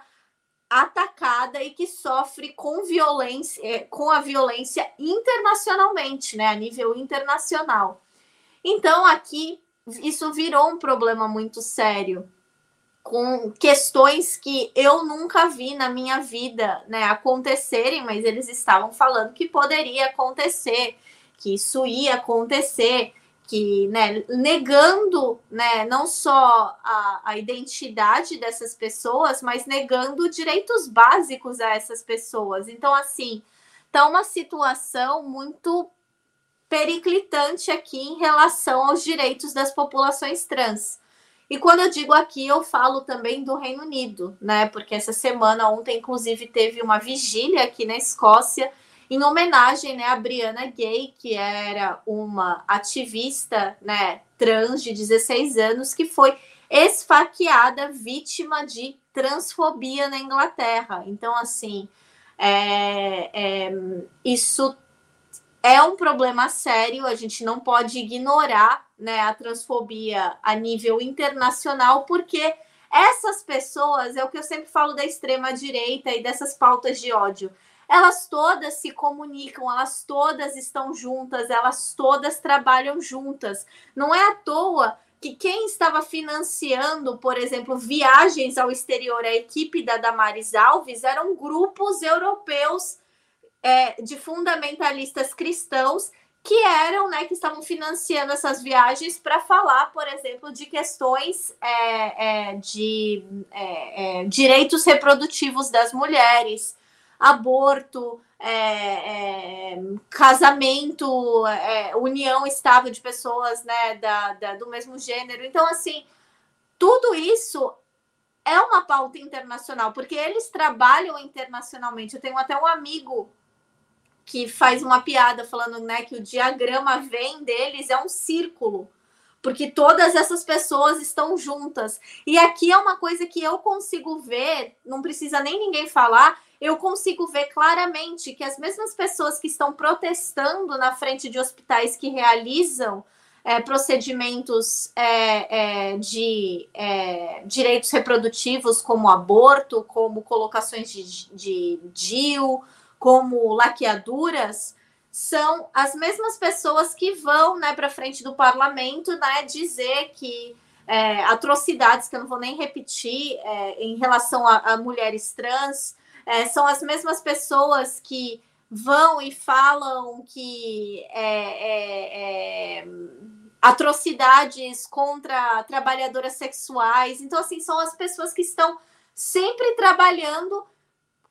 atacada e que sofre com violência, é, com a violência internacionalmente, né, a nível internacional. Então aqui isso virou um problema muito sério com questões que eu nunca vi na minha vida né, acontecerem, mas eles estavam falando que poderia acontecer, que isso ia acontecer, que né, negando né, não só a, a identidade dessas pessoas, mas negando direitos básicos a essas pessoas. Então, assim, tá uma situação muito periclitante aqui em relação aos direitos das populações trans. E quando eu digo aqui, eu falo também do Reino Unido, né? Porque essa semana, ontem, inclusive, teve uma vigília aqui na Escócia em homenagem né, a Brianna Gay, que era uma ativista né, trans de 16 anos, que foi esfaqueada, vítima de transfobia na Inglaterra. Então, assim, é, é, isso é um problema sério, a gente não pode ignorar né, a transfobia a nível internacional, porque essas pessoas, é o que eu sempre falo da extrema-direita e dessas pautas de ódio, elas todas se comunicam, elas todas estão juntas, elas todas trabalham juntas. Não é à toa que quem estava financiando, por exemplo, viagens ao exterior, a equipe da Damares Alves, eram grupos europeus é, de fundamentalistas cristãos que eram, né, que estavam financiando essas viagens para falar, por exemplo, de questões é, é, de é, é, direitos reprodutivos das mulheres, aborto, é, casamento, união estável de pessoas, né, da, da, do mesmo gênero. Então, assim, tudo isso é uma pauta internacional, porque eles trabalham internacionalmente. Eu tenho até um amigo que faz uma piada falando né, que o diagrama vem deles é um círculo, porque todas essas pessoas estão juntas. E aqui é uma coisa que eu consigo ver, não precisa nem ninguém falar, eu consigo ver claramente que as mesmas pessoas que estão protestando na frente de hospitais que realizam é, procedimentos é, é, de é, direitos reprodutivos, como aborto, como colocações de, de DIU, como laqueaduras, são as mesmas pessoas que vão né, para frente do parlamento né, dizer que é, atrocidades, que eu não vou nem repetir, é, em relação a, a mulheres trans, é, são as mesmas pessoas que vão e falam que é, é, é, atrocidades contra trabalhadoras sexuais. Então, assim, são as pessoas que estão sempre trabalhando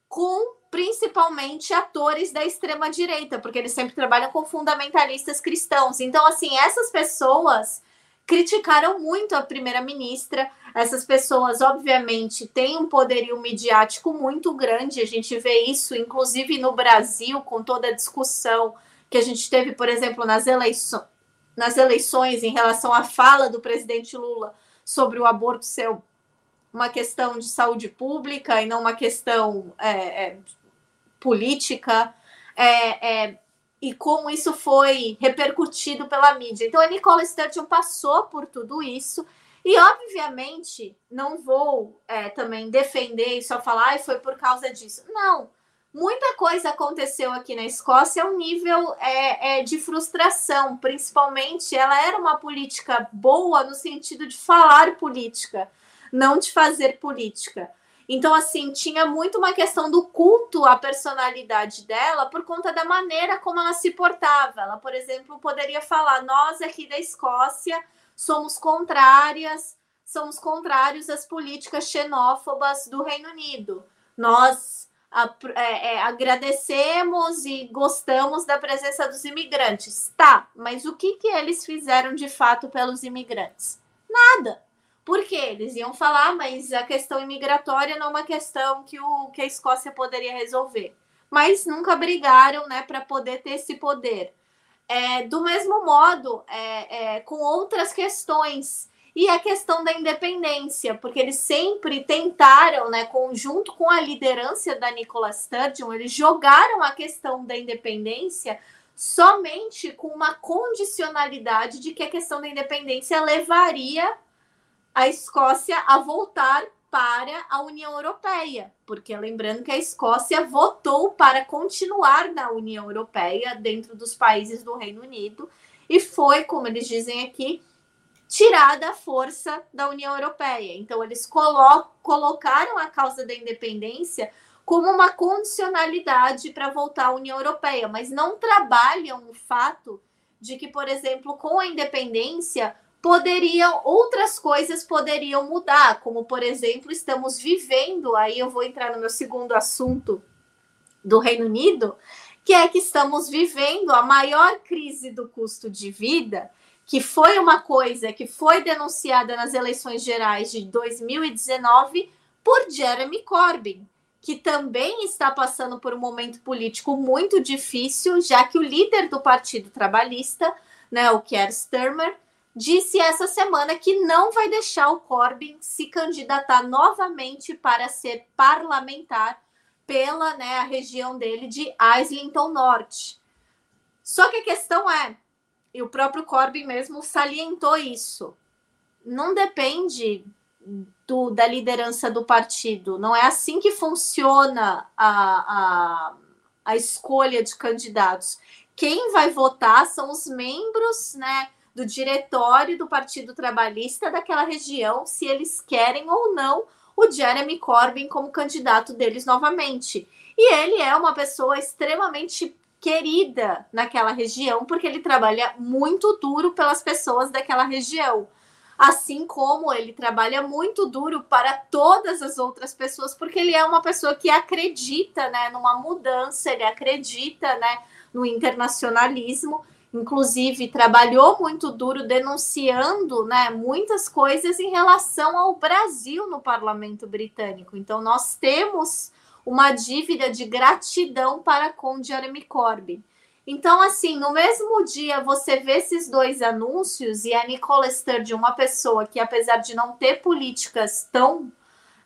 com principalmente atores da extrema direita, porque eles sempre trabalham com fundamentalistas cristãos. Então, assim, essas pessoas criticaram muito a primeira-ministra. Essas pessoas, obviamente, têm um poderio midiático muito grande. A gente vê isso, inclusive no Brasil, com toda a discussão que a gente teve, por exemplo, nas eleições, nas eleições em relação à fala do presidente Lula sobre o aborto ser uma questão de saúde pública e não uma questão é, é, política, é, é, e como isso foi repercutido pela mídia. Então, a Nicola Sturgeon passou por tudo isso, e obviamente não vou é, também defender e só falar, e foi por causa disso. Não. Muita coisa aconteceu aqui na Escócia a um nível é, é, de frustração, principalmente ela era uma política boa no sentido de falar política, não de fazer política. Então, assim, tinha muito uma questão do culto à personalidade dela por conta da maneira como ela se portava. Ela, por exemplo, poderia falar: nós aqui da Escócia somos contrárias, somos contrários às políticas xenófobas do Reino Unido. Nós é, é, agradecemos e gostamos da presença dos imigrantes. Tá, mas o que, que eles fizeram de fato pelos imigrantes? Nada. Porque eles iam falar, mas a questão imigratória não é uma questão que, o, que a Escócia poderia resolver. Mas nunca brigaram né, para poder ter esse poder. É, do mesmo modo, é, é, com outras questões. E a questão da independência, porque eles sempre tentaram, né, conjunto com a liderança da Nicola Sturgeon, eles jogaram a questão da independência somente com uma condicionalidade de que a questão da independência levaria a Escócia a voltar para a União Europeia, porque lembrando que a Escócia votou para continuar na União Europeia dentro dos países do Reino Unido e foi, como eles dizem aqui, tirada a força da União Europeia. Então eles colo colocaram a causa da independência como uma condicionalidade para voltar à União Europeia, mas não trabalham o fato de que, por exemplo, com a independência poderiam outras coisas poderiam mudar, como por exemplo, estamos vivendo, aí eu vou entrar no meu segundo assunto do Reino Unido, que é que estamos vivendo a maior crise do custo de vida, que foi uma coisa que foi denunciada nas eleições gerais de 2019 por Jeremy Corbyn, que também está passando por um momento político muito difícil, já que o líder do Partido Trabalhista, né, o Keir Starmer, disse essa semana que não vai deixar o Corbyn se candidatar novamente para ser parlamentar pela né, a região dele de Islington Norte. Só que a questão é, e o próprio Corbyn mesmo salientou isso, não depende do, da liderança do partido, não é assim que funciona a, a, a escolha de candidatos. Quem vai votar são os membros, né? Do diretório do Partido Trabalhista daquela região se eles querem ou não o Jeremy Corbyn como candidato deles novamente. E ele é uma pessoa extremamente querida naquela região, porque ele trabalha muito duro pelas pessoas daquela região. Assim como ele trabalha muito duro para todas as outras pessoas, porque ele é uma pessoa que acredita né, numa mudança, ele acredita né, no internacionalismo inclusive trabalhou muito duro denunciando né, muitas coisas em relação ao Brasil no parlamento britânico. Então, nós temos uma dívida de gratidão para com Jeremy Corbyn. Então, assim, no mesmo dia você vê esses dois anúncios e a Nicola Sturgeon, uma pessoa que, apesar de não ter políticas tão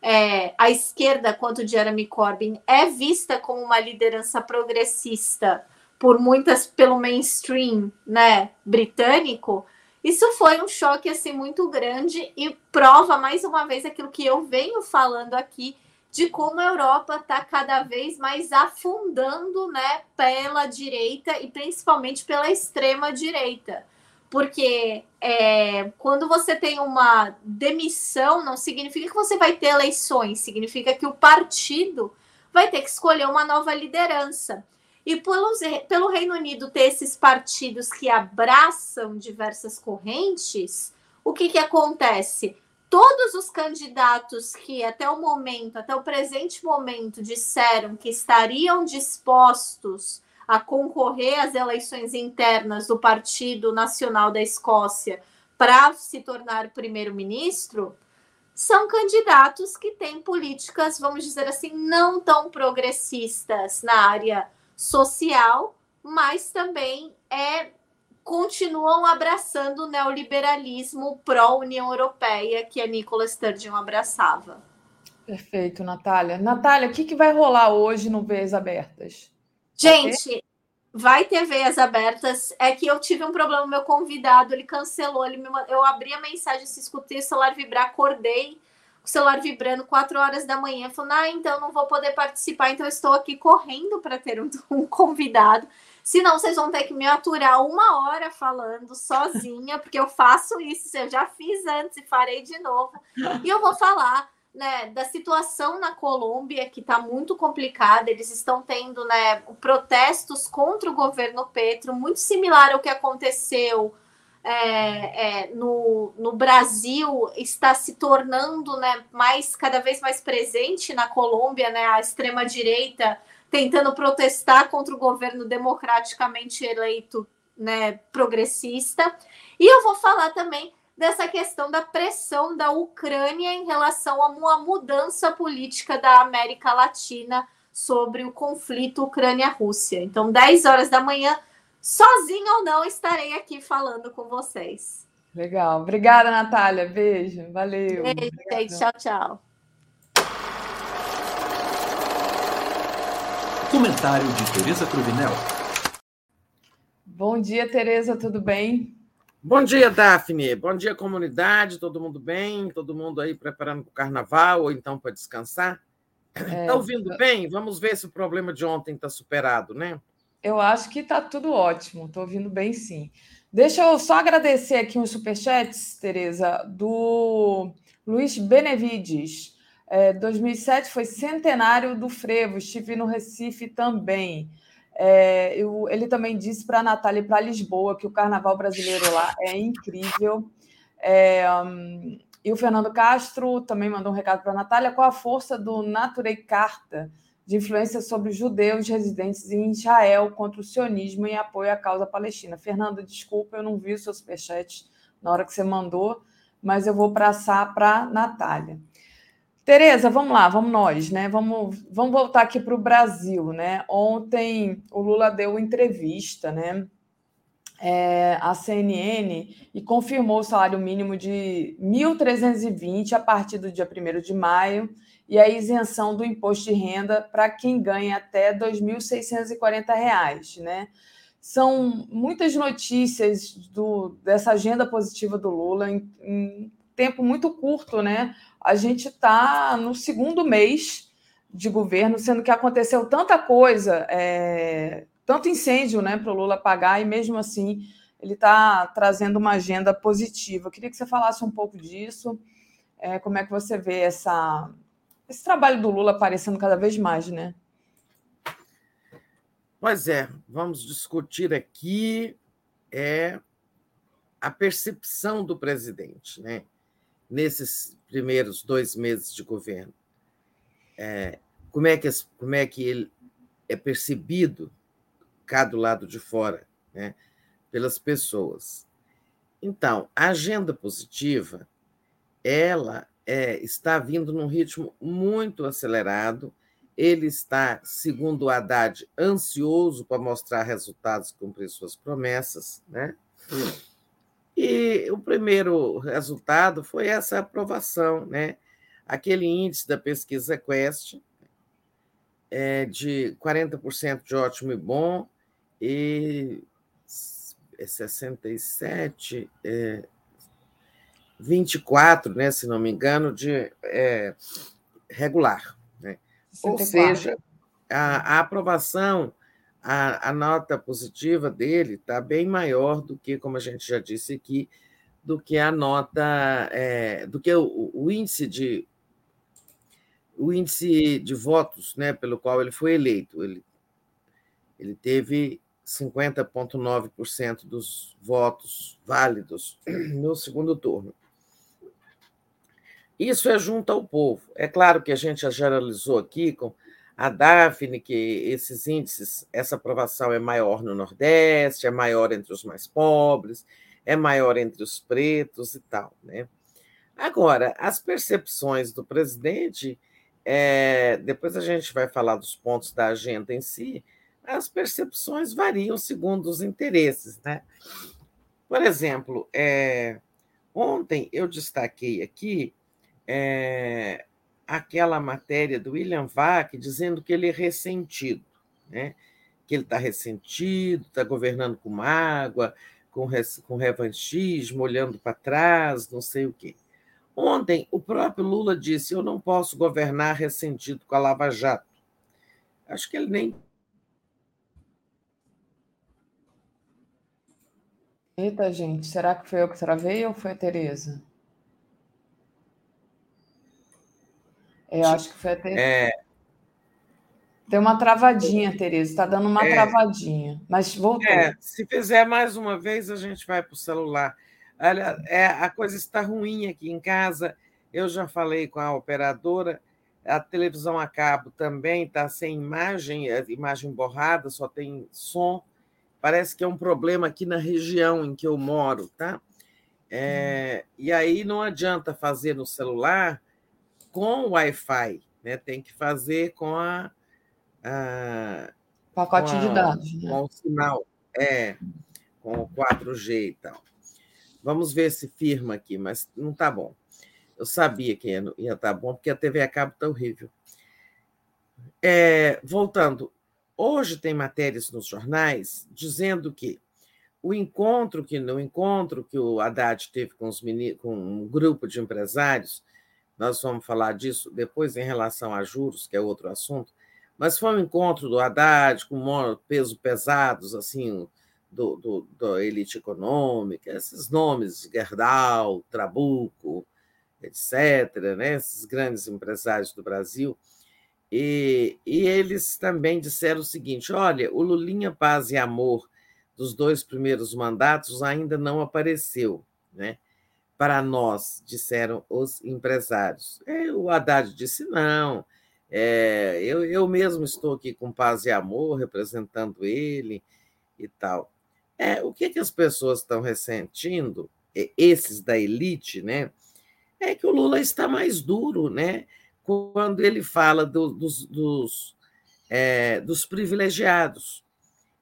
é, à esquerda quanto Jeremy Corbyn, é vista como uma liderança progressista por muitas pelo mainstream, né, britânico, isso foi um choque assim muito grande e prova mais uma vez aquilo que eu venho falando aqui de como a Europa está cada vez mais afundando, né, pela direita e principalmente pela extrema direita, porque é, quando você tem uma demissão, não significa que você vai ter eleições, significa que o partido vai ter que escolher uma nova liderança. E pelos, pelo Reino Unido ter esses partidos que abraçam diversas correntes, o que, que acontece? Todos os candidatos que até o momento, até o presente momento, disseram que estariam dispostos a concorrer às eleições internas do Partido Nacional da Escócia para se tornar primeiro-ministro, são candidatos que têm políticas, vamos dizer assim, não tão progressistas na área social, mas também é continuam abraçando o neoliberalismo pró-União Europeia que a Nicola Sturgeon abraçava. Perfeito, Natália. Natália, o que, que vai rolar hoje no Veias Abertas? Gente, vai ter Veias Abertas. É que eu tive um problema, meu convidado, ele cancelou. Ele me... Eu abri a mensagem, se escutei o celular vibrar, acordei o celular vibrando 4 horas da manhã, falando, ah, então não vou poder participar, então estou aqui correndo para ter um, *laughs* um convidado. Senão vocês vão ter que me aturar uma hora falando sozinha, porque eu faço isso, eu já fiz antes e farei de novo. E eu vou falar né, da situação na Colômbia, que está muito complicada. Eles estão tendo né, protestos contra o governo Petro, muito similar ao que aconteceu é, é, no, no Brasil está se tornando né, mais cada vez mais presente na Colômbia, né, a extrema direita tentando protestar contra o governo democraticamente eleito, né, progressista. E eu vou falar também dessa questão da pressão da Ucrânia em relação a uma mudança política da América Latina sobre o conflito Ucrânia-Rússia. Então, 10 horas da manhã, sozinha ou não, estarei aqui falando com vocês. Legal. Obrigada, Natália. Beijo. Valeu. Beijo, gente. Tchau, tchau. Comentário de Tereza Cruvinel. Bom dia, Tereza, tudo bem? Bom dia, Daphne. Bom dia, comunidade. Todo mundo bem? Todo mundo aí preparando para o carnaval ou então para descansar? Está é, ouvindo bem? Vamos ver se o problema de ontem está superado, né? Eu acho que está tudo ótimo. Estou ouvindo bem, sim. Deixa eu só agradecer aqui uns superchats, Tereza, do Luiz Benevides. É, 2007 foi centenário do frevo, estive no Recife também. É, eu, ele também disse para a Natália e para Lisboa que o carnaval brasileiro lá é incrível. É, um, e o Fernando Castro também mandou um recado para a Natália: qual a força do Naturei Carta de influência sobre judeus residentes em Israel contra o sionismo em apoio à causa palestina? Fernando, desculpa, eu não vi o seu superchat na hora que você mandou, mas eu vou passar para Natália. Tereza, vamos lá, vamos nós, né? Vamos, vamos voltar aqui para o Brasil, né? Ontem o Lula deu entrevista, né? É, à CNN e confirmou o salário mínimo de 1.320 a partir do dia 1 de maio e a isenção do imposto de renda para quem ganha até R$ 2.640, né? São muitas notícias do, dessa agenda positiva do Lula em, em tempo muito curto, né? A gente está no segundo mês de governo, sendo que aconteceu tanta coisa, é, tanto incêndio né, para o Lula pagar, e mesmo assim ele está trazendo uma agenda positiva. Eu queria que você falasse um pouco disso, é, como é que você vê essa, esse trabalho do Lula aparecendo cada vez mais, né? Pois é, vamos discutir aqui é a percepção do presidente, né? nesses primeiros dois meses de governo? É, como, é que, como é que ele é percebido cá do lado de fora, né, pelas pessoas? Então, a agenda positiva, ela é, está vindo num ritmo muito acelerado. Ele está, segundo o Haddad, ansioso para mostrar resultados e cumprir suas promessas, né? E o primeiro resultado foi essa aprovação, né? Aquele índice da pesquisa Quest é de 40% de ótimo e bom e 67, é, 24, né, se não me engano, de é, regular. Né? Ou seja, a, a aprovação a, a nota positiva dele está bem maior do que, como a gente já disse aqui, do que a nota, é, do que o, o, índice de o índice de votos, né, pelo qual ele foi eleito. Ele, ele teve 50,9% dos votos válidos no segundo turno. Isso é junto ao povo. É claro que a gente já generalizou aqui com a Daphne, que esses índices, essa aprovação é maior no Nordeste, é maior entre os mais pobres, é maior entre os pretos e tal. Né? Agora, as percepções do presidente, é, depois a gente vai falar dos pontos da agenda em si, as percepções variam segundo os interesses. Né? Por exemplo, é, ontem eu destaquei aqui é, aquela matéria do William Vac dizendo que ele é ressentido, né? que ele está ressentido, está governando com mágoa, com, com revanchismo, olhando para trás, não sei o quê. Ontem, o próprio Lula disse: Eu não posso governar ressentido com a Lava Jato. Acho que ele nem. Eita, gente, será que foi eu que travei ou foi a Tereza? Eu acho que foi até. É... Deu uma travadinha, Tereza. Está dando uma é... travadinha. Mas voltou. É, se fizer mais uma vez, a gente vai para o celular. Olha, é, a coisa está ruim aqui em casa. Eu já falei com a operadora. A televisão a cabo também está sem imagem, é, imagem borrada, só tem som. Parece que é um problema aqui na região em que eu moro, tá? É, hum. E aí não adianta fazer no celular, com Wi-Fi, né? Tem que fazer com a, a pacote com de dados, né? com o sinal, é, com o 4G e tal. Vamos ver se firma aqui, mas não está bom. Eu sabia que ia estar tá bom, porque a TV a cabo está horrível. É, voltando, hoje tem matérias nos jornais dizendo que o encontro que no encontro que o Haddad teve com, os com um grupo de empresários, nós vamos falar disso depois em relação a juros, que é outro assunto, mas foi um encontro do Haddad com peso pesados, assim, do, do, da elite econômica, esses nomes, Gerdau, Trabuco, etc., né? esses grandes empresários do Brasil. E, e eles também disseram o seguinte: olha, o Lulinha Paz e Amor dos dois primeiros mandatos ainda não apareceu, né? Para nós, disseram os empresários. É, o Haddad disse não. É, eu, eu mesmo estou aqui com paz e amor, representando ele e tal. É, o que, que as pessoas estão ressentindo, esses da elite, né? É que o Lula está mais duro, né? Quando ele fala do, dos, dos, é, dos privilegiados.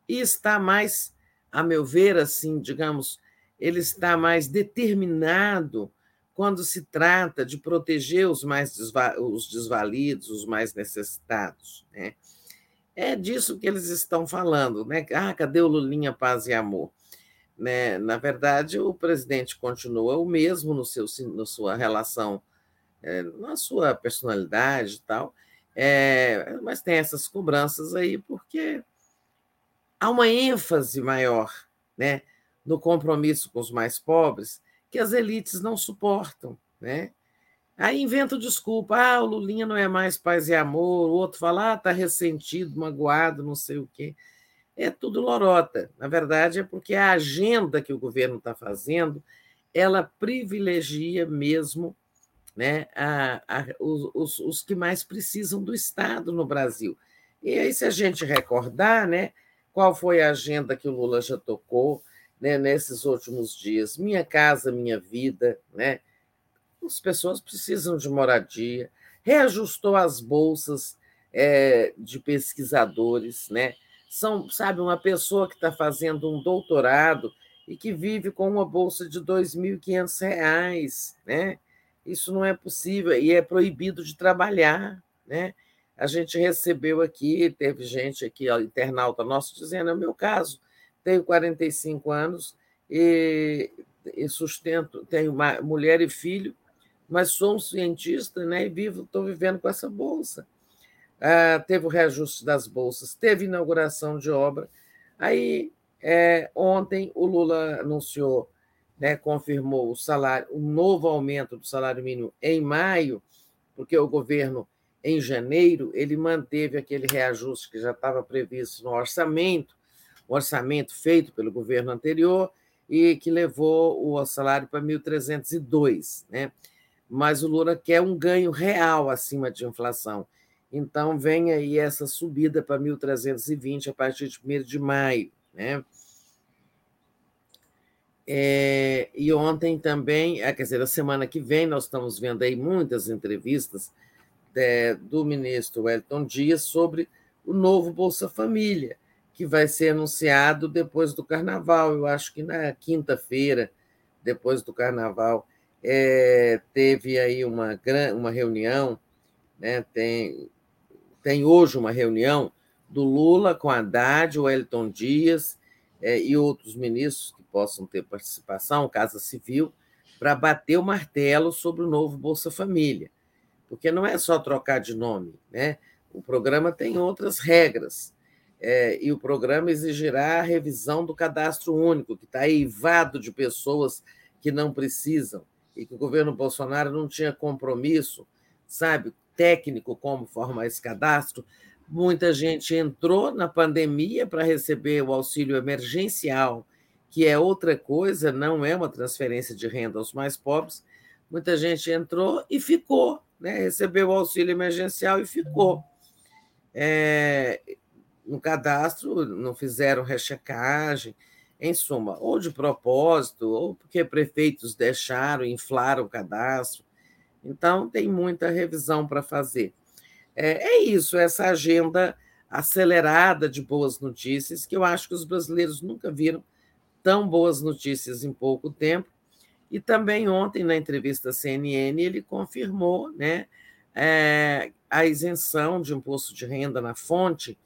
E está mais, a meu ver, assim, digamos, ele está mais determinado quando se trata de proteger os mais desva os desvalidos, os mais necessitados. Né? É disso que eles estão falando, né? Ah, cadê o Lulinha Paz e Amor? Né? Na verdade, o presidente continua o mesmo no seu, na sua relação, é, na sua personalidade e tal, é, mas tem essas cobranças aí porque há uma ênfase maior né, no compromisso com os mais pobres que as elites não suportam. Né? Aí inventa desculpa, ah, o Lulinha não é mais paz e amor, o outro fala, ah, está ressentido, magoado, não sei o quê. É tudo lorota. Na verdade, é porque a agenda que o governo está fazendo, ela privilegia mesmo né, a, a, os, os que mais precisam do Estado no Brasil. E aí, se a gente recordar, né, qual foi a agenda que o Lula já tocou né, nesses últimos dias? Minha casa, minha vida, né? as pessoas precisam de moradia, reajustou as bolsas é, de pesquisadores, né? São, sabe, uma pessoa que está fazendo um doutorado e que vive com uma bolsa de R$ 2.500, né? Isso não é possível e é proibido de trabalhar, né? A gente recebeu aqui, teve gente aqui, ó, internauta nosso, dizendo: é o meu caso, tenho 45 anos e, e sustento, tenho uma mulher e filho, mas sou um cientista né, e vivo, estou vivendo com essa bolsa. Ah, teve o reajuste das bolsas, teve inauguração de obra. Aí, é, ontem, o Lula anunciou, né, confirmou o salário, o novo aumento do salário mínimo em maio, porque o governo, em janeiro, ele manteve aquele reajuste que já estava previsto no orçamento, orçamento feito pelo governo anterior, e que levou o salário para 1.302, né? mas o Lula quer um ganho real acima de inflação. Então, vem aí essa subida para 1.320 a partir de 1 de maio. Né? É, e ontem também, é, quer dizer, a semana que vem, nós estamos vendo aí muitas entrevistas é, do ministro Wellington Dias sobre o novo Bolsa Família, que vai ser anunciado depois do Carnaval, eu acho que na quinta-feira, depois do Carnaval é, teve aí uma, uma reunião, né, tem, tem hoje uma reunião do Lula com Haddad, o Elton Dias é, e outros ministros que possam ter participação, Casa Civil, para bater o martelo sobre o novo Bolsa Família. Porque não é só trocar de nome, né? O programa tem outras regras. É, e o programa exigirá a revisão do cadastro único, que está eivado de pessoas que não precisam e que o governo Bolsonaro não tinha compromisso, sabe, técnico como formar esse cadastro. Muita gente entrou na pandemia para receber o auxílio emergencial, que é outra coisa, não é uma transferência de renda aos mais pobres. Muita gente entrou e ficou, né? recebeu o auxílio emergencial e ficou. É, no cadastro, não fizeram rechecagem, em suma, ou de propósito, ou porque prefeitos deixaram, inflaram o cadastro. Então, tem muita revisão para fazer. É, é, isso, essa agenda acelerada de boas notícias, que eu acho que os brasileiros nunca viram tão boas notícias em pouco tempo. E também ontem, na entrevista à CNN, ele confirmou né, é, a isenção de imposto de renda na fonte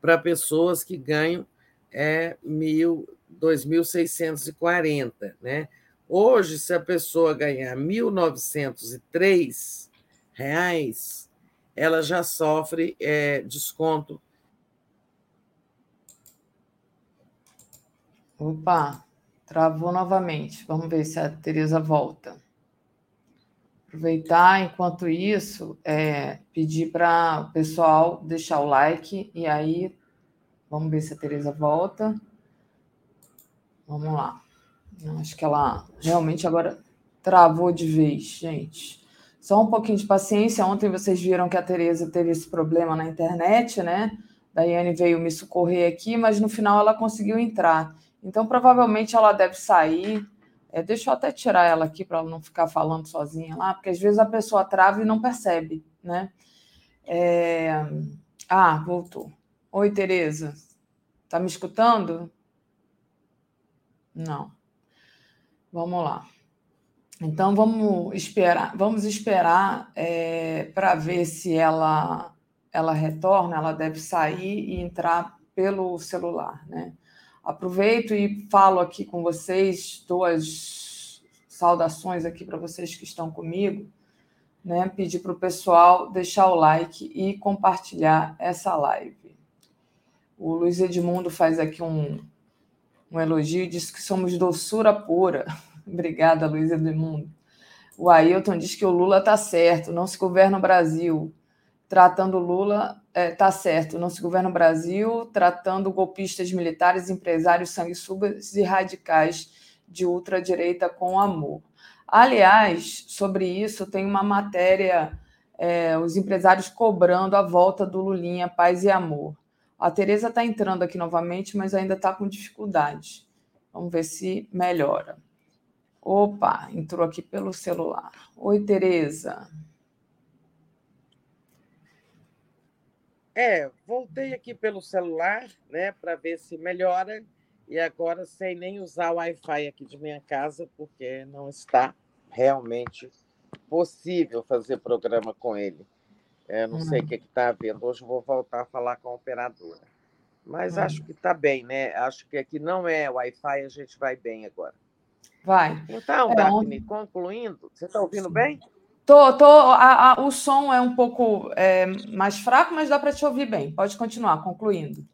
para pessoas que ganham é 2.640, né? Hoje, se a pessoa ganhar 1.903 reais, ela já sofre é, desconto. Opa, travou novamente. Vamos ver se a Tereza volta. Aproveitar, enquanto isso, é, pedir para o pessoal deixar o like e aí vamos ver se a Tereza volta. Vamos lá. Acho que ela realmente agora travou de vez, gente. Só um pouquinho de paciência. Ontem vocês viram que a Tereza teve esse problema na internet, né? Daiane veio me socorrer aqui, mas no final ela conseguiu entrar. Então, provavelmente ela deve sair é, deixa eu até tirar ela aqui para ela não ficar falando sozinha lá, porque às vezes a pessoa trava e não percebe, né? É... Ah, voltou. Oi, Tereza. Tá me escutando? Não. Vamos lá. Então vamos esperar, vamos esperar é, para ver se ela ela retorna. Ela deve sair e entrar pelo celular, né? Aproveito e falo aqui com vocês, duas saudações aqui para vocês que estão comigo, né? Pedir para o pessoal deixar o like e compartilhar essa live. O Luiz Edmundo faz aqui um, um elogio e diz que somos doçura pura. *laughs* Obrigada, Luiz Edmundo. O Ailton diz que o Lula está certo, não se governa o Brasil. Tratando Lula é, tá certo, não se governa o Brasil tratando golpistas militares, empresários, sanguessugas e radicais de ultradireita com amor. Aliás, sobre isso, tem uma matéria, é, os empresários cobrando a volta do Lulinha, paz e amor. A Tereza está entrando aqui novamente, mas ainda está com dificuldade. Vamos ver se melhora. Opa, entrou aqui pelo celular. Oi, Tereza. É, voltei aqui pelo celular, né, para ver se melhora. E agora sem nem usar o Wi-Fi aqui de minha casa, porque não está realmente possível fazer programa com ele. É, não hum. sei o que está havendo. Hoje vou voltar a falar com a operadora. Mas hum. acho que está bem, né? Acho que aqui não é Wi-Fi, a gente vai bem agora. Vai. Então, é, Daphne, concluindo, você está ouvindo bem? Tô, tô, a, a, o som é um pouco é, mais fraco, mas dá para te ouvir bem. Pode continuar, concluindo.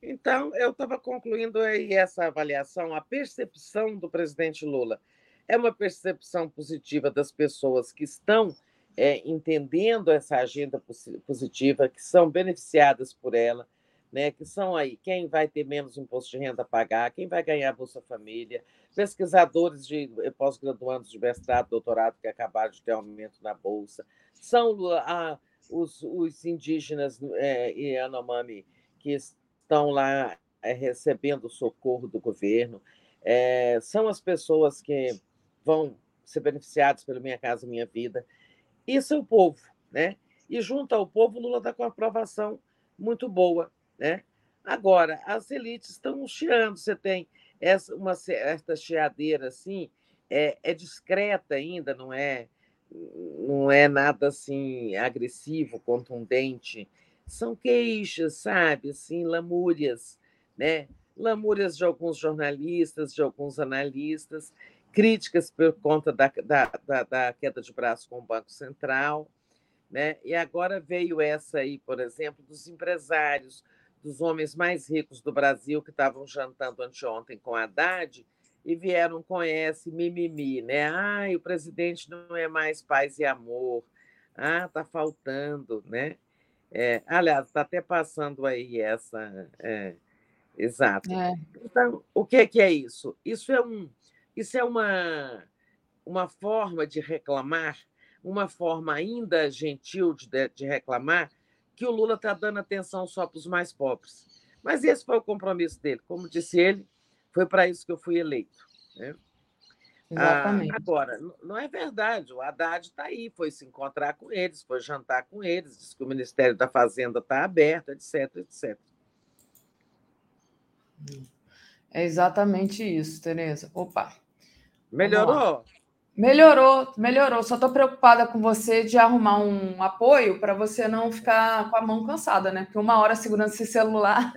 Então, eu estava concluindo aí essa avaliação. A percepção do presidente Lula é uma percepção positiva das pessoas que estão é, entendendo essa agenda positiva, que são beneficiadas por ela né, que são aí quem vai ter menos imposto de renda a pagar, quem vai ganhar Bolsa Família, pesquisadores de eh, pós-graduandos de mestrado, doutorado que acabaram de ter aumento na Bolsa, são ah, os, os, indígenas é, e Anomami que estão lá é, recebendo socorro do governo, é, são as pessoas que vão ser beneficiadas pelo Minha Casa Minha Vida. Isso é o povo, né? E junto ao povo, Lula está com aprovação muito boa né? Agora, as elites estão chiando, você tem essa, uma certa chiadeira assim, é, é discreta ainda, não é, não é nada assim agressivo, contundente. São queixas, sabe, assim, lamúrias, né? Lamúrias de alguns jornalistas, de alguns analistas, críticas por conta da, da, da, da queda de braço com o Banco Central, né? E agora veio essa aí, por exemplo, dos empresários, dos homens mais ricos do Brasil que estavam jantando anteontem com a Haddad e vieram com esse mimimi, né? Ai, o presidente não é mais paz e amor. Ah, tá faltando, né? É, aliás, está até passando aí essa. É, exato. É. Então, o que é, que é isso? Isso é, um, isso é uma, uma forma de reclamar, uma forma ainda gentil de, de reclamar, que o Lula está dando atenção só para os mais pobres. Mas esse foi o compromisso dele. Como disse ele, foi para isso que eu fui eleito. Né? Exatamente. Ah, agora, não é verdade. O Haddad está aí, foi se encontrar com eles, foi jantar com eles, disse que o Ministério da Fazenda está aberto, etc, etc. É exatamente isso, Tereza. Opa. Melhorou? Melhorou, melhorou. Só estou preocupada com você de arrumar um apoio para você não ficar com a mão cansada, né? Porque uma hora segurando esse celular.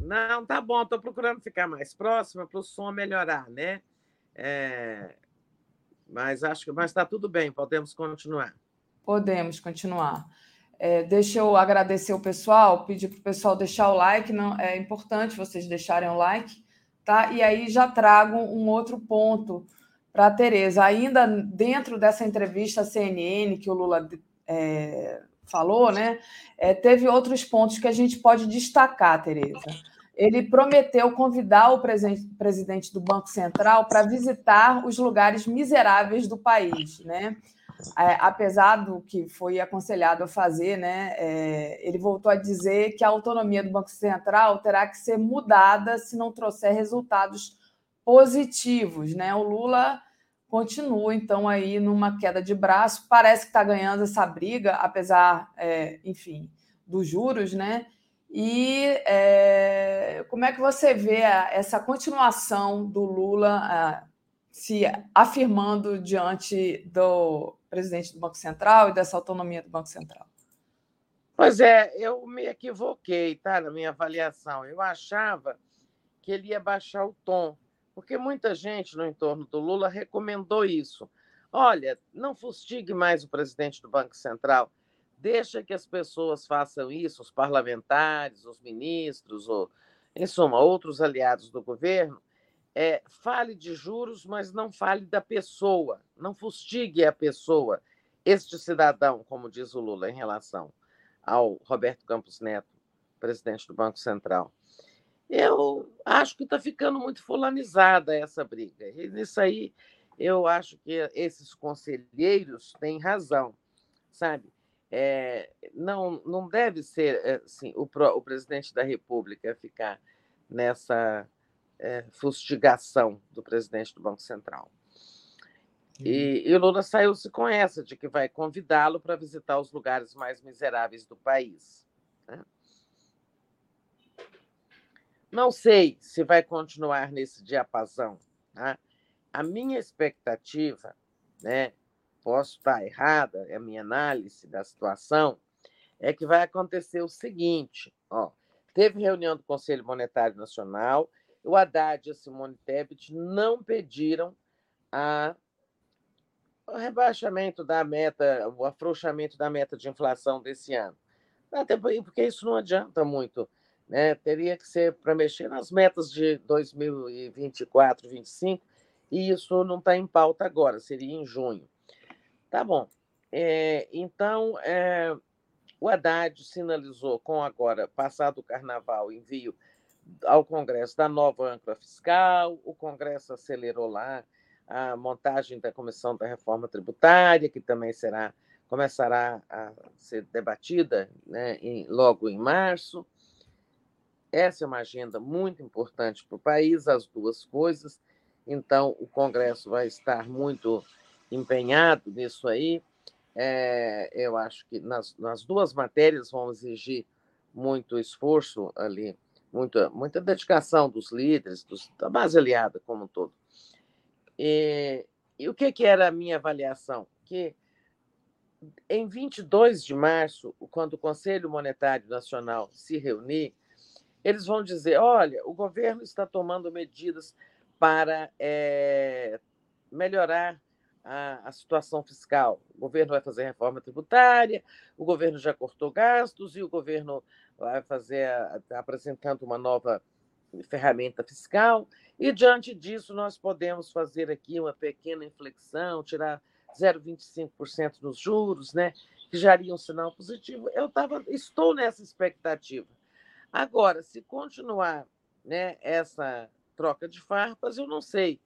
Não, tá bom. Estou procurando ficar mais próxima para o som melhorar, né? É... Mas acho que mas está tudo bem. Podemos continuar. Podemos continuar. É, deixa eu agradecer o pessoal, pedir para o pessoal deixar o like. Não é importante vocês deixarem o like, tá? E aí já trago um outro ponto para a Tereza. Ainda dentro dessa entrevista à CNN que o Lula é, falou, né, é, teve outros pontos que a gente pode destacar, Tereza. Ele prometeu convidar o presidente do Banco Central para visitar os lugares miseráveis do país, né? É, apesar do que foi aconselhado a fazer, né, é, ele voltou a dizer que a autonomia do Banco Central terá que ser mudada se não trouxer resultados positivos, né? O Lula continua então aí numa queda de braço, parece que está ganhando essa briga, apesar, é, enfim, dos juros, né? E é, como é que você vê essa continuação do Lula se afirmando diante do presidente do Banco Central e dessa autonomia do Banco Central? Pois é, eu me equivoquei, tá, na minha avaliação. Eu achava que ele ia baixar o tom porque muita gente no entorno do Lula recomendou isso. Olha, não fustigue mais o presidente do Banco Central, deixa que as pessoas façam isso, os parlamentares, os ministros, ou, em suma, outros aliados do governo. É, fale de juros, mas não fale da pessoa, não fustigue a pessoa, este cidadão, como diz o Lula em relação ao Roberto Campos Neto, presidente do Banco Central. Eu acho que está ficando muito fulanizada essa briga. E nisso aí, eu acho que esses conselheiros têm razão, sabe? É, não, não deve ser assim, o, o presidente da República ficar nessa é, fustigação do presidente do Banco Central. E, e o Lula saiu-se com essa, de que vai convidá-lo para visitar os lugares mais miseráveis do país. Né? Não sei se vai continuar nesse diapasão. Tá? A minha expectativa, né, posso estar errada, é a minha análise da situação, é que vai acontecer o seguinte: ó, teve reunião do Conselho Monetário Nacional, o Haddad e a Simone Tebet não pediram a, o rebaixamento da meta, o afrouxamento da meta de inflação desse ano. Até porque isso não adianta muito né? Teria que ser para mexer nas metas de 2024, 2025, e isso não está em pauta agora, seria em junho. Tá bom. É, então, é, o Haddad sinalizou com agora, passado o carnaval, envio ao Congresso da nova âncora fiscal, o Congresso acelerou lá a montagem da Comissão da Reforma Tributária, que também será começará a ser debatida né, em, logo em março. Essa é uma agenda muito importante para o país, as duas coisas. Então, o Congresso vai estar muito empenhado nisso aí. É, eu acho que nas, nas duas matérias vão exigir muito esforço ali, muita, muita dedicação dos líderes, dos, da base aliada como um todo. E, e o que, que era a minha avaliação? Que em 22 de março, quando o Conselho Monetário Nacional se reunir, eles vão dizer: olha, o governo está tomando medidas para é, melhorar a, a, situação fiscal. O governo vai fazer reforma tributária, o governo já cortou gastos e o governo vai fazer, apresentando uma nova ferramenta fiscal. E diante disso, nós podemos fazer aqui uma pequena inflexão, tirar 0,25% nos juros, né? que já iria um sinal positivo. Eu tava, estou nessa expectativa. Agora, se continuar né, essa troca de farpas, eu não sei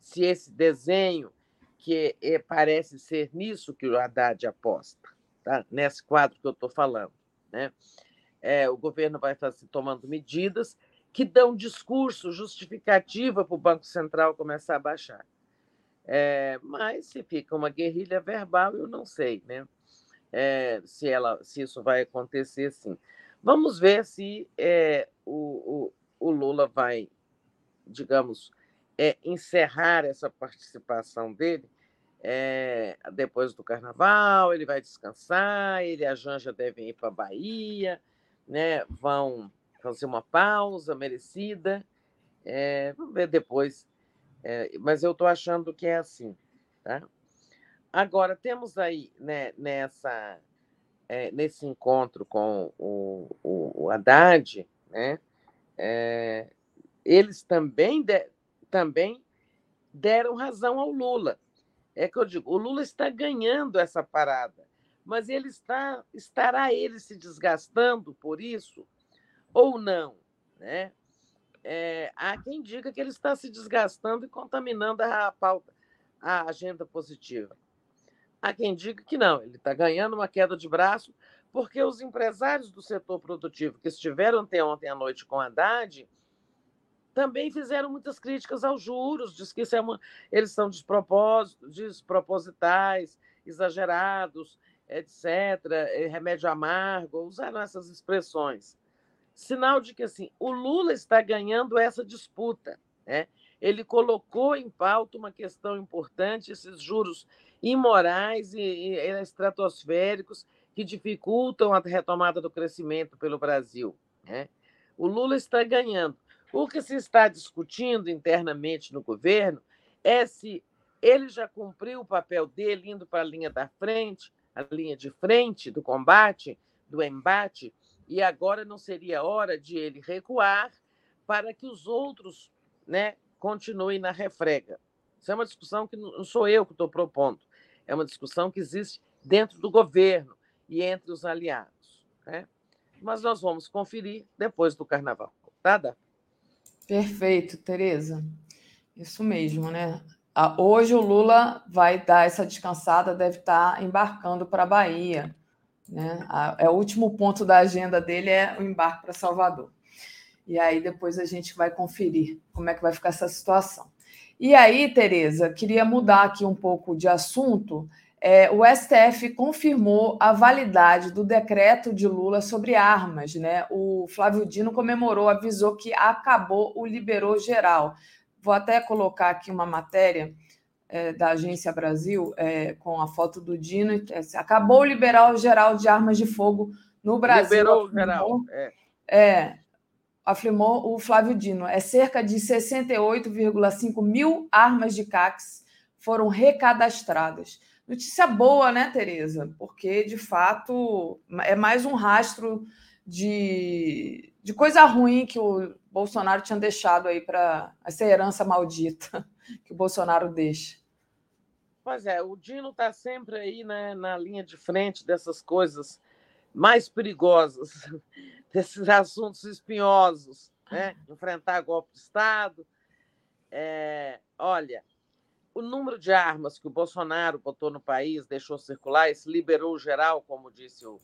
se esse desenho, que é, parece ser nisso que o Haddad aposta, tá? nesse quadro que eu estou falando. Né? É, o governo vai fazer, tomando medidas que dão discurso, justificativa para o Banco Central começar a baixar. É, mas se fica uma guerrilha verbal, eu não sei né? É, se, ela, se isso vai acontecer sim. Vamos ver se é, o, o, o, Lula vai, digamos, é, encerrar essa participação dele é, depois do carnaval, ele vai descansar, ele e a Janja devem ir para a Bahia, né? vão fazer uma pausa merecida. É, vamos ver depois. É, mas eu estou achando que é assim. Tá? Agora, temos aí né, nessa, é, nesse encontro com o, o, o Haddad, né, é, eles também, de, também deram razão ao Lula. É que eu digo, o Lula está ganhando essa parada, mas ele está estará ele se desgastando por isso ou não, né? É, há quem diga que ele está se desgastando e contaminando a pauta, a agenda positiva. Há quem diga que não, ele está ganhando uma queda de braço, porque os empresários do setor produtivo que estiveram até ontem à noite com Haddad também fizeram muitas críticas aos juros, diz que é uma, eles são despropositais, exagerados, etc., é, remédio amargo, usaram essas expressões. Sinal de que assim, o Lula está ganhando essa disputa. Né? Ele colocou em pauta uma questão importante, esses juros imorais e, e estratosféricos que dificultam a retomada do crescimento pelo Brasil. Né? O Lula está ganhando. O que se está discutindo internamente no governo é se ele já cumpriu o papel dele indo para a linha da frente, a linha de frente do combate, do embate, e agora não seria hora de ele recuar para que os outros né, continuem na refrega. Isso é uma discussão que não sou eu que estou propondo, é uma discussão que existe dentro do governo e entre os aliados. Né? Mas nós vamos conferir depois do carnaval. Tá, Dá? Perfeito, Tereza. Isso mesmo, né? Hoje o Lula vai dar essa descansada, deve estar embarcando para a Bahia. Né? É o último ponto da agenda dele é o embarque para Salvador. E aí depois a gente vai conferir como é que vai ficar essa situação. E aí, Tereza, queria mudar aqui um pouco de assunto. É, o STF confirmou a validade do decreto de Lula sobre armas. Né? O Flávio Dino comemorou, avisou que acabou o liberou geral. Vou até colocar aqui uma matéria é, da Agência Brasil é, com a foto do Dino. É, acabou o liberal geral de armas de fogo no Brasil. Liberou geral. É. afirmou o Flávio Dino. É cerca de 68,5 mil armas de CACs foram recadastradas. Notícia boa, né, Tereza? Porque, de fato, é mais um rastro de, de coisa ruim que o Bolsonaro tinha deixado aí para essa herança maldita *laughs* que o Bolsonaro deixa. Pois é, o Dino está sempre aí né, na linha de frente dessas coisas mais perigosas desses assuntos espinhosos, né? enfrentar golpe de Estado. É, olha, o número de armas que o Bolsonaro botou no país, deixou circular, se liberou geral, como disse o,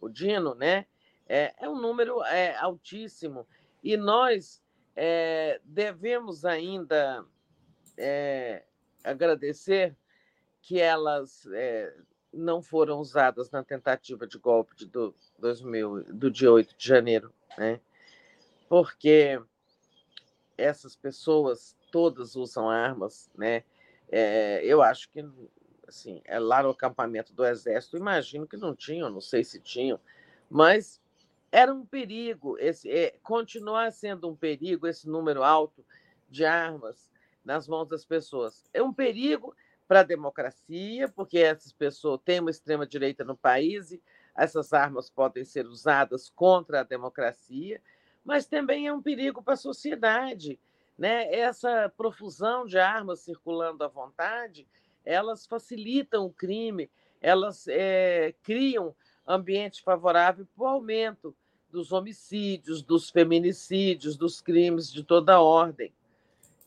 o Dino, né? é, é um número é, altíssimo. E nós é, devemos ainda é, agradecer que elas é, não foram usadas na tentativa de golpe de do, 2000, do dia 8 de janeiro, né? porque essas pessoas todas usam armas, né? É, eu acho que assim, é lá no acampamento do Exército, imagino que não tinham, não sei se tinham, mas era um perigo, esse, é, continuar sendo um perigo esse número alto de armas nas mãos das pessoas. É um perigo para a democracia, porque essas pessoas têm uma extrema-direita no país e essas armas podem ser usadas contra a democracia, mas também é um perigo para a sociedade. Né? Essa profusão de armas circulando à vontade, elas facilitam o crime, elas é, criam ambiente favorável para o aumento dos homicídios, dos feminicídios, dos crimes de toda ordem.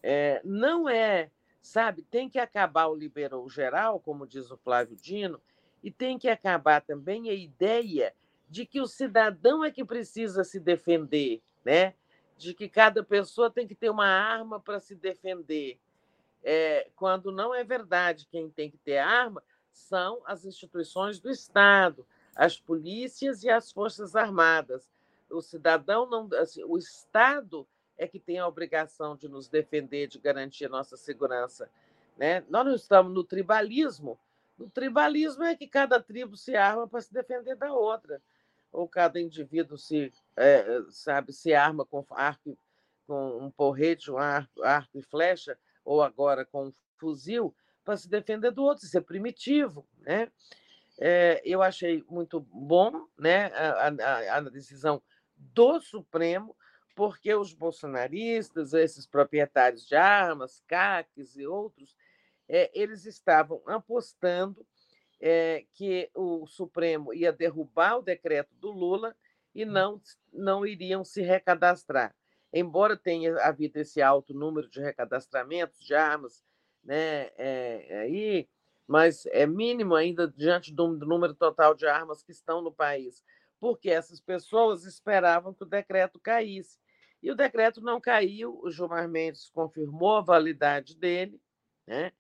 É, não é sabe? Tem que acabar o liberou geral, como diz o Flávio Dino, e tem que acabar também a ideia de que o cidadão é que precisa se defender, né? De que cada pessoa tem que ter uma arma para se defender. É, quando não é verdade, quem tem que ter arma são as instituições do Estado, as polícias e as forças armadas. O cidadão não, assim, o Estado é que tem a obrigação de nos defender, de garantir a nossa segurança Né? Nós não estamos no tribalismo. O tribalismo é que cada tribo se arma para se defender da outra, ou cada indivíduo se é, sabe se arma com arco, com um porrete, um arco, arco e flecha, ou agora com um fuzil para se defender do outro. Isso é primitivo, né? É, eu achei muito bom, né, a, a, a decisão do Supremo porque os bolsonaristas, esses proprietários de armas, CACs e outros, é, eles estavam apostando é, que o Supremo ia derrubar o decreto do Lula e hum. não, não iriam se recadastrar. Embora tenha havido esse alto número de recadastramentos de armas, né, é, aí, mas é mínimo ainda diante do, do número total de armas que estão no país, porque essas pessoas esperavam que o decreto caísse. E o decreto não caiu, o Gilmar Mendes confirmou a validade dele, né?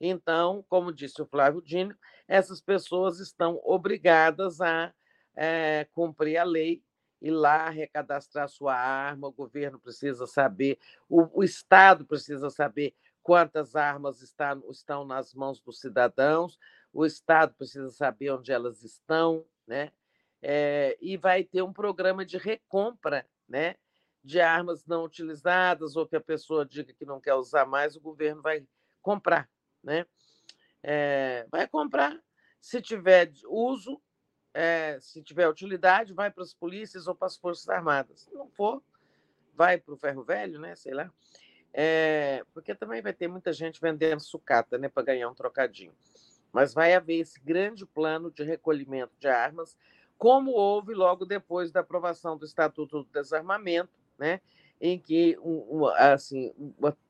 Então, como disse o Flávio Dino, essas pessoas estão obrigadas a é, cumprir a lei ir lá recadastrar sua arma, o governo precisa saber, o, o Estado precisa saber quantas armas está, estão nas mãos dos cidadãos, o Estado precisa saber onde elas estão, né? É, e vai ter um programa de recompra, né? de armas não utilizadas ou que a pessoa diga que não quer usar mais, o governo vai comprar, né? É, vai comprar. Se tiver uso, é, se tiver utilidade, vai para as polícias ou para as forças armadas. Se não for, vai para o ferro velho, né? Sei lá. Porque também vai ter muita gente vendendo sucata, né, para ganhar um trocadinho. Mas vai haver esse grande plano de recolhimento de armas, como houve logo depois da aprovação do Estatuto do Desarmamento, né, em que assim,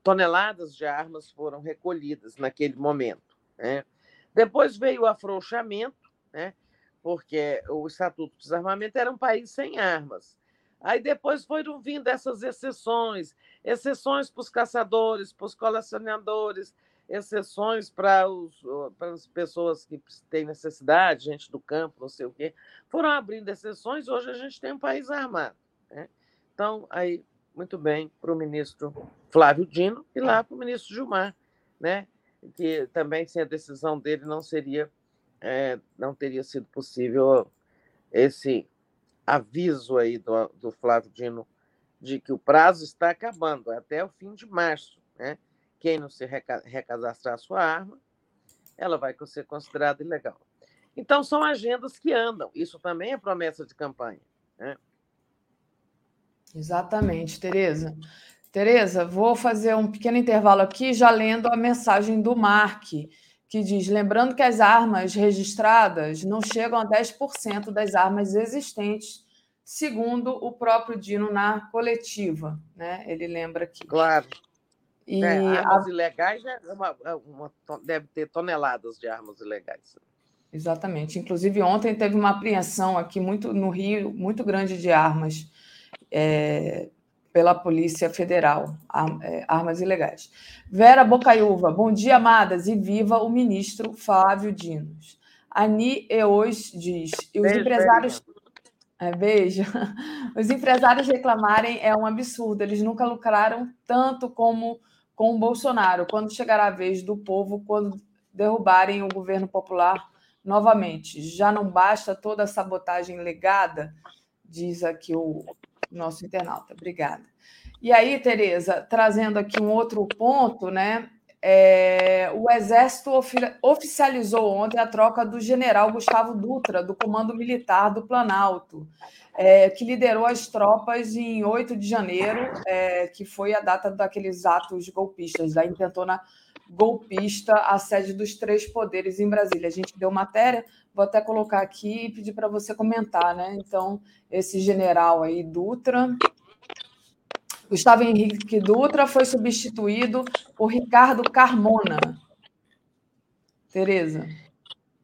toneladas de armas foram recolhidas naquele momento. Né? Depois veio o afrouxamento, né, porque o Estatuto do Desarmamento era um país sem armas. Aí depois foram vindo essas exceções, exceções para os caçadores, para os colecionadores, exceções para, os, para as pessoas que têm necessidade, gente do campo, não sei o quê. Foram abrindo exceções, hoje a gente tem um país armado. Né? Então, aí, muito bem, para o ministro Flávio Dino e lá para o ministro Gilmar, né? que também sem a decisão dele não seria, é, não teria sido possível esse aviso aí do, do Flávio Dino de que o prazo está acabando até o fim de março, né? Quem não se recadastrar a sua arma, ela vai ser considerada ilegal. Então, são agendas que andam. Isso também é promessa de campanha. Né? Exatamente, Tereza. Tereza, vou fazer um pequeno intervalo aqui, já lendo a mensagem do Mark, que diz: lembrando que as armas registradas não chegam a 10% das armas existentes, segundo o próprio Dino na coletiva. Né? Ele lembra aqui. Claro. E é, armas a... ilegais é uma, é uma, deve ter toneladas de armas ilegais. Exatamente. Inclusive, ontem teve uma apreensão aqui muito no Rio, muito grande de armas é, pela Polícia Federal, é, armas ilegais. Vera Bocaiúva, bom dia, amadas, e viva o ministro Flávio Dinos. Ani Eos diz, e os beijo, empresários... Beijo. É, beijo. *laughs* Os empresários reclamarem é um absurdo, eles nunca lucraram tanto como com o Bolsonaro. Quando chegará a vez do povo, quando derrubarem o governo popular novamente? Já não basta toda a sabotagem legada? Diz aqui o, nosso internauta. Obrigada. E aí, Tereza, trazendo aqui um outro ponto, né? É, o Exército oficializou ontem a troca do general Gustavo Dutra, do Comando Militar do Planalto, é, que liderou as tropas em 8 de janeiro, é, que foi a data daqueles atos golpistas, da intentona golpista, a sede dos três poderes em Brasília. A gente deu matéria, vou até colocar aqui e pedir para você comentar, né? Então, esse general aí, Dutra. Gustavo Henrique Dutra foi substituído por Ricardo Carmona. Tereza.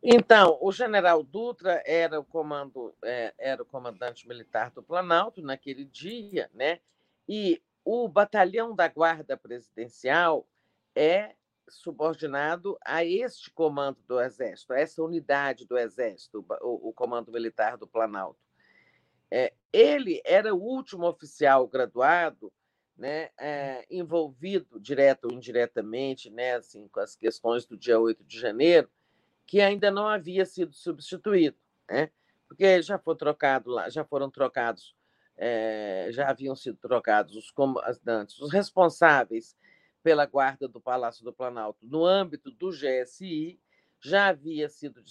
Então, o general Dutra era o comando, é, era o comandante militar do Planalto naquele dia, né? E o batalhão da Guarda Presidencial é subordinado a este comando do Exército, a essa unidade do Exército, o, o Comando Militar do Planalto. É, ele era o último oficial graduado né, é, envolvido, direto ou indiretamente, né, assim, com as questões do dia 8 de janeiro, que ainda não havia sido substituído, né, porque já, foi trocado lá, já foram trocados, é, já haviam sido trocados os comandantes, os responsáveis pela guarda do Palácio do Planalto no âmbito do GSI, já havia sido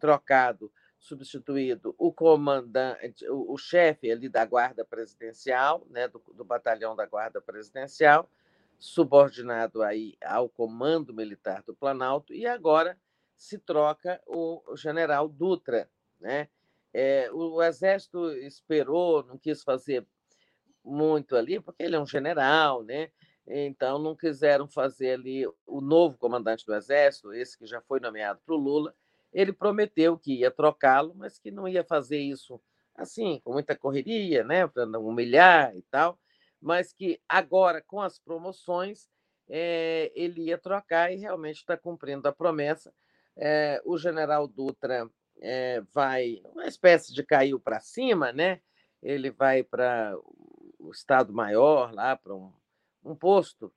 trocado substituído o comandante, o, o chefe ali da guarda presidencial, né, do, do, batalhão da guarda presidencial, subordinado aí ao comando militar do Planalto, e agora se troca o, o general Dutra, né? É, o, o exército esperou, não quis fazer muito ali, porque ele é um general, né? Então não quiseram fazer ali o novo comandante do exército, esse que já foi nomeado para o Lula, ele prometeu que ia trocá-lo, mas que não ia fazer isso assim, com muita correria, né, para não humilhar e tal, mas que agora, com as promoções, é, ele ia trocar e realmente está cumprindo a promessa. É, o general Dutra é, vai, uma espécie de caiu para cima, né? Ele vai para o Estado-Maior, lá para um, um posto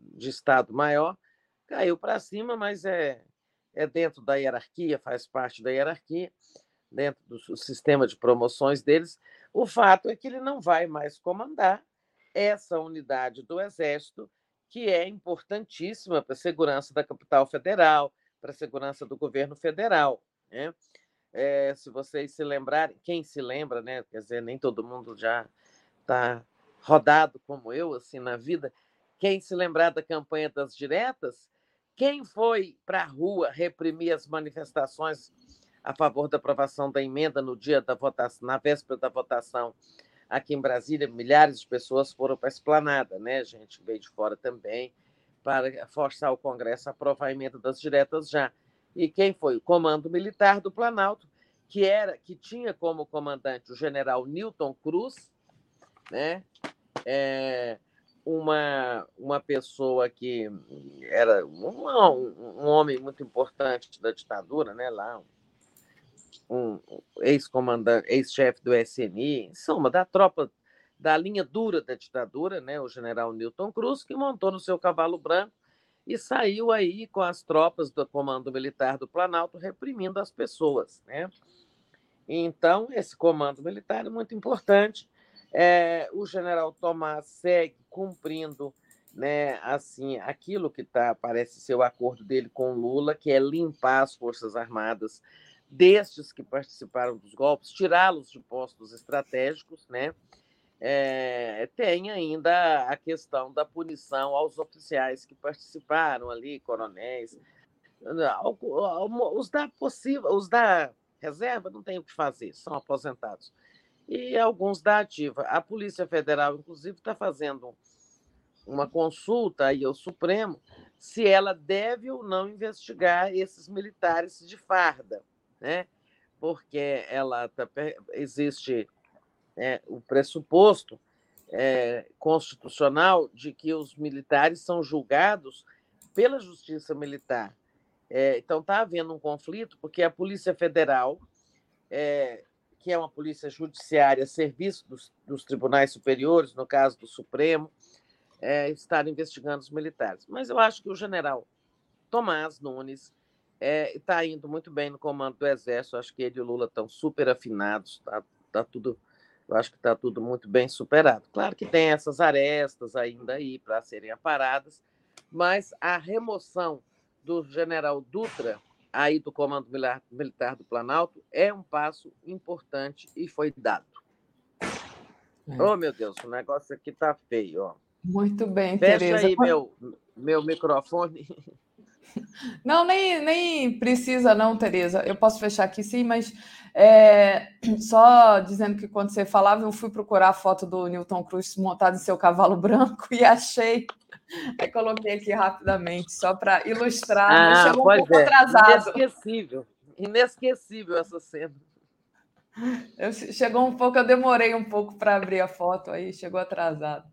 de Estado-Maior, caiu para cima, mas é é dentro da hierarquia, faz parte da hierarquia, dentro do sistema de promoções deles. O fato é que ele não vai mais comandar essa unidade do Exército, que é importantíssima para a segurança da capital federal, para a segurança do governo federal. Né? É, se vocês se lembrarem, quem se lembra, né? quer dizer, nem todo mundo já está rodado como eu assim na vida. Quem se lembrar da campanha das diretas, quem foi para a rua reprimir as manifestações a favor da aprovação da emenda no dia da votação, na véspera da votação aqui em Brasília, milhares de pessoas foram para a esplanada, né? Gente veio de fora também para forçar o Congresso a aprovar a emenda das diretas já. E quem foi? O Comando Militar do Planalto, que era que tinha como comandante o general Newton Cruz, né? É, uma, uma pessoa que era um, um homem muito importante da ditadura, né, lá, um, um ex-comandante, ex-chefe do SNI, em suma, da tropa da linha dura da ditadura, né, o general Newton Cruz, que montou no seu cavalo branco e saiu aí com as tropas do Comando Militar do Planalto reprimindo as pessoas, né? Então, esse comando militar é muito importante é, o general Tomás segue cumprindo né, assim, aquilo que tá, parece ser o acordo dele com Lula, que é limpar as Forças Armadas destes que participaram dos golpes, tirá-los de postos estratégicos, né? É, tem ainda a questão da punição aos oficiais que participaram ali, coronéis, os da possível, os da reserva não tem o que fazer, são aposentados e alguns da ativa. A Polícia Federal, inclusive, está fazendo uma consulta aí ao Supremo se ela deve ou não investigar esses militares de farda, né? porque ela tá, existe é, o pressuposto é, constitucional de que os militares são julgados pela Justiça Militar. É, então, está havendo um conflito, porque a Polícia Federal é, que é uma polícia judiciária, serviço dos, dos tribunais superiores, no caso do Supremo, é, estar investigando os militares. Mas eu acho que o general Tomás Nunes está é, indo muito bem no comando do Exército. Acho que ele e o Lula estão super afinados, está tá tudo. Eu acho que está tudo muito bem superado. Claro que tem essas arestas ainda aí para serem aparadas, mas a remoção do general Dutra aí do Comando Militar do Planalto é um passo importante e foi dado. É. Oh, meu Deus, o negócio aqui tá feio, ó. Muito bem, Fecha Tereza. aí meu, meu microfone. *laughs* Não, nem, nem precisa não, Tereza. Eu posso fechar aqui sim, mas é, *clears throat* só dizendo que quando você falava, eu fui procurar a foto do Newton Cruz montado em seu cavalo *laughs* branco e achei Aí coloquei aqui rapidamente, só para ilustrar, ah, chegou um pouco é. atrasado. Inesquecível, inesquecível essa cena. Eu, chegou um pouco, eu demorei um pouco para abrir a foto aí, chegou atrasado.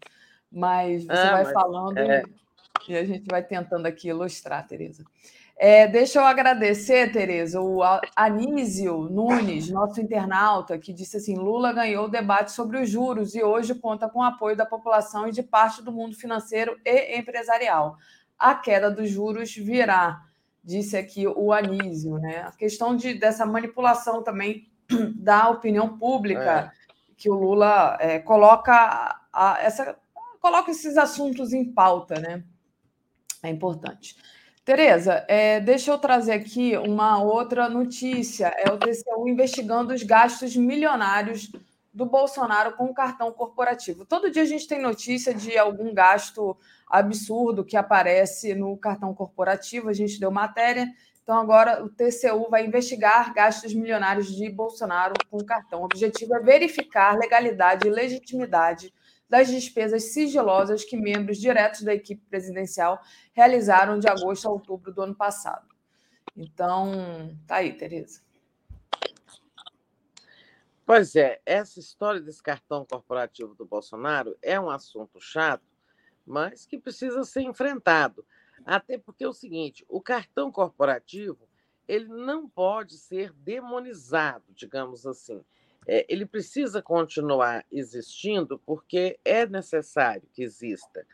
Mas você ah, vai mas, falando é... e, e, a gente vai tentando aqui ilustrar, Tereza. É, deixa eu agradecer, Tereza, o Anísio Nunes, nosso internauta, que disse assim: Lula ganhou o debate sobre os juros e hoje conta com o apoio da população e de parte do mundo financeiro e empresarial. A queda dos juros virá, disse aqui o Anísio. Né? A questão de, dessa manipulação também *clears throat* da opinião pública, é. que o Lula é, coloca, a, essa, coloca esses assuntos em pauta, né? É importante. Tereza, é, deixa eu trazer aqui uma outra notícia. É o TCU investigando os gastos milionários do Bolsonaro com o cartão corporativo. Todo dia a gente tem notícia de algum gasto absurdo que aparece no cartão corporativo. A gente deu matéria. Então, agora o TCU vai investigar gastos milionários de Bolsonaro com cartão. O objetivo é verificar legalidade e legitimidade das despesas sigilosas que membros diretos da equipe presidencial realizaram de agosto a outubro do ano passado. Então, tá aí, Tereza. Pois é, essa história desse cartão corporativo do Bolsonaro é um assunto chato, mas que precisa ser enfrentado. Até porque é o seguinte, o cartão corporativo ele não pode ser demonizado, digamos assim é, ele precisa continuar existindo porque é necessário que exista,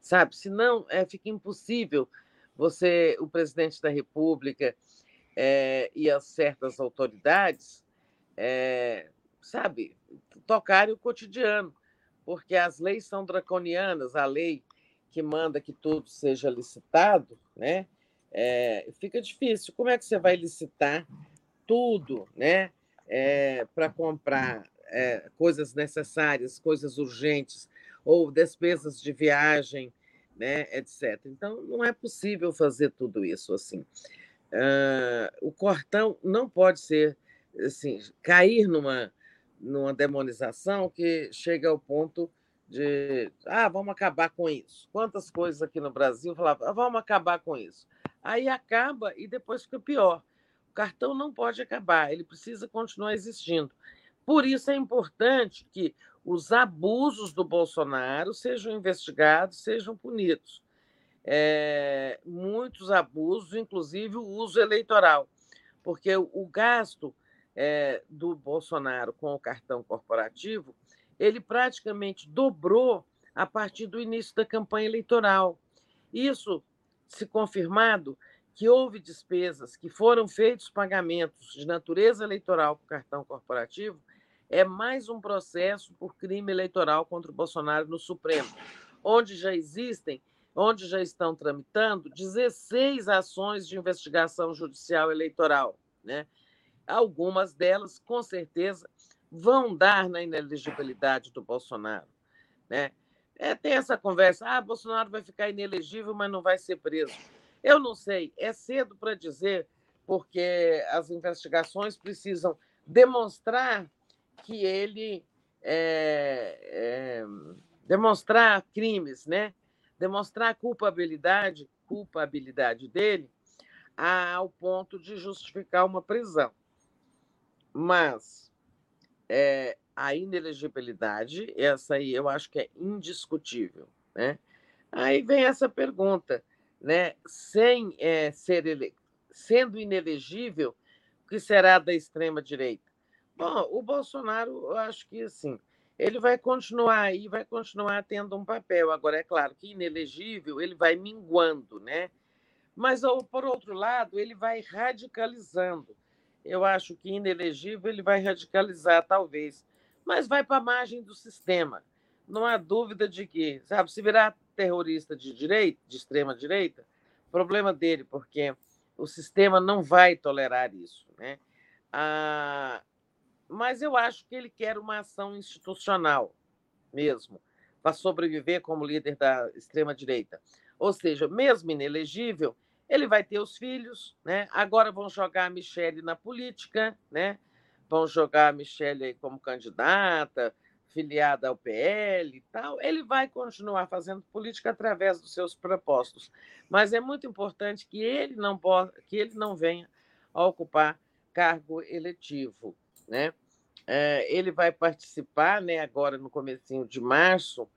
sabe? Senão é, fica impossível você, o presidente da República é, e as certas autoridades, é, sabe, tocarem o cotidiano, porque as leis são draconianas, a lei que manda que tudo seja licitado, né? É, fica difícil. Como é que você vai licitar tudo, né? É, para comprar é, coisas necessárias, coisas urgentes, ou despesas de viagem, né, etc. Então, não é possível fazer tudo isso assim. Uh, o cortão não pode ser assim, cair numa, numa demonização que chega ao ponto de ah, vamos acabar com isso. Quantas coisas aqui no Brasil falavam, ah, vamos acabar com isso. Aí acaba e depois fica pior cartão não pode acabar, ele precisa continuar existindo. Por isso é importante que os abusos do Bolsonaro sejam investigados, sejam punidos. É, muitos abusos, inclusive o uso eleitoral, porque o, gasto é, do Bolsonaro com o cartão corporativo ele praticamente dobrou a partir do início da campanha eleitoral. Isso, se confirmado, que houve despesas, que foram feitos pagamentos de natureza eleitoral com cartão corporativo, é mais um processo por crime eleitoral contra o Bolsonaro no Supremo, onde já existem, onde já estão tramitando 16 ações de investigação judicial eleitoral. Né? Algumas delas, com certeza, vão dar na inelegibilidade do Bolsonaro. Né? É, tem essa conversa, ah, Bolsonaro vai ficar inelegível, mas não vai ser preso. Eu não sei, é cedo para dizer, porque as investigações precisam demonstrar que ele é, é, demonstrar crimes, né? Demonstrar culpabilidade, culpabilidade dele ao ponto de justificar uma prisão. Mas é, a inelegibilidade, essa aí eu acho que é indiscutível, né? Aí vem essa pergunta: né, sem é, ser ele... sendo inelegível, o que será da extrema direita? Bom, o Bolsonaro, eu acho que assim, ele vai continuar aí, vai continuar tendo um papel. Agora, é claro que inelegível, ele vai minguando, né? Mas, por outro lado, ele vai radicalizando. Eu acho que inelegível ele vai radicalizar, talvez, mas vai para a margem do sistema. Não há dúvida de que, sabe, se virar terrorista de direita, de extrema direita, problema dele, porque o sistema não vai tolerar isso, né? Ah, mas eu acho que ele quer uma ação institucional mesmo, para sobreviver como líder da extrema direita. Ou seja, mesmo inelegível, ele vai ter os filhos, né? Agora vão jogar a Michelle na política, né? Vão jogar a Michelle como candidata, filiada ao PL e tal, ele vai continuar fazendo política através dos seus propósitos. Mas é muito importante que ele não que ele não venha a ocupar cargo eletivo, né? É, ele vai participar, né, agora no comecinho de março,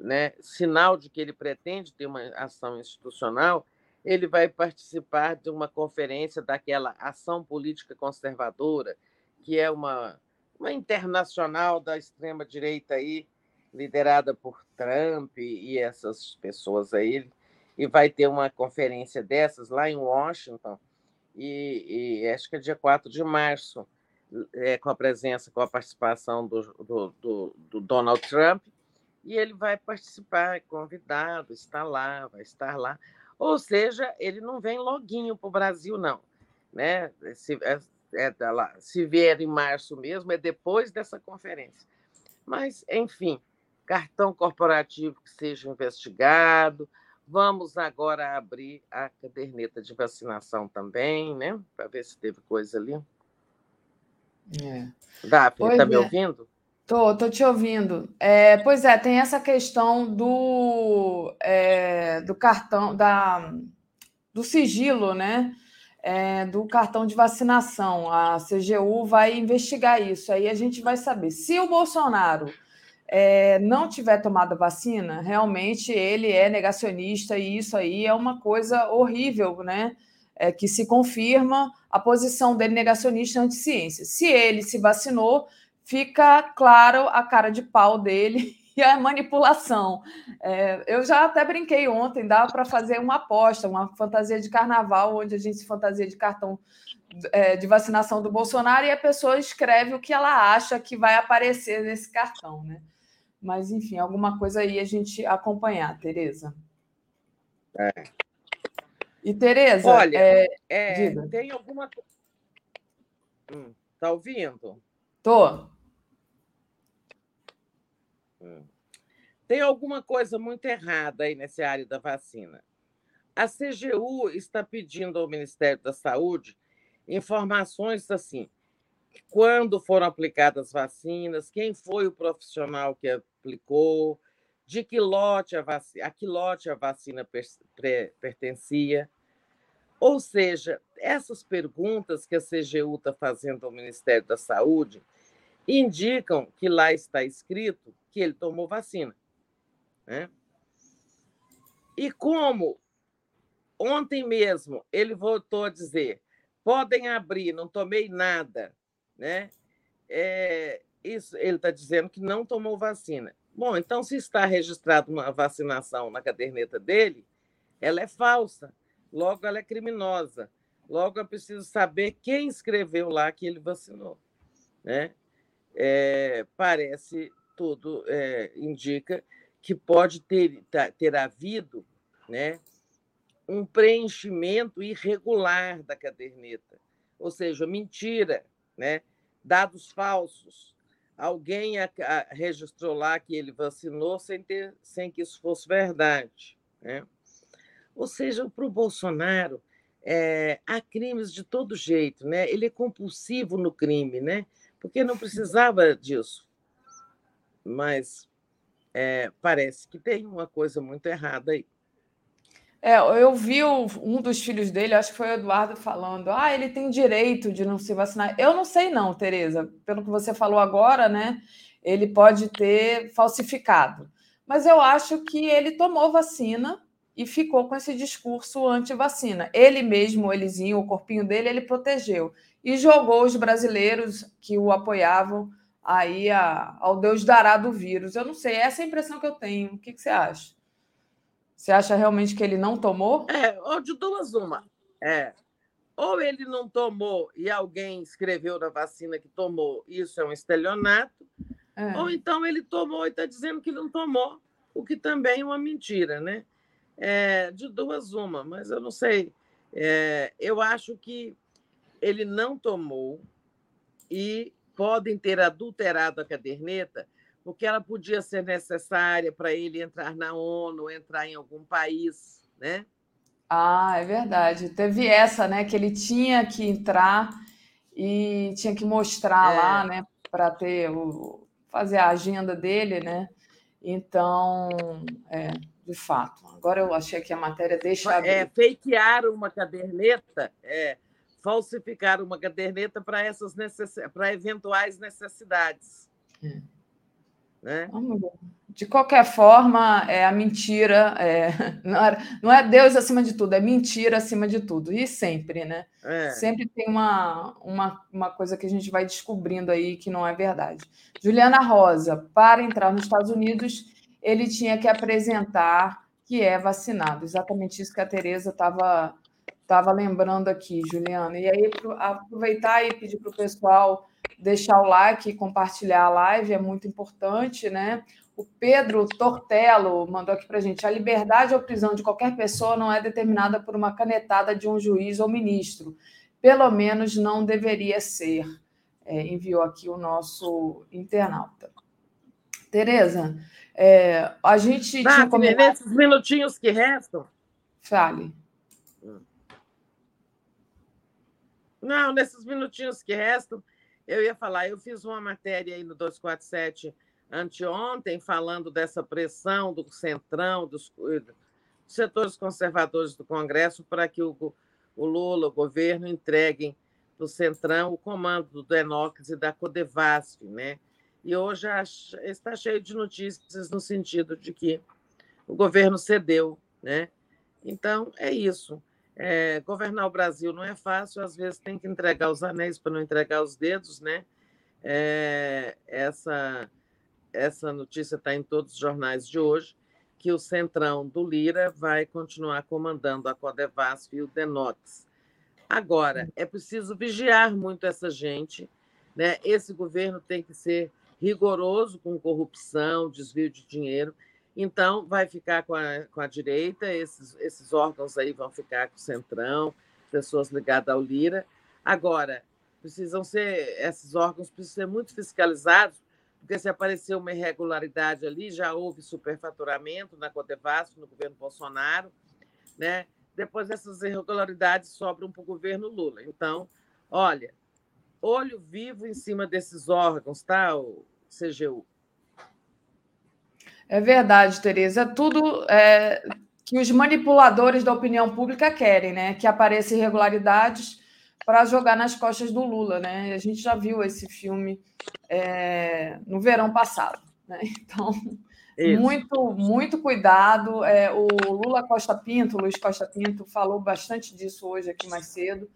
né, sinal de que ele pretende ter uma ação institucional, ele vai participar de uma conferência daquela Ação Política Conservadora, que é uma, uma internacional da extrema-direita aí, liderada por Trump e essas pessoas aí, e vai ter uma conferência dessas lá em Washington, e, e acho que é dia 4 de março, é, com a presença, com a participação do, do, do, do Donald Trump, e ele vai participar, convidado, está lá, vai estar lá. Ou seja, ele não vem loguinho para o Brasil, não. Né? Se, é, é, lá, se vier em março mesmo, é depois dessa conferência. Mas, enfim, cartão corporativo que seja investigado. Vamos agora abrir a caderneta de vacinação também, né? Para ver se teve coisa ali. É. Daphne, está me é. ouvindo? Tô, tô te ouvindo. É, pois é, tem essa questão do, é, do cartão, da, do sigilo, né? É, do cartão de vacinação. A CGU vai investigar isso. Aí a gente vai saber. Se o Bolsonaro é, não tiver tomado a vacina, realmente ele é negacionista e isso aí é uma coisa horrível, né? É, que se confirma a posição dele negacionista anti-ciência. Se ele se vacinou, fica claro a cara de pau dele *laughs* e a manipulação. É, eu já até brinquei ontem, dá para fazer uma aposta, uma fantasia de carnaval, onde a gente se fantasia de cartão é, de vacinação do Bolsonaro e a pessoa escreve o que ela acha que vai aparecer nesse cartão, né? Mas, enfim, alguma coisa aí a gente acompanhar, Tereza. É. E, Tereza, olha, é, é, tem alguma. Hum, tá ouvindo? Tô. Tem alguma coisa muito errada aí nessa área da vacina. A CGU está pedindo ao Ministério da Saúde informações assim: quando foram aplicadas vacinas, quem foi o profissional que aplicou, de que lote a, vacina, a que lote a vacina pertencia. Ou seja, essas perguntas que a CGU está fazendo ao Ministério da Saúde indicam que lá está escrito que ele tomou vacina. Né? E como ontem mesmo ele voltou a dizer: podem abrir, não tomei nada, né? É, isso, ele está dizendo que não tomou vacina. Bom, então, se está registrado uma vacinação na caderneta dele, ela é falsa, logo ela é criminosa. Logo é preciso saber quem escreveu lá que ele vacinou. Né? É, parece tudo é, indica que pode ter, tá, ter havido né, um preenchimento irregular da caderneta, ou seja, mentira, né, dados falsos. Alguém a, a, registrou lá que ele vacinou sem, ter, sem que isso fosse verdade. Né? Ou seja, para o Bolsonaro, é, há crimes de todo jeito, né? ele é compulsivo no crime, né? Porque não precisava disso mas é, parece que tem uma coisa muito errada aí. É, eu vi um dos filhos dele, acho que foi o Eduardo, falando: ah, ele tem direito de não se vacinar. Eu não sei, não, Tereza. Pelo que você falou agora, né? Ele pode ter falsificado. Mas eu acho que ele tomou vacina e ficou com esse discurso anti-vacina. Ele mesmo, elezinho, o corpinho dele, ele protegeu. E jogou os brasileiros que o apoiavam aí a, ao Deus dará do vírus. Eu não sei, essa é a impressão que eu tenho. O que, que você acha? Você acha realmente que ele não tomou? É, ou de duas uma. É. Ou ele não tomou e alguém escreveu na vacina que tomou, isso é um estelionato, é. ou então ele tomou e está dizendo que não tomou, o que também é uma mentira, né? É, de duas uma, mas eu não sei. É, eu acho que ele não tomou e podem ter adulterado a caderneta, porque ela podia ser necessária para ele entrar na ONU, entrar em algum país, né? Ah, é verdade. Teve essa, né? Que ele tinha que entrar e tinha que mostrar é. lá, né? Para ter o fazer a agenda dele, né? Então, é, de fato. Agora eu achei que a matéria deixa. É, fakear uma caderneta, é, falsificar uma caderneta para essas necess... para eventuais necessidades. É. Né? De qualquer forma, é a mentira é, *laughs* não, é, não, é, Deus acima de tudo, é mentira acima de tudo. E sempre, né? É. Sempre tem uma, uma, uma coisa que a gente vai descobrindo aí que não é verdade. Juliana Rosa, para entrar nos Estados Unidos, ele tinha que apresentar que é vacinado. Exatamente isso que a Tereza estava tava lembrando aqui, Juliana. E aí, aproveitar e pedir para o pessoal deixar o like e compartilhar a live, é muito importante, né? O Pedro Tortello mandou aqui para a gente: a liberdade ou prisão de qualquer pessoa não é determinada por uma canetada de um juiz ou ministro. Pelo menos não deveria ser. É, enviou aqui o nosso internauta. Tereza, é, a gente. Tinha comentado... Nesses minutinhos que restam. Fale. Não, nesses minutinhos que restam, eu ia falar, eu fiz uma matéria aí no 247 anteontem, falando dessa pressão do Centrão, dos, dos setores conservadores do Congresso, para que o, o Lula, o governo, entreguem para o Centrão o comando do Denox e da Codevasf, né? E hoje está cheio de notícias no sentido de que o governo cedeu, né? Então, é isso. É, governar o Brasil não é fácil, às vezes tem que entregar os anéis para não entregar os dedos, né? É, essa, essa notícia está em todos os jornais de hoje, que o centrão do Lira vai continuar comandando a Codevasf e o Denox. Agora, é preciso vigiar muito essa gente, né? Esse governo tem que ser rigoroso com corrupção, desvio de dinheiro, então, vai ficar com a, com a direita, esses, esses órgãos aí vão ficar com o Centrão, pessoas ligadas ao Lira. Agora, precisam ser, esses órgãos precisam ser muito fiscalizados, porque se aparecer uma irregularidade ali, já houve superfaturamento na Codevasf, no governo Bolsonaro, né? depois essas irregularidades sobram para o governo Lula. Então, olha, olho vivo em cima desses órgãos, tá, o CGU? É verdade, Tereza. É tudo é, que os manipuladores da opinião pública querem, né? Que apareçam irregularidades para jogar nas costas do Lula, né? A gente já viu esse filme é, no verão passado, né? *laughs* Então, Isso. muito, muito cuidado. É, o Lula Costa Pinto, Luiz Costa Pinto, falou bastante disso hoje aqui mais cedo.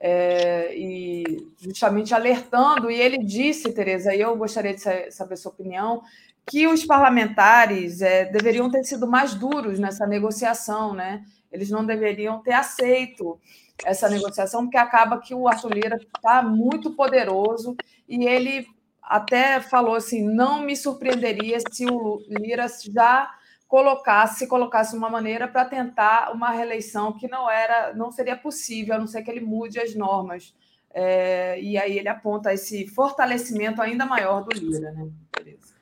É, e justamente alertando, e ele disse, Tereza, e eu gostaria de saber sua opinião, que os parlamentares é, deveriam ter sido mais duros nessa negociação, né? Eles não deveriam ter aceito essa negociação, porque acaba que o Arthur Lira está muito poderoso e ele até falou assim: não me surpreenderia se o Lira já colocasse, colocasse uma maneira para tentar uma reeleição que não era, não seria possível, a não ser que ele mude as normas. É, e aí ele aponta esse fortalecimento ainda maior do Lira, né? Beleza.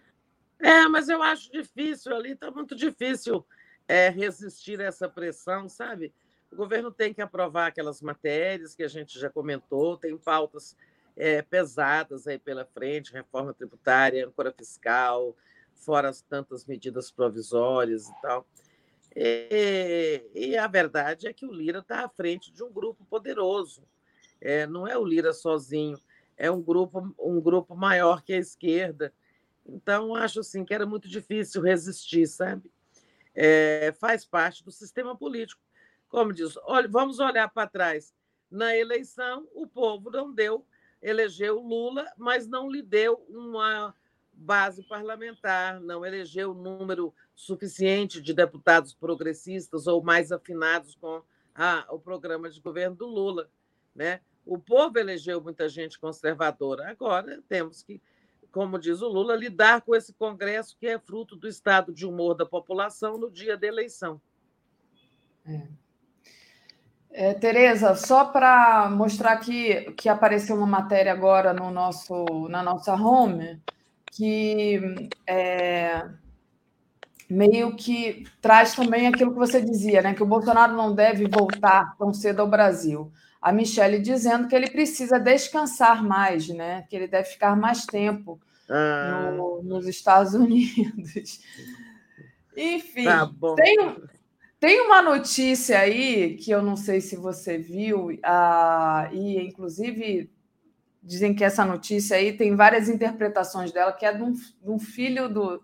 É, mas eu acho difícil ali, está muito difícil é, resistir a essa pressão, sabe? O governo tem que aprovar aquelas matérias que a gente já comentou, tem pautas é, pesadas aí pela frente, reforma tributária, âncora fiscal, fora as tantas medidas provisórias e tal. E, e, a verdade é que o Lira está à frente de um grupo poderoso. É, não é o Lira sozinho, é um grupo, um grupo maior que a esquerda, então, acho assim que era muito difícil resistir, sabe? É, faz parte do sistema político. Como diz, olha, vamos olhar para trás. Na eleição, o povo não deu, elegeu Lula, mas não lhe deu uma base parlamentar, não elegeu número suficiente de deputados progressistas ou mais afinados com a, o programa de governo do Lula. Né? O povo elegeu muita gente conservadora. Agora temos que como diz o Lula, lidar com esse Congresso que é fruto do estado de humor da população no dia da eleição. É. É, Tereza, só para mostrar que, que apareceu uma matéria agora no nosso, na nossa home, que é, meio que traz também aquilo que você dizia, né? Que o Bolsonaro não deve voltar tão cedo ao Brasil. A Michelle dizendo que ele precisa descansar mais, né? Que ele deve ficar mais tempo ah. no, nos Estados Unidos. *laughs* Enfim, tá tem, tem uma notícia aí que eu não sei se você viu, e inclusive dizem que essa notícia aí tem várias interpretações dela, que é de um, de um filho do.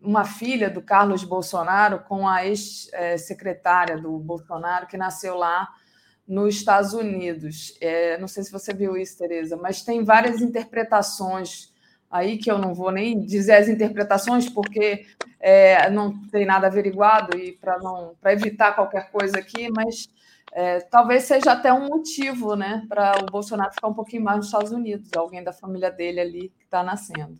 Uma filha do Carlos Bolsonaro com a ex-secretária do Bolsonaro, que nasceu lá nos Estados Unidos. É, não sei se você viu isso, Tereza, mas tem várias interpretações aí que eu não vou nem dizer as interpretações, porque é, não tem nada averiguado e para não para evitar qualquer coisa aqui, mas é, talvez seja até um motivo, né, para o Bolsonaro ficar um pouquinho mais nos Estados Unidos, alguém da família dele ali que está nascendo.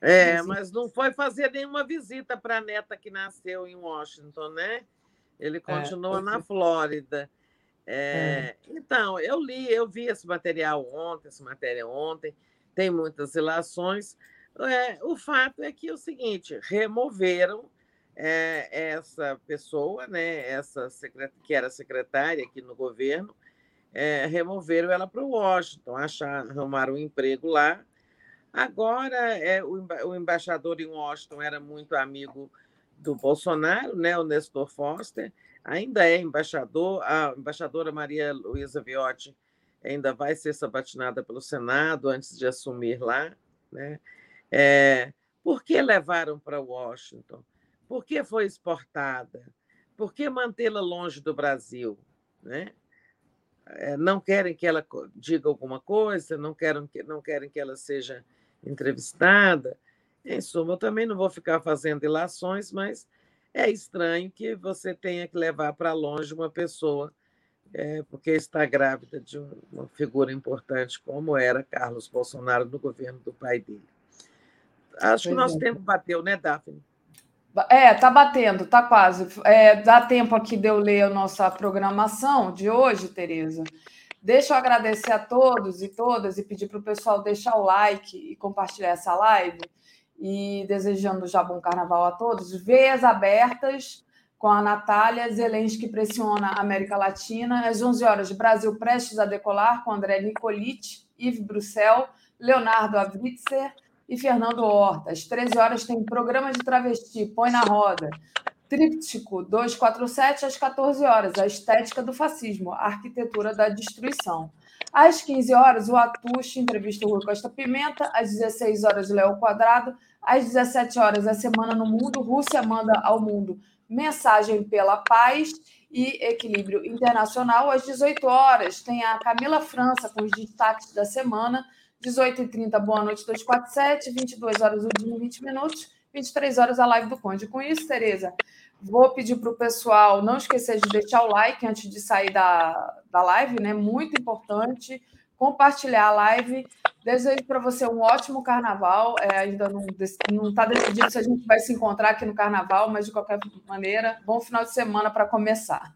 É, mas não foi fazer nenhuma visita para a neta que nasceu em Washington, né? Ele é, continua é, na Flórida. É, então, eu li, eu vi esse material ontem, essa matéria ontem tem muitas relações. É, o fato é que é o seguinte: removeram é, essa pessoa, né, essa que era secretária aqui no governo, é, removeram ela para Washington, achar, arrumaram um emprego lá. Agora, é, o, o embaixador em Washington era muito amigo do Bolsonaro, né, o Nestor Foster, ainda é embaixador, a embaixadora Maria Luísa Viotti ainda vai ser sabatinada pelo Senado antes de assumir lá. Né? É, por que levaram para Washington? Por que foi exportada? Por que mantê-la longe do Brasil? Né? É, não querem que ela diga alguma coisa, não querem que, não querem que ela seja entrevistada. Em suma, eu também não vou ficar fazendo ilações, mas é estranho que você tenha que levar para longe uma pessoa é, porque está grávida de uma figura importante como era Carlos Bolsonaro no governo do pai dele. Acho que nosso é. tempo bateu, né, Daphne? É, tá batendo, tá quase. É, dá tempo aqui de eu ler a nossa programação de hoje, Tereza. Deixa eu agradecer a todos e todas e pedir para o pessoal deixar o like e compartilhar essa live. E desejando já bom carnaval a todos. Veias abertas com a Natália Zelensky pressiona a América Latina. Às 11 horas, Brasil prestes a decolar com André Nicolite, Yves Bruxel, Leonardo Avritzer e Fernando Horta. Às 13 horas tem programa de travesti, põe na roda. Tríptico 247 às 14 horas, a estética do fascismo, a arquitetura da destruição. Às 15 horas, o Atush entrevista o Rui Costa Pimenta. Às 16 horas, Léo Quadrado. Às 17 horas, a Semana no Mundo. Rússia manda ao mundo Mensagem pela Paz e Equilíbrio Internacional. Às 18 horas, tem a Camila França com os destaques da semana. 18h30, Boa Noite 247. 22 horas, o dia 20 minutos. 23 horas, a live do Conde. Com isso, Tereza, vou pedir para o pessoal não esquecer de deixar o like antes de sair da, da live, né? Muito importante compartilhar a live. Desejo para você um ótimo carnaval. É, ainda não está decidido se a gente vai se encontrar aqui no carnaval, mas de qualquer maneira, bom final de semana para começar.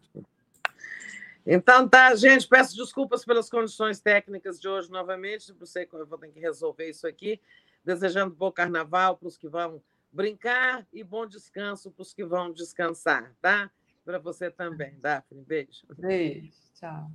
Então tá, gente, peço desculpas pelas condições técnicas de hoje novamente, não sei como eu vou ter que resolver isso aqui. Desejando bom carnaval para os que vão brincar e bom descanso para os que vão descansar, tá? Para você também, Daphne. Beijo. Beijo. Tchau.